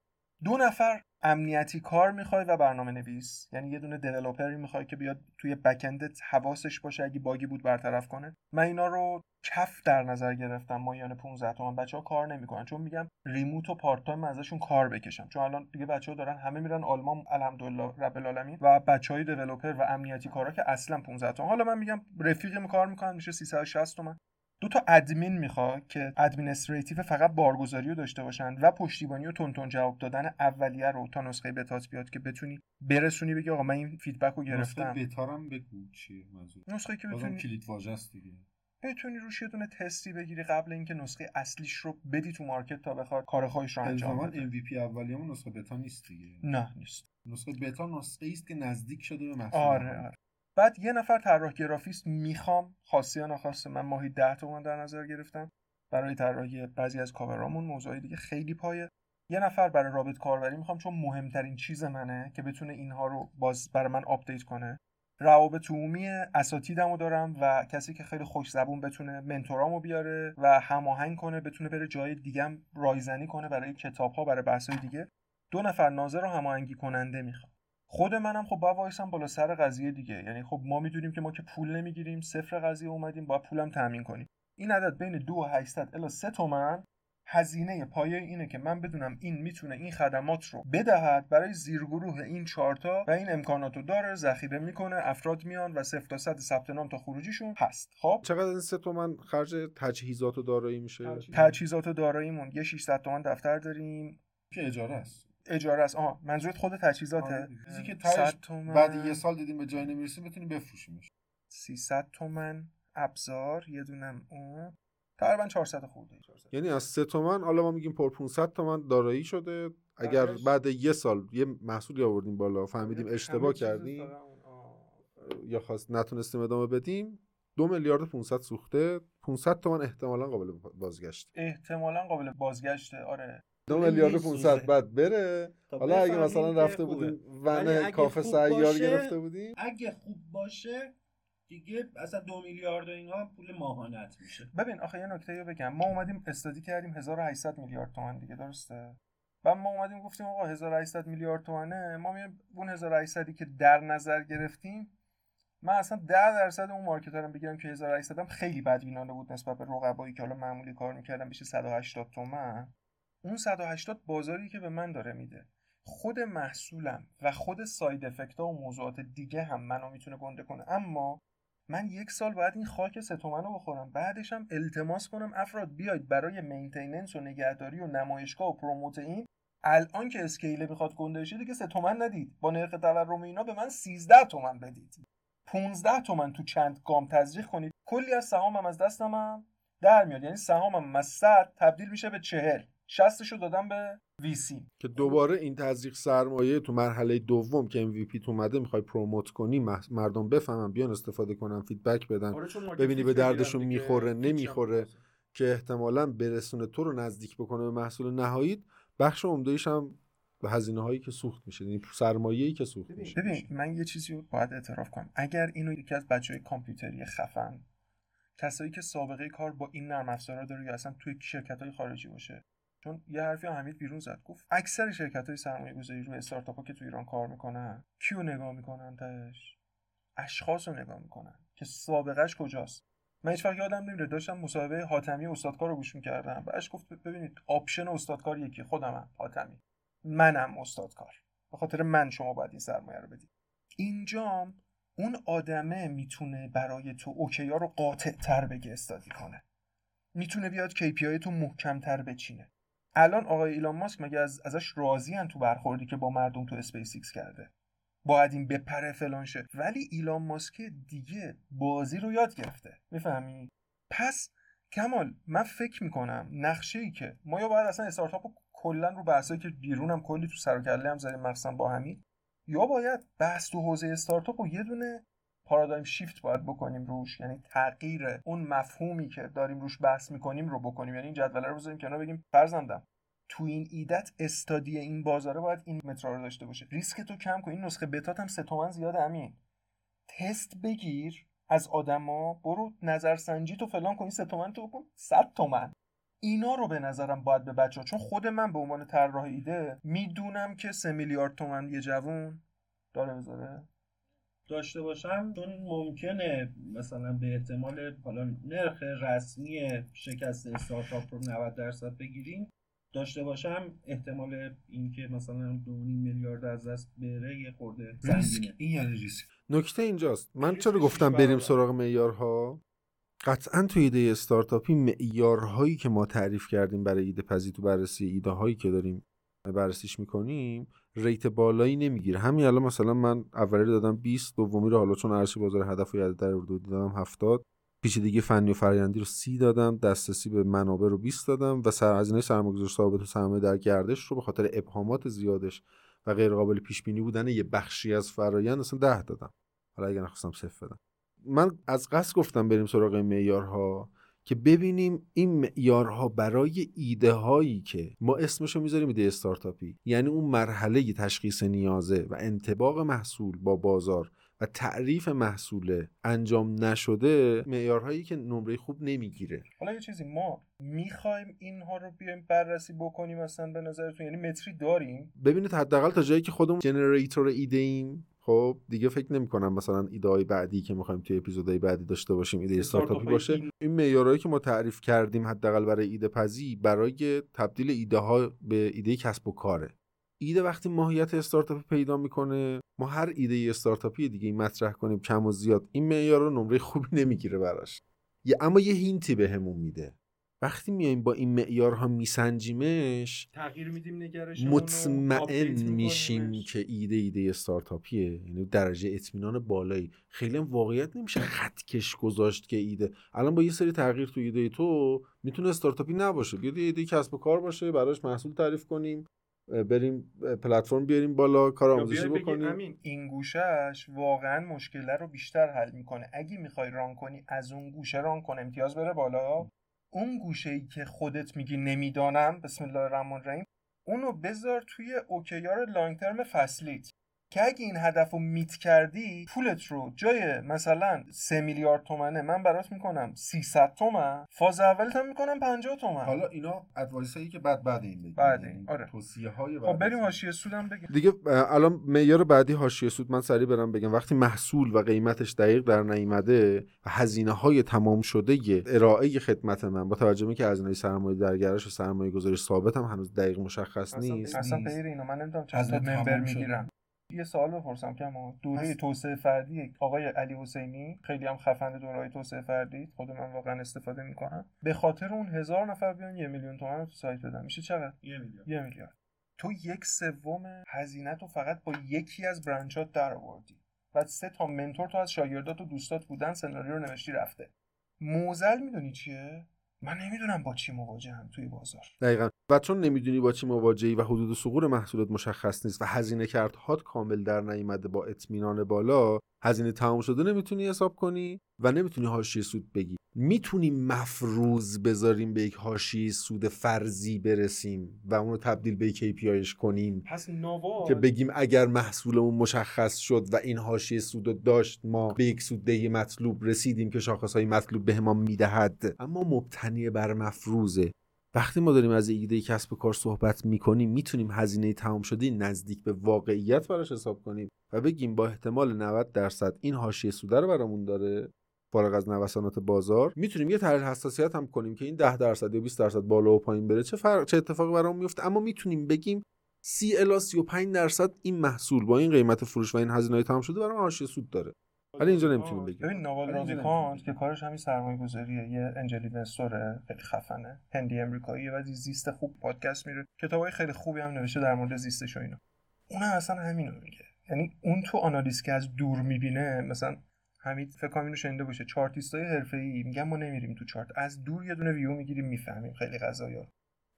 S2: دو نفر امنیتی کار می‌خوای و برنامه نویس یعنی یه دونه developer ی می‌خوای که بیاد توی backend ت حواسش باشه اگه bug ی بود برطرف کنه. من اینا رو کف در نظر گرفتم ماهیانه 15 تومن. بچه ها کار نمی‌کنن. چون میگم remote و part time ازشون کار بکشم. چون الان دیگه بچه ها دارن همه میرن آلمان الحمدلله رب العالمین. و بچه های developer و امنیتی کارا که اصلا 15 تومن. حالا من میگم رفیقی کار می‌کنن میشه 360 تومن. دو تا ادمین می‌خواد که administrative فقط بارگذاری رو داشته باشن و پشتیبانی و تون جواب دادن اولیه رو تا نسخه بتات بیاد که بتونی برسونی بگی آقا من این feedback رو گرفتم.
S1: نسخه بتا هم بگو چیه منظور.
S2: نسخه که بتونی
S1: کلید واژه است دیگه.
S2: بتونی روش یه دونه تستی بگیری قبل اینکه نسخه اصلیش رو بدی تو market تا بخواد کار خودش رو انجام بده.
S1: MVP اولیه‌مون نسخه بتا نیست دیگه.
S2: نه نیست.
S1: نسخه بتا نسخه است که نزدیک شده به محصول
S2: آره آره. بعد یه نفر طراح گرافیست می‌خوام خواسته یا ناخواسته من ماهی 10 تومن در نظر گرفتم. برای طراحی بعضی از کاورامون موضوعی دیگه خیلی پایه. یه نفر برای رابط کاربری می‌خوام چون مهمترین چیز منه که بتونه اینها رو باز برای من update کنه. روابط عمومی اساتیدمو دارم و کسی که خیلی خوش زبون بتونه mentor امو بیاره و هماهنگ کنه بتونه بره جای دیگه رایزنی کنه برای کتاب ها برای بحث دیگه. دو نفر ناظر و هماهنگی کننده می‌خوام. خود منم خب با وایسم بالا سر قضیه دیگه. یعنی خب ما می‌دونیم که ما که پول نمی‌گیریم صفر قضیه اومدیم با پولم تامین کنیم. این عدد بین 2 و 800 الی 3 تومن هزینه پایه اینه که من بدونم این می‌تونه این خدمات رو بدهد برای زیرگروه این چارتا و این امکانات رو داره ذخیره می‌کنه افراد میان و صفر تا صد ثبت نام تا خروجیشون هست. خب؟
S1: چقدر این 3 تومن خرج تجهیزات و دارایی میشه؟
S2: تجهیزات و داراییمون. یه 600 تومن دفتر داریم.
S1: که اجاره است.
S2: اجاره است. آها منظورت خود تجهیزاته؟
S1: آره چیزی که تاش بعد یه سال دیدیم به جای نمی‌رسیم بتونیم بفروشیمش.
S2: 300 تومن ابزار یه دونم اون. تقریبا 400 خورده.
S1: یعنی از 3 تومن حالا ما میگیم پر 500 تومن دارایی شده. اگر بعد یه سال یه محصولی آوردیم بالا فهمیدیم اشتباه کردیم. یا خواست نتونستیم ادامه بدیم دو میلیارد 500 سوخته. 500 تومن احتمالا قابل بازگشت
S2: احتمالا قابل بازگشته. آره.
S1: دو میلیارد 500 بعد بره. حالا اگه مثلا رفته بودیم ون کافه سیار گرفته بودیم؟
S3: اگه خوب باشه دیگه اصلا دو میلیارد و اینا پول ماهانت میشه.
S2: ببین آخه یه نکته رو بگم. ما اومدیم استادی کردیم 1800 میلیارد تومن دیگه درسته؟ و ما اومدیم گفتیم آقا 1800 میلیارد تومنه. ما میایم اون 1800 که در نظر گرفتیم من اصلا 10 درصد اون مارکترم بگیرم که 1800 هم خیلی بدبینانه بود نسبت به رقبایی که حالا معمولی کار می‌کردم بشه 180 تومن. اون 180 بازاری که به من داره میده. خود محصولم و خود side effect ها و موضوعات دیگه هم منو می‌تونه گنده کنه. اما من یک سال باید این خاک صحنه رو بخورم. بعدش هم التماس کنم. افراد بیاید برای maintenance و نگهداری و نمایشگاه و promote این. الان که scale ه می‌خواد گنده بشه دیگه سه تومن ندید. با نرخ تورم اینا به من 13 تومن بدید. 15 تومن تو چند گام تزریق کنید. کلی از سهامم از دستم در میاد. یعنی سهامم از 100 تبدیل میشه به 40 شستشو دادم به ویسی
S1: که دوباره این تزریق سرمایه تو مرحله دوم که MVP تو اومده می‌خوای پروموت کنی مردم بفهمن بیان استفاده کنن فیدبک بدن. آره ببینی به دردشون می‌خوره نمی‌خوره که احتمالا برسونه تو رو نزدیک بکنه به محصول نهایی بخش عمدهش هم به هزینه هایی که سوخت میشه یعنی سرمایه‌ای که سوخت میشه.
S2: ببین من یه چیزی رو باید اعتراف کنم. اگر اینو یکی از بچهای کامپیوتری خفن کسایی که سابقه کار با این نرم افزارا داره یا اصلا توی شرکت های خارجی باشه چون یه حرفی حمید بیرون زد. گفت اکثر شرکت های سرمایه گذاری روی استارتاپ ها که تو ایران کار می‌کنن کیو نگاه می‌کنن تهش اشخاص رو نگاه می‌کنن که سابقش کجاست. من هیچ وقت یادم نمیره داشتم مصاحبه حاتمی استادکار رو گوش می‌کردم بعدش گفت ببینید option استادکار یکی خودمم حاتمی. منم استادکار به خاطر من شما باید این سرمایه رو بدید. اینجام اون آدمه می‌تونه برای تو OKR رو قاطع تر بگه study کنه. می‌تونه بیاد KPI تو محکم تر بچینه. الان آقای ایلان ماسک مگه از ازش راضی تو برخوردی که با مردم تو اسپیس ایکس کرده؟ باید این بپره فلان شه. ولی ایلان ماسک دیگه بازی رو یاد گرفته. می‌فهمی؟ پس کمال من فکر می‌کنم نقشه ای که ما یا باید اصلا استارتاپ رو کلا رو بحثایی که بیرونم کلی تو سر و کله هم زدیم مخصوصا با همین یا باید بحث تو حوزه استارتاپ و یه دونه پارادایم شیفت باید بکنیم روش یعنی تغییر اون مفهومی که داریم روش بحث می‌کنیم رو بکنیم. یعنی این جدوله رو بذاریم کنار بگیم فرزندم تو این ایدت استادی این بازاره باید این مترا رو داشته باشه. ریسک تو کم کن. این نسخه بتات هم سه تومن زیاد امین. تست بگیر از آدما برو نظرسنجی تو فلان کن این تومن تو بکن. 100 تومن. اینا رو به نظرم باید به بچه ها چون خود من به عنوان طراح ایده می‌دونم که سه میلیارد تومن یه جوون داره بذاره.
S3: داشته باشم چون ممکنه مثلا به احتمال حالا نرخ رسمی شکست استارتاپ رو 90 درصد بگیریم داشته باشم احتمال اینکه مثلا 2.5 میلیارد از دست بره یه خورده
S1: سنگینه. این یعنی ریسک. نکته اینجاست. من چرا گفتم بریم سراغ معیارها؟ قطعا تو ایده استارتاپی معیارهایی که ما تعریف کردیم برای ایده پزی تو بررسی ایده هایی که داریم بررسیش می‌کنیم ریت بالایی نمی‌گیره. همین الان مثلا من اولی دادم 20 دومی رو حالا چون ارشی بازار هدف و یاد در دادم 70 پیچیدگی فنی و فرآیندی رو 30 دادم دسترسی به منابع رو 20 دادم و سر هزینه سرمایه‌گذاری ثابت و سرمایه در گردش رو به خاطر ابهامات زیادش و غیر قابل پیش بینی بودن یه بخشی از فرایند اصلا 10 دادم. حالا اگر نخواستم صفر بدم. من از قصد گفتم بریم سراغ معیارها. که ببینیم این معیارها برای ایده هایی که ما اسمشو می‌ذاریم ایده استارتاپی یعنی اون مرحله تشخیص نیازه و انتباق محصول با بازار و تعریف محصول انجام نشده معیارهایی که نمره خوب نمی‌گیره.
S2: حالا یه چیزی ما می‌خوایم اینها رو بیایم بررسی بکنیم اصلا به نظرتون یعنی متری داریم؟
S1: ببینید حداقل تا جایی که خودمون جنریتور ایده ایم خب دیگه فکر نمی کنم مثلا ایده های بعدی که می‌خوایم توی اپیزودهای بعدی داشته باشیم ایده استارتاپی باشه. این معیارهایی که ما تعریف کردیم حداقل برای ایده پزی برای تبدیل ایده ها به ایده کسب و کاره. ایده وقتی ماهیت استارتاپی پیدا می‌کنه ما هر ایده استارتاپی دیگه این مطرح کنیم کم و زیاد این معیار رو نمره خوبی [laughs] نمی‌گیره براش. اما یه هینتی بهمون میده. وقتی میایم با این معیارها میسنجیمش
S2: تغییر میدیم نگرش
S1: مطمئن میشیم که ایده ایده استارتاپیه یعنی درجه اطمینان بالایی. خیلی هم واقعیت نمیشه. خطکش گذاشت که ایده. الان با یه سری تغییر تو ایده تو می‌تونه استارتاپی نباشه. بیاد ایده کسب و کار باشه براش محصول تعریف کنیم بریم پلتفرم بیاریم بالا کار آموزشی بکنیم.
S2: این گوشهش واقعا مشکل رو بیشتر حل می‌کنه. اگه می‌خوای ران کنی از اون گوشه ران کن. امتیاز بره بالا. اون گوشه ای که خودت میگی نمی‌دانم بسم الله الرحمن الرحیم اونو بذار توی اوکیار لانگ ترم فصلیت. که اگه این هدف رو میت کردی پولت رو جای مثلا 3 میلیارد تومنه من برات می‌کنم 300 تومن فاز اولت هم می‌کنم 50 تومن.
S1: حالا اینا ادوایس هایی که بعد بعد این بگیم.
S2: بعد این آره.
S1: توصیه های
S2: خب بریم حاشیه سودم بگیم.
S1: دیگه الان معیار بعدی حاشیه سود من سریع برم بگم. وقتی محصول و قیمتش دقیق در نیامده و هزینه های تمام شده ارائه خدمت من با توجه که هزینه سرمایه درگرش و سرمایه گذاری ثابت هم هنوز دقیق مشخص نیست.
S2: اصلا غیر اینو من نمی‌دونم چند ممبر می‌گیرم یه سوال بپرسم که ما دوره توسعه فردی آقای علی حسینی خیلی هم خفن دوره توسعه فردی خود من واقعا استفاده می‌کنم. به خاطر اون هزار نفر بیان یه میلیون تومن رو تو سایت بدن. میشه چقدر؟
S3: یه میلیارد
S2: یه میلیارد تو یک سوم هزینه تو فقط با یکی از برانچات در آوردی و سه تا منتور تو از شاگردات و دوستات بودن سناریو رو نوشتی رفته. موزل می‌دونی چیه؟ من نمی‌دونم با چی مواجهم توی بازار.
S1: دقیقا. و چون نمی‌دونی با چی مواجهی و حدود سقور محصولات مشخص نیست و هزینه هات کامل در نیامده با اطمینان بالا هزینه تمام شده نمی‌تونی حساب کنی و نمی‌تونی حاشیه سود بگی می‌تونیم مفروض بذاریم به یک حاشیه سود فرضی برسیم و اون رو تبدیل به KPIش کنیم.
S2: پس نواز
S1: که بگیم اگر محصولمون مشخص شد و این حاشیه سود داشت ما به یک سوددهی مطلوب رسیدیم که شاخصهای مطلوب به ما می‌دهد. اما مبتنی بر مفروضه. وقتی ما داریم از ایده کسب و کار صحبت می‌کنیم می‌تونیم هزینه تمام شده نزدیک به واقعیت براش حساب کنیم و بگیم با احتمال 90 درصد این حاشیه سوده رو برامون داره فارغ از نوسانات بازار می‌تونیم یه تحلیل حساسیت هم کنیم که این 10 درصد یا 20 درصد بالا و پایین بره. چه فرق چه اتفاقی برامون میفته اما می‌تونیم بگیم 30 الی 35 درصد این محصول با این قیمت فروش و این هزینه تمام شده برام حاشیه سود داره. ولی اینجا نمی‌تونیم بگیم.
S2: ببین نوال رادیکانت که کارش همین سرمایه گذاریه یه انجل اینوستوره خیلی خفنه. هندی امریکایی و زیست خوب پادکست میره. کتابای خیلی خوبی هم نوشته در مورد زیستش و اینا. اون هم اصلا همینو میگه. یعنی اون تو آنالیز که از دور می‌بینه مثلا حمید فکر کنم اینو شنیده باشه. چارتیستای حرفه‌ای میگن ما نمیریم تو چارت. از دور یه دونه ویو می‌گیریم می‌فهمیم خیلی قضايا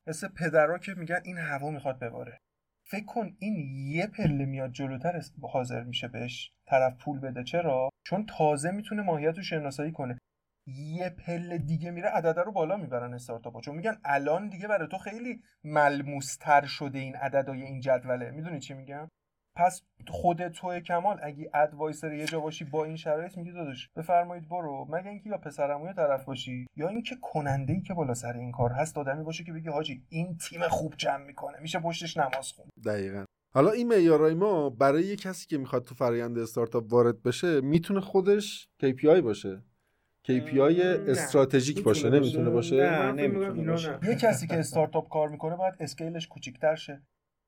S2: مثل پدرا که میگن این هوا می‌خواد بباره. فکر کن این یه پله میاد جلوتر حاضر میشه بهش طرف پول بده. چرا؟ چون تازه می‌تونه ماهیت رو شناسایی کنه. یه پله دیگه میره عدد رو بالا می‌برن استارتاپ چون میگن الان دیگه برای تو خیلی ملموستر شده این عددهای این جدوله. می‌دونی چی میگم؟ پس خود تو کمال اگه ادوایسر یه جا باشی با این شرایط میگی داداش بفرمایید برو. مگه اینکه یا پسرموی طرف باشی یا اینکه کننده ای که بالا سر این کار هست آدمی باشه که بگی حاجی این تیم خوب جمع می‌کنه میشه پشتش نماز خون.
S1: دقیقا. حالا این معیارای ما برای یه کسی که می‌خواد تو فرآیند استارتاپ وارد بشه می‌تونه خودش KPI باشه. KPI استراتژیک باشه نمی‌تونه باشه؟
S3: نه نمی‌تونه باشه.
S2: یه کسی که استارتاپ کار می‌کنه باید اسکیلش کوچیک‌تر شه.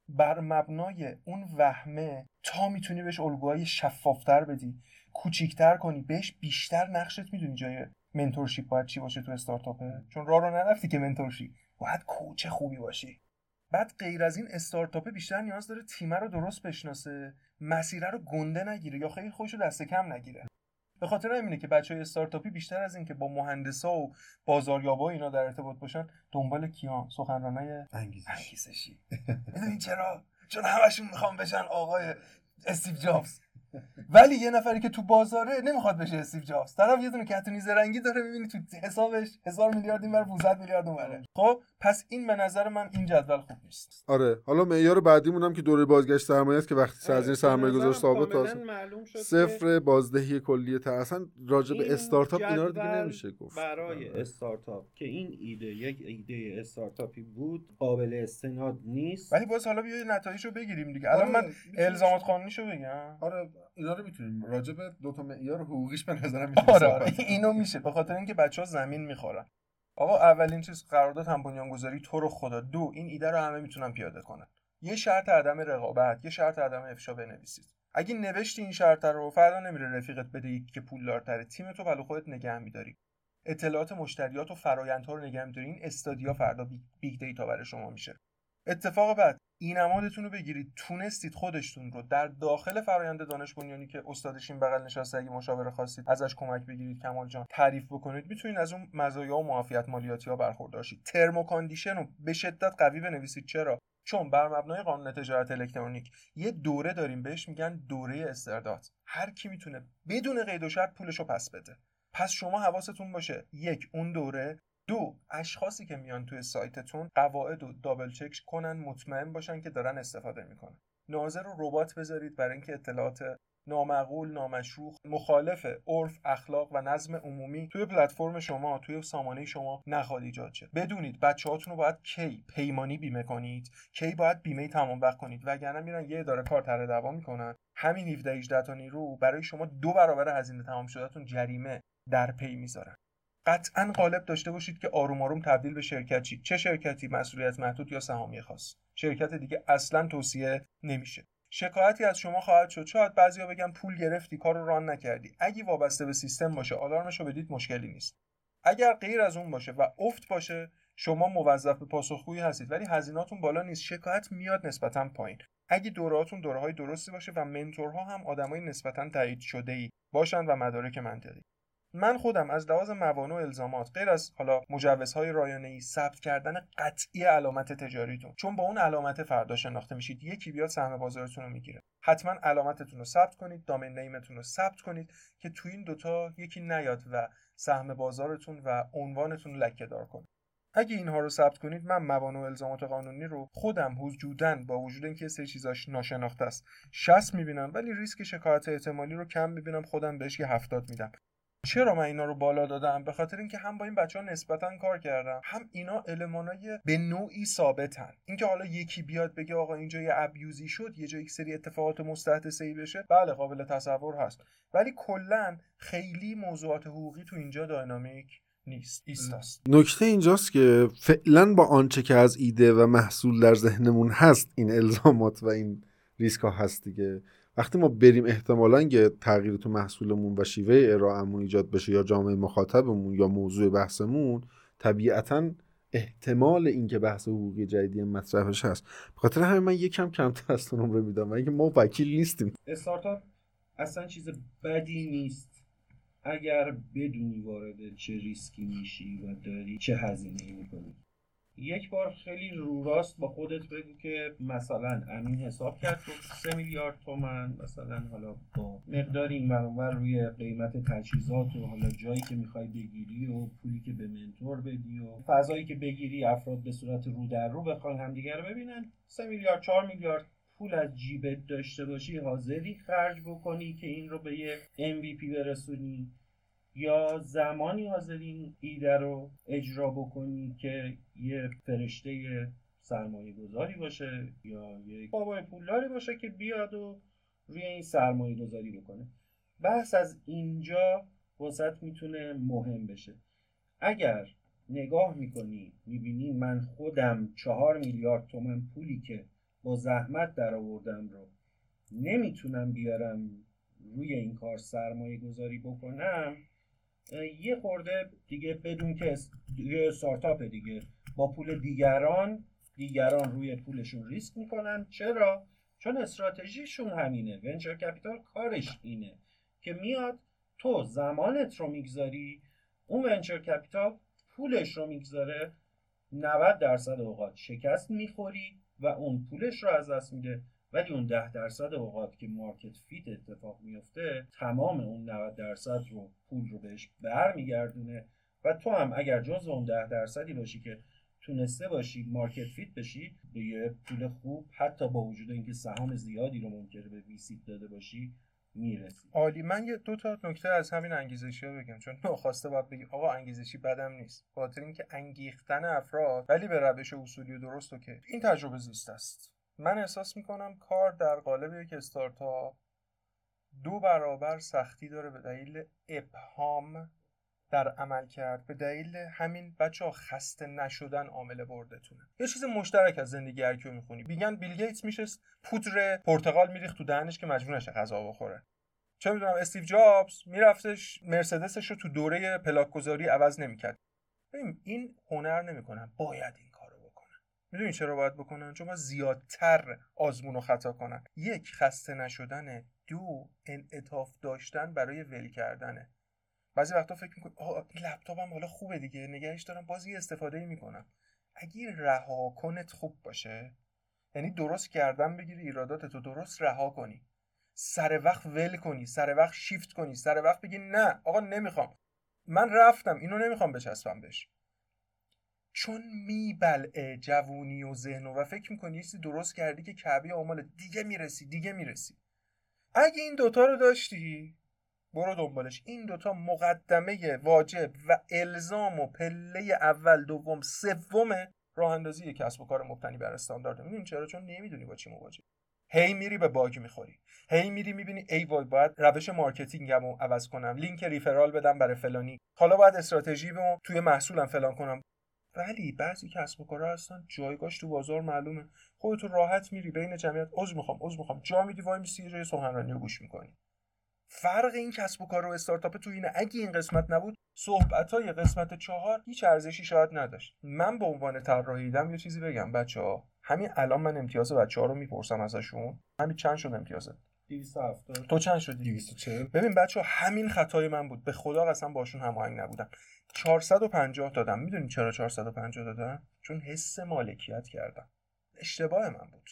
S2: بر مبنای اون وهمه تا می‌تونی بهش الگوهای شفافتر بدی کوچیکتر کنی بهش بیشتر نقشت می‌دونی جای منتورشیپ باید چی باشه تو استارتاپه چون راه رو نرفتی که منتورشی باید کوچ خوبی باشی. بعد غیر از این استارتاپ بیشتر نیاز داره تیمه رو درست بشناسه مسیره رو گنده نگیره یا خیلی خوش رو دست کم نگیره. به خاطر همینه که بچه های استارتاپی بیشتر از اینکه با مهندسا و بازاریابا اینا در ارتباط باشن دنبال کیان سخنرانای انگیزشی. می‌دونی چرا؟ چون همشون می‌خوام بشن آقای استیو جابز؟ ولی یه نفری که تو بازاره نمی‌خواد بشه استیو جابز. طرف یه دونه کتونی زرنگی داره می‌بینی تو حسابش هزار میلیارد اینور 500 میلیارد اونوره خب؟ پس این به نظر من این جدول خوب نیست.
S1: آره. حالا معیار بعدیمون هم که دوره بازگشت سرمایه است که وقتی سرزیر سرمایه گذار ثابت
S3: شد.
S1: صفر بازدهی کلیه تا اصلا راجع به استارتاپ اینا رو دیگه نمیشه گفت.
S3: برای استارتاپ که این ایده یک ایده استارتاپی بود قابل استناد نیست.
S2: ولی باز حالا بیا نتایجشو بگیریم دیگه. الان من الزامات قانونیشو بگم.
S1: آره اینا رو می‌تونیم. راجع به دو تا معیار حقوقیش به نظرم
S2: آره آره. اینو میشه. به خاطر اینکه بچه ها زمین می‌خورن. آقا اولین چیز قرارداد هم بنیانگذاری تو رو خدا. دو این ایده رو همه می‌تونن پیاده کنن. یه شرط عدم رقابت یه شرط عدم افشا بنویسید. اگه نوشتی این شرط رو فردا نمیره رفیقت بده یکی که پولدارتره. تیم تو ولو خودت نگه میداری. اطلاعات مشتریات و فرایندها رو نگه میداری. این study ا فردا big data برای شما میشه. اتفاق بعد. این امادتون رو بگیرید. تونستید خودشتون رو در داخل فرایند دانش بنیانی که استادش این بغل نشسته اگه مشاوره خواستید ازش کمک بگیرید کمال جان تعریف بکنید می‌تونید از اون مزایا و معافیت مالیاتی ها برخوردار شید ترم و condition رو به شدت قوی بنویسید. چرا؟ چون بر مبنای قانون تجارت الکترونیک یه دوره داریم. بهش میگن دوره استرداد. هر کی می‌تونه بدون قید و شرط پولش رو پس بده. پس شما حواستون باشه. یک اون دوره دو اشخاصی که میان توی سایتتون قواعد و دابل چک کنن مطمئن باشن که دارن استفاده می‌کنن. ناظر رو ربات بذارید برای اینکه اطلاعات نامعقول نامشروع مخالف عرف اخلاق و نظم عمومی توی پلتفرم شما توی سامانه شما نخواد ایجاد شه. بدونید بچه‌هاتون رو باید کی پیمانی بیمه کنید کی باید بیمه تمام وقت کنید. وگرنه میرن یه اداره کار طرح دعوا می‌کنن. همین 17 18 تا نیرو برای شما دو برابر هزینه تمام شدهتون جریمه در پی می‌ذارن. قطعا غالب داشته باشید که آروم آروم تبدیل به شرکت چید چه شرکتی مسئولیت محدود یا سهامی خاص؟ شرکت دیگه اصلا توصیه نمیشه. شکایتی از شما خواهد شد. شاید بعضیا بگن پول گرفتی کار رو ران نکردی. اگه وابسته به سیستم باشه آلارمش رو بدید مشکلی نیست. اگر غیر از اون باشه و افت باشه شما موظف به پاسخگویی هستید. ولی هزینهاتون بالا نیست. شکایت میاد نسبتا پایین. اگه دورهاتون دوره‌های درستی باشه و منتورها هم آدمای نسبتا تایید شده ای باشن و مدارک منطقی. من خودم از لحاظ موانع و الزامات غیر از حالا مجوزهای رایانه ای ثبت کردن قطعی علامت تجاریتون چون با اون علامت فردا شناخته میشید یکی بیاد سهم بازارتون رو می‌گیره. حتما علامتتون رو ثبت کنید دامین نیمتون رو ثبت کنید که تو این دوتا یکی نیاد و سهم بازارتون و عنوانتون لکه دار کنه. اگه اینها رو ثبت کنید من موانع و الزامات قانونی رو خودم حدوداً با وجود اینکه سری چیزاش ناشناخته است 60 می‌بینم ولی ریسک شکایت احتمالی رو کم می‌بینم خودم بهش یه 70 میدم. چرا من اینا رو بالا دادم؟ به خاطر اینکه هم با این بچه ها نسبتا کار کردم هم اینا المانای به نوعی ثابتن. اینکه حالا یکی بیاد بگه آقا اینجا یه ابیوزی شد یه جا یک سری اتفاقات مستحدثه ای بشه بله قابل تصور هست. ولی کلا خیلی موضوعات حقوقی تو اینجا داینامیک نیست ایستاست.
S1: نکته اینجاست که فعلا با آنچه که از ایده و محصول در ذهنمون هست این الزامات و این ریسک ها هست دیگه. وقتی ما بریم احتمالا که تغییر تو محصولمون و شیوه ارائهمون ایجاد بشه یا جامعه مخاطبمون یا موضوع بحثمون طبیعتا احتمال اینکه بحث حقوقی جدیدی مطرحش هست. به خاطر همین من یکم کمتر از رو میدم. اینکه ما وکیل نیستیم.
S3: استارتاپ اصلا چیز بدی نیست. اگر بدونی وارد چه ریسکی میشی و داری چه هزینه می‌کنی. یک بار خیلی رو راست با خودت بگو که مثلا امین حساب کرد تو سه میلیارد تومن مثلا حالا با مقدار این برانور روی قیمت تجهیزات و حالا جایی که می‌خوای بگیری و پولی که به منتور بدی و فضایی که بگیری افراد به صورت رو در رو بخوان همدیگه رو ببینن. سه میلیارد چهار میلیارد پول از جیبت داشته باشی حاضری خرج بکنی که این رو به یه MVP برسونی. یا زمانی حاضرین ایده رو اجرا بکنی که یه فرشته سرمایه گذاری باشه یا یک بابای پولداری باشه که بیاد و روی این سرمایه گذاری بکنه. بحث از اینجا وسط می‌تونه مهم بشه. اگر نگاه می‌کنی می‌بینی من خودم چهار میلیارد تومن پولی که با زحمت در آوردم رو نمی‌تونم بیارم روی این کار سرمایه گذاری بکنم یه خورده دیگه بدون که یه استارتاپ دیگه. با پول دیگران دیگران روی پولشون ریسک می‌کنن. چرا؟ چون استراتژیشون همینه. ونچر کپیتال کارش اینه که میاد تو زمانت رو می‌گذاری اون venture capital پولش رو می‌گذاره 90 درصد اوقات شکست می‌خوری و اون پولش رو از دست میده. ولی اون ده درصد اوقات که market fit اتفاق میفته تمام اون 90 درصد رو پول رو بهش برمیگردونه. و تو هم اگر جز اون ده درصدی باشی که تونسته باشی market fit بشی به یه پول خوب حتی با وجود اینکه سهام زیادی رو ممکنه به VC ت داده باشی می‌رسی.
S2: عالی. من یه دو تا نکته از همین انگیزشی ها بگم چون ناخواسته باید بگی آقا انگیزشی بدم نیست. خاطر اینکه انگیختن افراد ولی به روش اصولی و درست که این تجربه زیست است. من احساس می‌کنم کار در قالب یک استارتاپ دو برابر سختی داره به دلیل ابهام در عمل کرد به دلیل همین بچه ها خسته نشدن عامل بردتونه. یه چیز مشترک از زندگی هر کیو می‌خونی. بیگن بیل گیتس میشه پودر پرتقال میریخت تو دهنش که مجبور نشه غذا بخوره. چه می‌دونم استیو جابز میرفتش مرسدسش رو تو دوره پلاک گذاری عوض نمی‌کرد. ببین این هنر نمی‌کنن باید این می‌دونی چرا باید بکنن؟ چون زیادتر آزمون و خطا کنن. یک خسته نشدنه دو انعطاف داشتن برای ول کردنه. بعضی وقتا فکر می‌کنی آه این لپتاپم حالا خوبه دیگه. نگهش دارم بازی استفاده می‌کنم. اگه رها کنت خوب باشه یعنی درست کردن بگیری ایرادات تو درست رها کنی. سر وقت ول کنی سر وقت شیفت کنی سر وقت بگی نه آقا نمی‌خوام. من رفتم اینو نمی‌خوام بچسبم بهش. چون میبلعه جوونی و ذهن و فکر می‌کنی یه درست کردی که کعبه آمال دیگه می‌رسی دیگه می‌رسی. اگه این دوتا رو داشتی برو دنبالش. این دوتا مقدمه واجب و الزام و پله اول دوم سوم راه اندازی کسب و کار مبتنی بر استاندارد. می‌دونی چرا؟ چون نمی‌دونی با چی مواجه هی میری به bug می‌خوری. هی میری می‌بینی ای وای باید روش marketing م رو عوض کنم. لینک referral بدم برای فلانی. حالا باید استراتژی توی محصولم فلان کنم. ولی بعضی کسب و کارها هستن جایگاهش تو بازار معلومه. خودتو راحت میری بین جمعیت. عضو می‌خوام عضو می‌خوام. جا میدی وایمیسی جای سخنرانی رو گوش می‌کنی. فرق این کسب و کار و استارتاپ تو اینه. اگه این قسمت نبود صحبت های قسمت چهار هیچ ارزشی شاید نداشت. من به عنوان طراح ایده‌م یه چیزی بگم بچه ها همین الان من امتیاز بچه ها رو می‌پرسم ازشون. همین چند شد امتیازت؟
S3: 270
S2: تو چند شدی؟
S1: 240
S2: ببین بچه همین خطای من بود. به خدا قسم باشون هماهنگ نبودم. 450 دادم. می‌دونی چرا 450 دادم؟ چون حس مالکیت کردم. اشتباه من بود.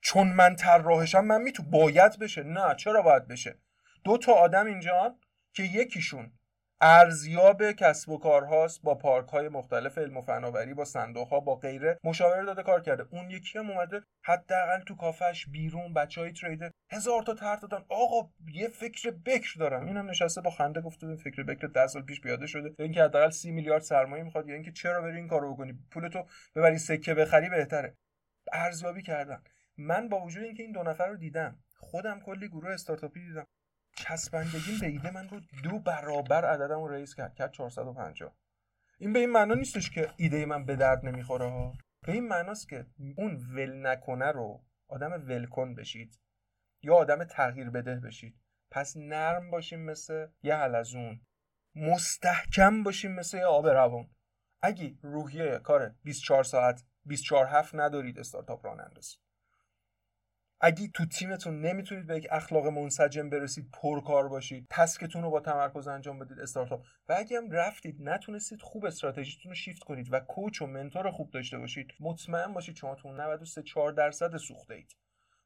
S2: چون من طراحشم من میتو باید بشه. نه چرا باید بشه؟ دو تا آدم اینجا که یکیشون ارزیاب کسب و کارهاست با پارک های مختلف علم و فناوری با صندوق ها با غیره. مشاوره داده کار کرده. اون یکی هم اومده حداقل تو کافش بیرون بچه های تریدر هزار تا طرح دادن. آقا یه فکر بکر دارم. اینم نشسته با خنده گفته این فکر بکر 10 سال پیش پیاده شده. یا اینکه حداقل 30 میلیارد سرمایه می‌خواد. یا اینکه چرا بری این کارو بکنی؟ پولتو ببری سکه بخری بهتره. ارزیابی کردن. من با وجود اینکه این دو نفر رو دیدم خودم کلی گروه استارتاپی دیدم. چسبندگیم به ایده من رو دو برابر عددم رو رئیس کرد کرد 450 این به این معنا نیستش که ایده من به درد نمی‌خوره ها. به این معناست که اون ول نکنه رو آدم ولکن بشید یا آدم تغییر بده بشید. پس نرم باشیم مثل یه حلزون مستحکم باشیم مثل یه آب روان. اگه روحیه کار 24 ساعت 24 هفت ندارید استارتاپ راه نندازید اگه تو تیمتون نمی‌تونید به یک اخلاق منسجم برسید پرکار باشید تسکتون رو با تمرکز انجام بدید استارتاپ. و اگه هم رفتید نتونستید خوب استراتژیتون رو شیفت کنید و کوچ و منتور خوب داشته باشید. مطمئن باشید شما تو 93 4 درصد سوخته اید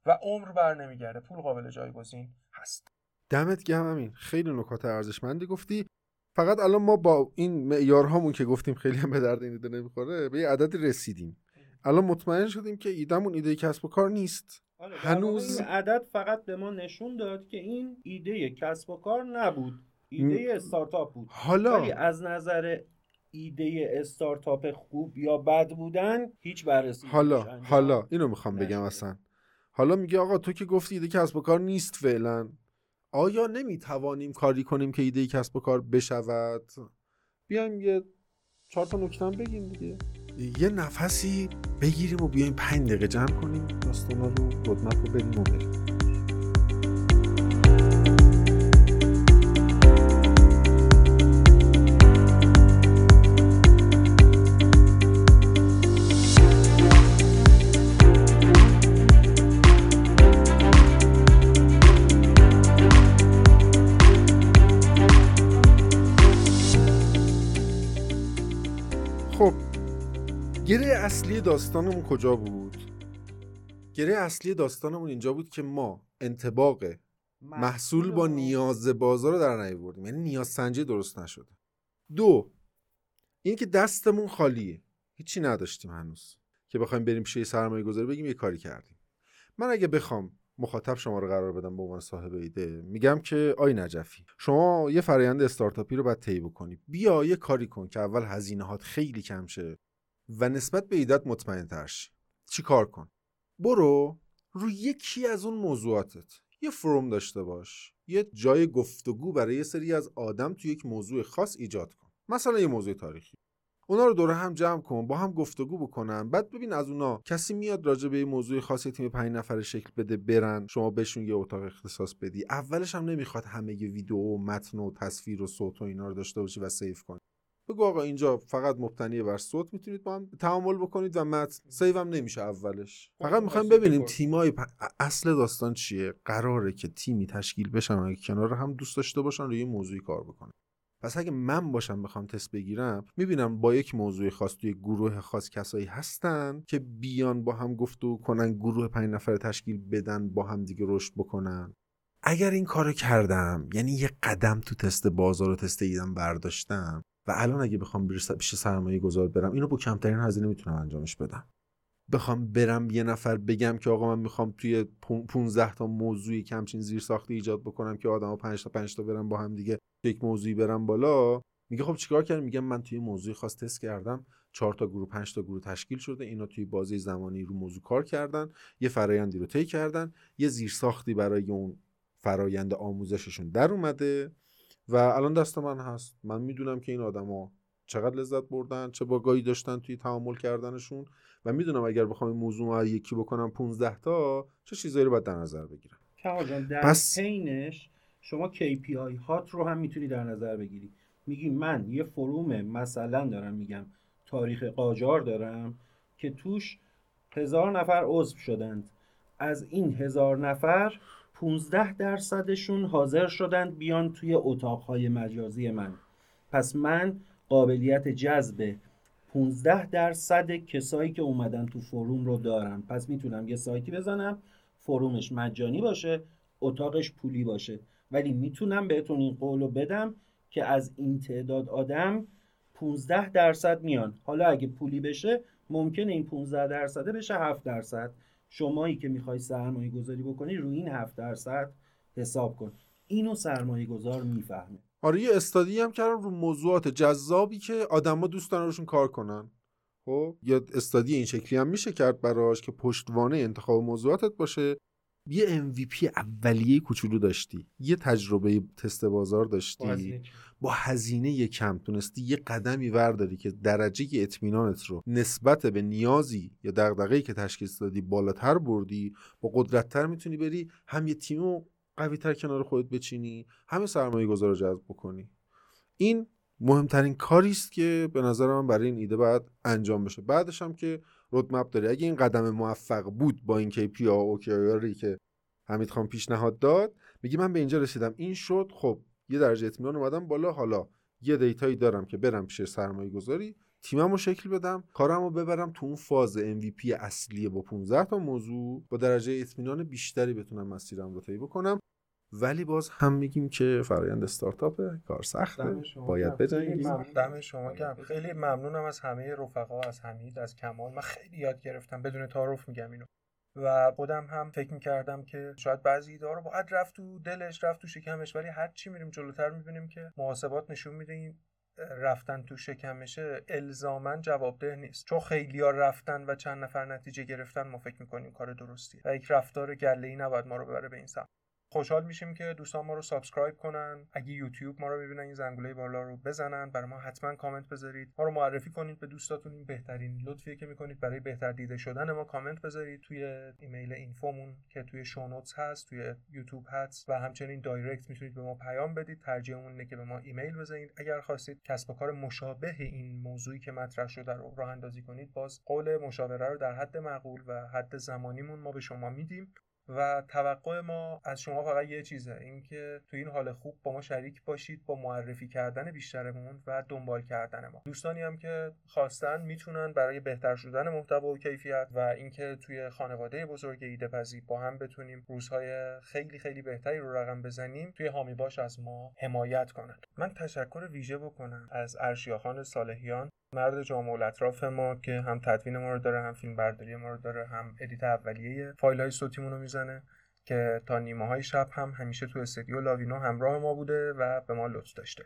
S2: و عمر بر نمیگرده. پول قابل جایگزین هست.
S1: دمت گرم همین خیلی نکات ارزشمندی گفتی. فقط الان ما با این معیارهامون که گفتیم خیلی هم به درد این ایده نمی‌خوره به یه عدد رسیدیم. الان مطمئن شدیم که ایدهمون ایده کسب و کار نیست.
S3: آره،
S1: هنوز-
S3: این عدد فقط به ما نشون داد که این ایده کسب و کار نبود ایده استارتاپ بود.
S1: حالا
S3: ولی از نظر ایده استارتاپ خوب یا بد بودن هیچ بررسی
S1: حالا حالا اینو می‌خوام بگم
S3: نشده.
S1: اصلا. حالا میگه آقا تو که گفتی ایده کسب و کار نیست فعلا. آیا نمی‌توانیم کاری کنیم که ایده کسب و کار بشود؟ بیایم یه چهار تا نکته بگیم دیگه. یه نفسی بگیریم و بیایم پنج دقیقه جمع کنیم. داستانا رو رودمپ رو بریم و بریم. اصلی داستانمون کجا بود؟ گره اصلی داستانمون اینجا بود که ما انتباق محصول با نیاز بازار رو در نیاوردیم. یعنی نیاز سنجی درست نشده. دو این که دستمون خالیه. هیچی نداشتیم هنوز. که بخوایم بریم پیش سرمایه گذاری بگیم یه کاری کردیم. من اگه بخوام مخاطب شما رو قرار بدم به عنوان صاحب ایده میگم که آی نجفی شما یه فرایند استارتاپی رو باید طی بکنی. بیا یه کاری کن که اول هزینه هات خیلی کم شه. و نسبت به ایدت مطمئن تر شی. چی کار کن؟ برو روی یکی از اون موضوعاتت. یه فروم داشته باش. یه جای گفتگو برای یه سری از آدم تو یک موضوع خاص ایجاد کن. مثلا یه موضوع تاریخی. اونا رو دور هم جمع کن با هم گفتگو بکنن. بعد ببین از اونا کسی میاد راجع به یه موضوع خاصی تیم پنج نفره شکل بده برن. شما بهشون یه اتاق اختصاص بدی. اولش هم نمی‌خواد همه یه ویدیو و متن و تصویر و صوت و اینا رو داشته باشی و سیو کنی. بگو آقا اینجا فقط مبتنی بر صوت می‌تونید با هم تعامل بکنید و متن save هم نمیشه اولش. فقط می‌خوایم ببینیم تیمای پ... اصل داستان چیه؟ قراره که تیمی تشکیل بشن که کنار هم دوست داشته باشن روی یه موضوعی کار بکنن. پس اگه من باشم بخوام تست بگیرم می‌بینم با یک موضوع خاص توی گروه خاص کسایی هستن که بیان با هم گفتگو کنن گروه پنج نفر تشکیل بدن با هم دیگه رشد بکنن. اگر این کارو کردم یعنی یه قدم تو تست بازار و تست ایده‌م برداشتم و الان اگه بخوام پیش سرمایه گذار برم اینو با کمترین هزینه می‌تونم انجامش بدم. بخوام برم یه نفر بگم که آقا من می‌خوام توی 15 تا موضوعی کمچین زیر ساخته ایجاد بکنم که آدما 5 تا 5 تا برم با هم دیگه یک موضوعی برم بالا. میگه خب چیکار کردم؟ میگم من توی موضوع خاص تست کردم. 4 تا گروه 5 تا گروه تشکیل شده. اینا توی بازی زمانی رو موضوع کار کردن. یه فرایندی رو طی کردن. یه زیر ساختی برای اون فرایند آموزششون در اومده. و الان دست من هست. من می‌دونم که این آدما چقدر لذت بردن چه باگایی داشتن توی تعامل کردنشون و می‌دونم اگر بخوام این موضوع رو یکی بکنم 15 تا چه چیزایی رو باید در نظر بگیرم.
S3: در
S1: پس-
S3: پینش شما KPI هات رو هم می‌تونی در نظر بگیری. میگی من یه فروم مثلا دارم میگم تاریخ قاجار دارم که توش هزار نفر عضو شدند. از این هزار نفر 15 درصدشون حاضر شدند بیان توی اتاقهای مجازی من. پس من قابلیت جذب 15 درصد کسایی که اومدن تو فروم رو دارم. پس می‌تونم یه سایتی بزنم فرومش مجانی باشه اتاقش پولی باشه. ولی می‌تونم بهتون این قول رو بدم که از این تعداد آدم 15 درصد میان. حالا اگه پولی بشه ممکنه این 15 درصده بشه 7 درصد. شمایی که می‌خوای سرمایه گذاری بکنی روی این 7 درصد حساب کن. اینو سرمایه گذار می‌فهمه.
S1: آره یه استادی هم کردم رو موضوعات جذابی که آدما دوست دارن روشون کار کنن. خب یا استادی این شکلی هم میشه کرد براش که پشتوانه انتخاب موضوعاتت باشه. یه MVP اولیه کوچولو داشتی یه تجربه تست بازار داشتی با هزینه کم تونستی یه قدمی ورداری که درجه اطمینانت رو نسبت به نیازی یا دغدغه‌ای که تشخیص دادی بالاتر بردی با قدرتتر می‌تونی بری هم یه تیمو قوی تر کنار خودت بچینی همه سرمایه گذار رو جذب بکنی. این مهمترین کاری است که به نظر من برای این ایده باید انجام بشه. بعدش هم که رودمپ داری اگه این قدم موفق بود با این KPI و OKR که حمید خان پیشنهاد داد میگی من به اینجا رسیدم. این شد خب یه درجه اطمینان اومدم بالا. حالا یه دیتایی دارم که برم پیش سرمایه گذاری تیمم رو شکل بدم کارم رو ببرم تو اون فاز MVP اصلی با 15 تا موضوع. با درجه اطمینان بیشتری بتونم مسیرم رو طی بکنم. ولی باز هم میگیم که فرایند استارتاپ کار سخته. باید بجنگیم.
S2: دم شما گرم. خیلی ممنونم از همه رفقا از حمید از کمال. من خیلی یاد گرفتم بدون تعارف میگم اینو. و خودم هم فکر می‌کردم که شاید بعضی ایده رو باید رفت تو دلش رفت تو شکمش ولی هر چی میریم جلوتر می‌بینیم که محاسبات نشون میده این رفتن تو شکمشه الزاما جوابده نیست. چون خیلی ها رفتن و چند نفر نتیجه گرفتن ما فکر می‌کنیم کار درستیه. و یک رفتار گله ای نباید ما رو ببره به این سمت. خوشحال میشیم که دوستان ما رو subscribe کنن. اگه یوتیوب ما رو ببینن این زنگوله بالا رو بزنن. برای ما حتما کامنت بذارید. ما رو معرفی کنید به دوستاتون. این بهترین لطفیه که می‌کنید. برای بهتر دیده شدن ما کامنت بذارید توی ایمیل info مون که توی show notes هست توی یوتیوب هست. و همچنین direct می‌تونید به ما پیام بدید. ترجیحمون اینه که به ما ایمیل بزنید. اگر خواستید کسب و کار مشابه این موضوعی که مطرح شده رو راه اندازی کنید باز قول مشاوره رو در حد معقول و حد زمانیمون ما به شما میدیم. و توقع ما از شما فقط یه چیزه اینکه تو این حال خوب با ما شریک باشید با معرفی کردن بیشترمون و دنبال کردن ما. دوستانی هم که خواستن می‌تونن برای بهتر شدن محتوا و کیفیت و اینکه توی خانواده بزرگ ایده با هم بتونیم روزهای خیلی خیلی بهتری رو رقم بزنیم توی حامی باش از ما حمایت کنن. من تشکر ویژه بکنم از ارشیاخان صالحیان. مرد جامع اطراف ما که هم تدوین ما رو داره هم فیلم برداری ما رو داره هم edit اولیه فایل های صوتیمون رو می‌زنه که تا نیمه های شب هم همیشه تو استودیو لاوینو همراه ما بوده و به ما لطف داشته.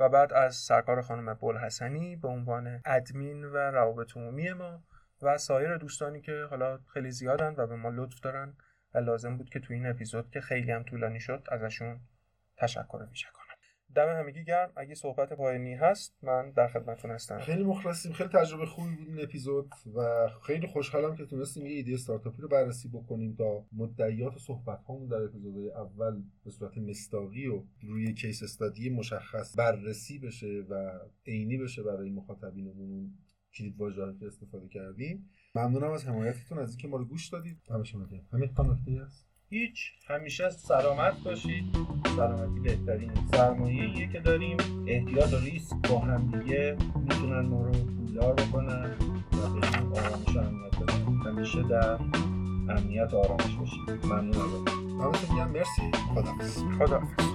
S2: و بعد از سرکار خانم بلحسنی به عنوان ادمین و روابط عمومی ما و سایر دوستانی که حالا خیلی زیادن و به ما لطف دارن و لازم بود که تو این اپیزود که خیلی هم طولانی شد ازشون تشکر ویژه دم همگی گرم. اگه صحبت پایانی هست من در خدمتتون هستم.
S1: خیلی مخلصیم. خیلی تجربه خوبی بود این اپیزود و خیلی خوشحالم که تونستیم یه ایده استارتاپی رو بررسی بکنیم تا مدعیات و صحبت هامون در اپیزودهای اول به صورت مستاقی و روی کیس استادی مشخص بررسی بشه و عینی بشه برای مخاطبینمون کلید واژه‌ای که استفاده کردیم. ممنونم از حمایتتون. از اینکه ما رو گوش دادید. همه شما همین هست؟
S2: هیچ همیشه سلامت باشید. سلامتی بهترین سرمایه که داریم. احتیاط و ریسک با هم دیگه می‌تونن ما رو پولدار بکنن و بهشون آرامش و امنیت بدن. همیشه در امنیت و آرامش باشید. ممنون ازتون.
S1: همتون میگم مرسی خداحافظ.
S2: خداحافظ.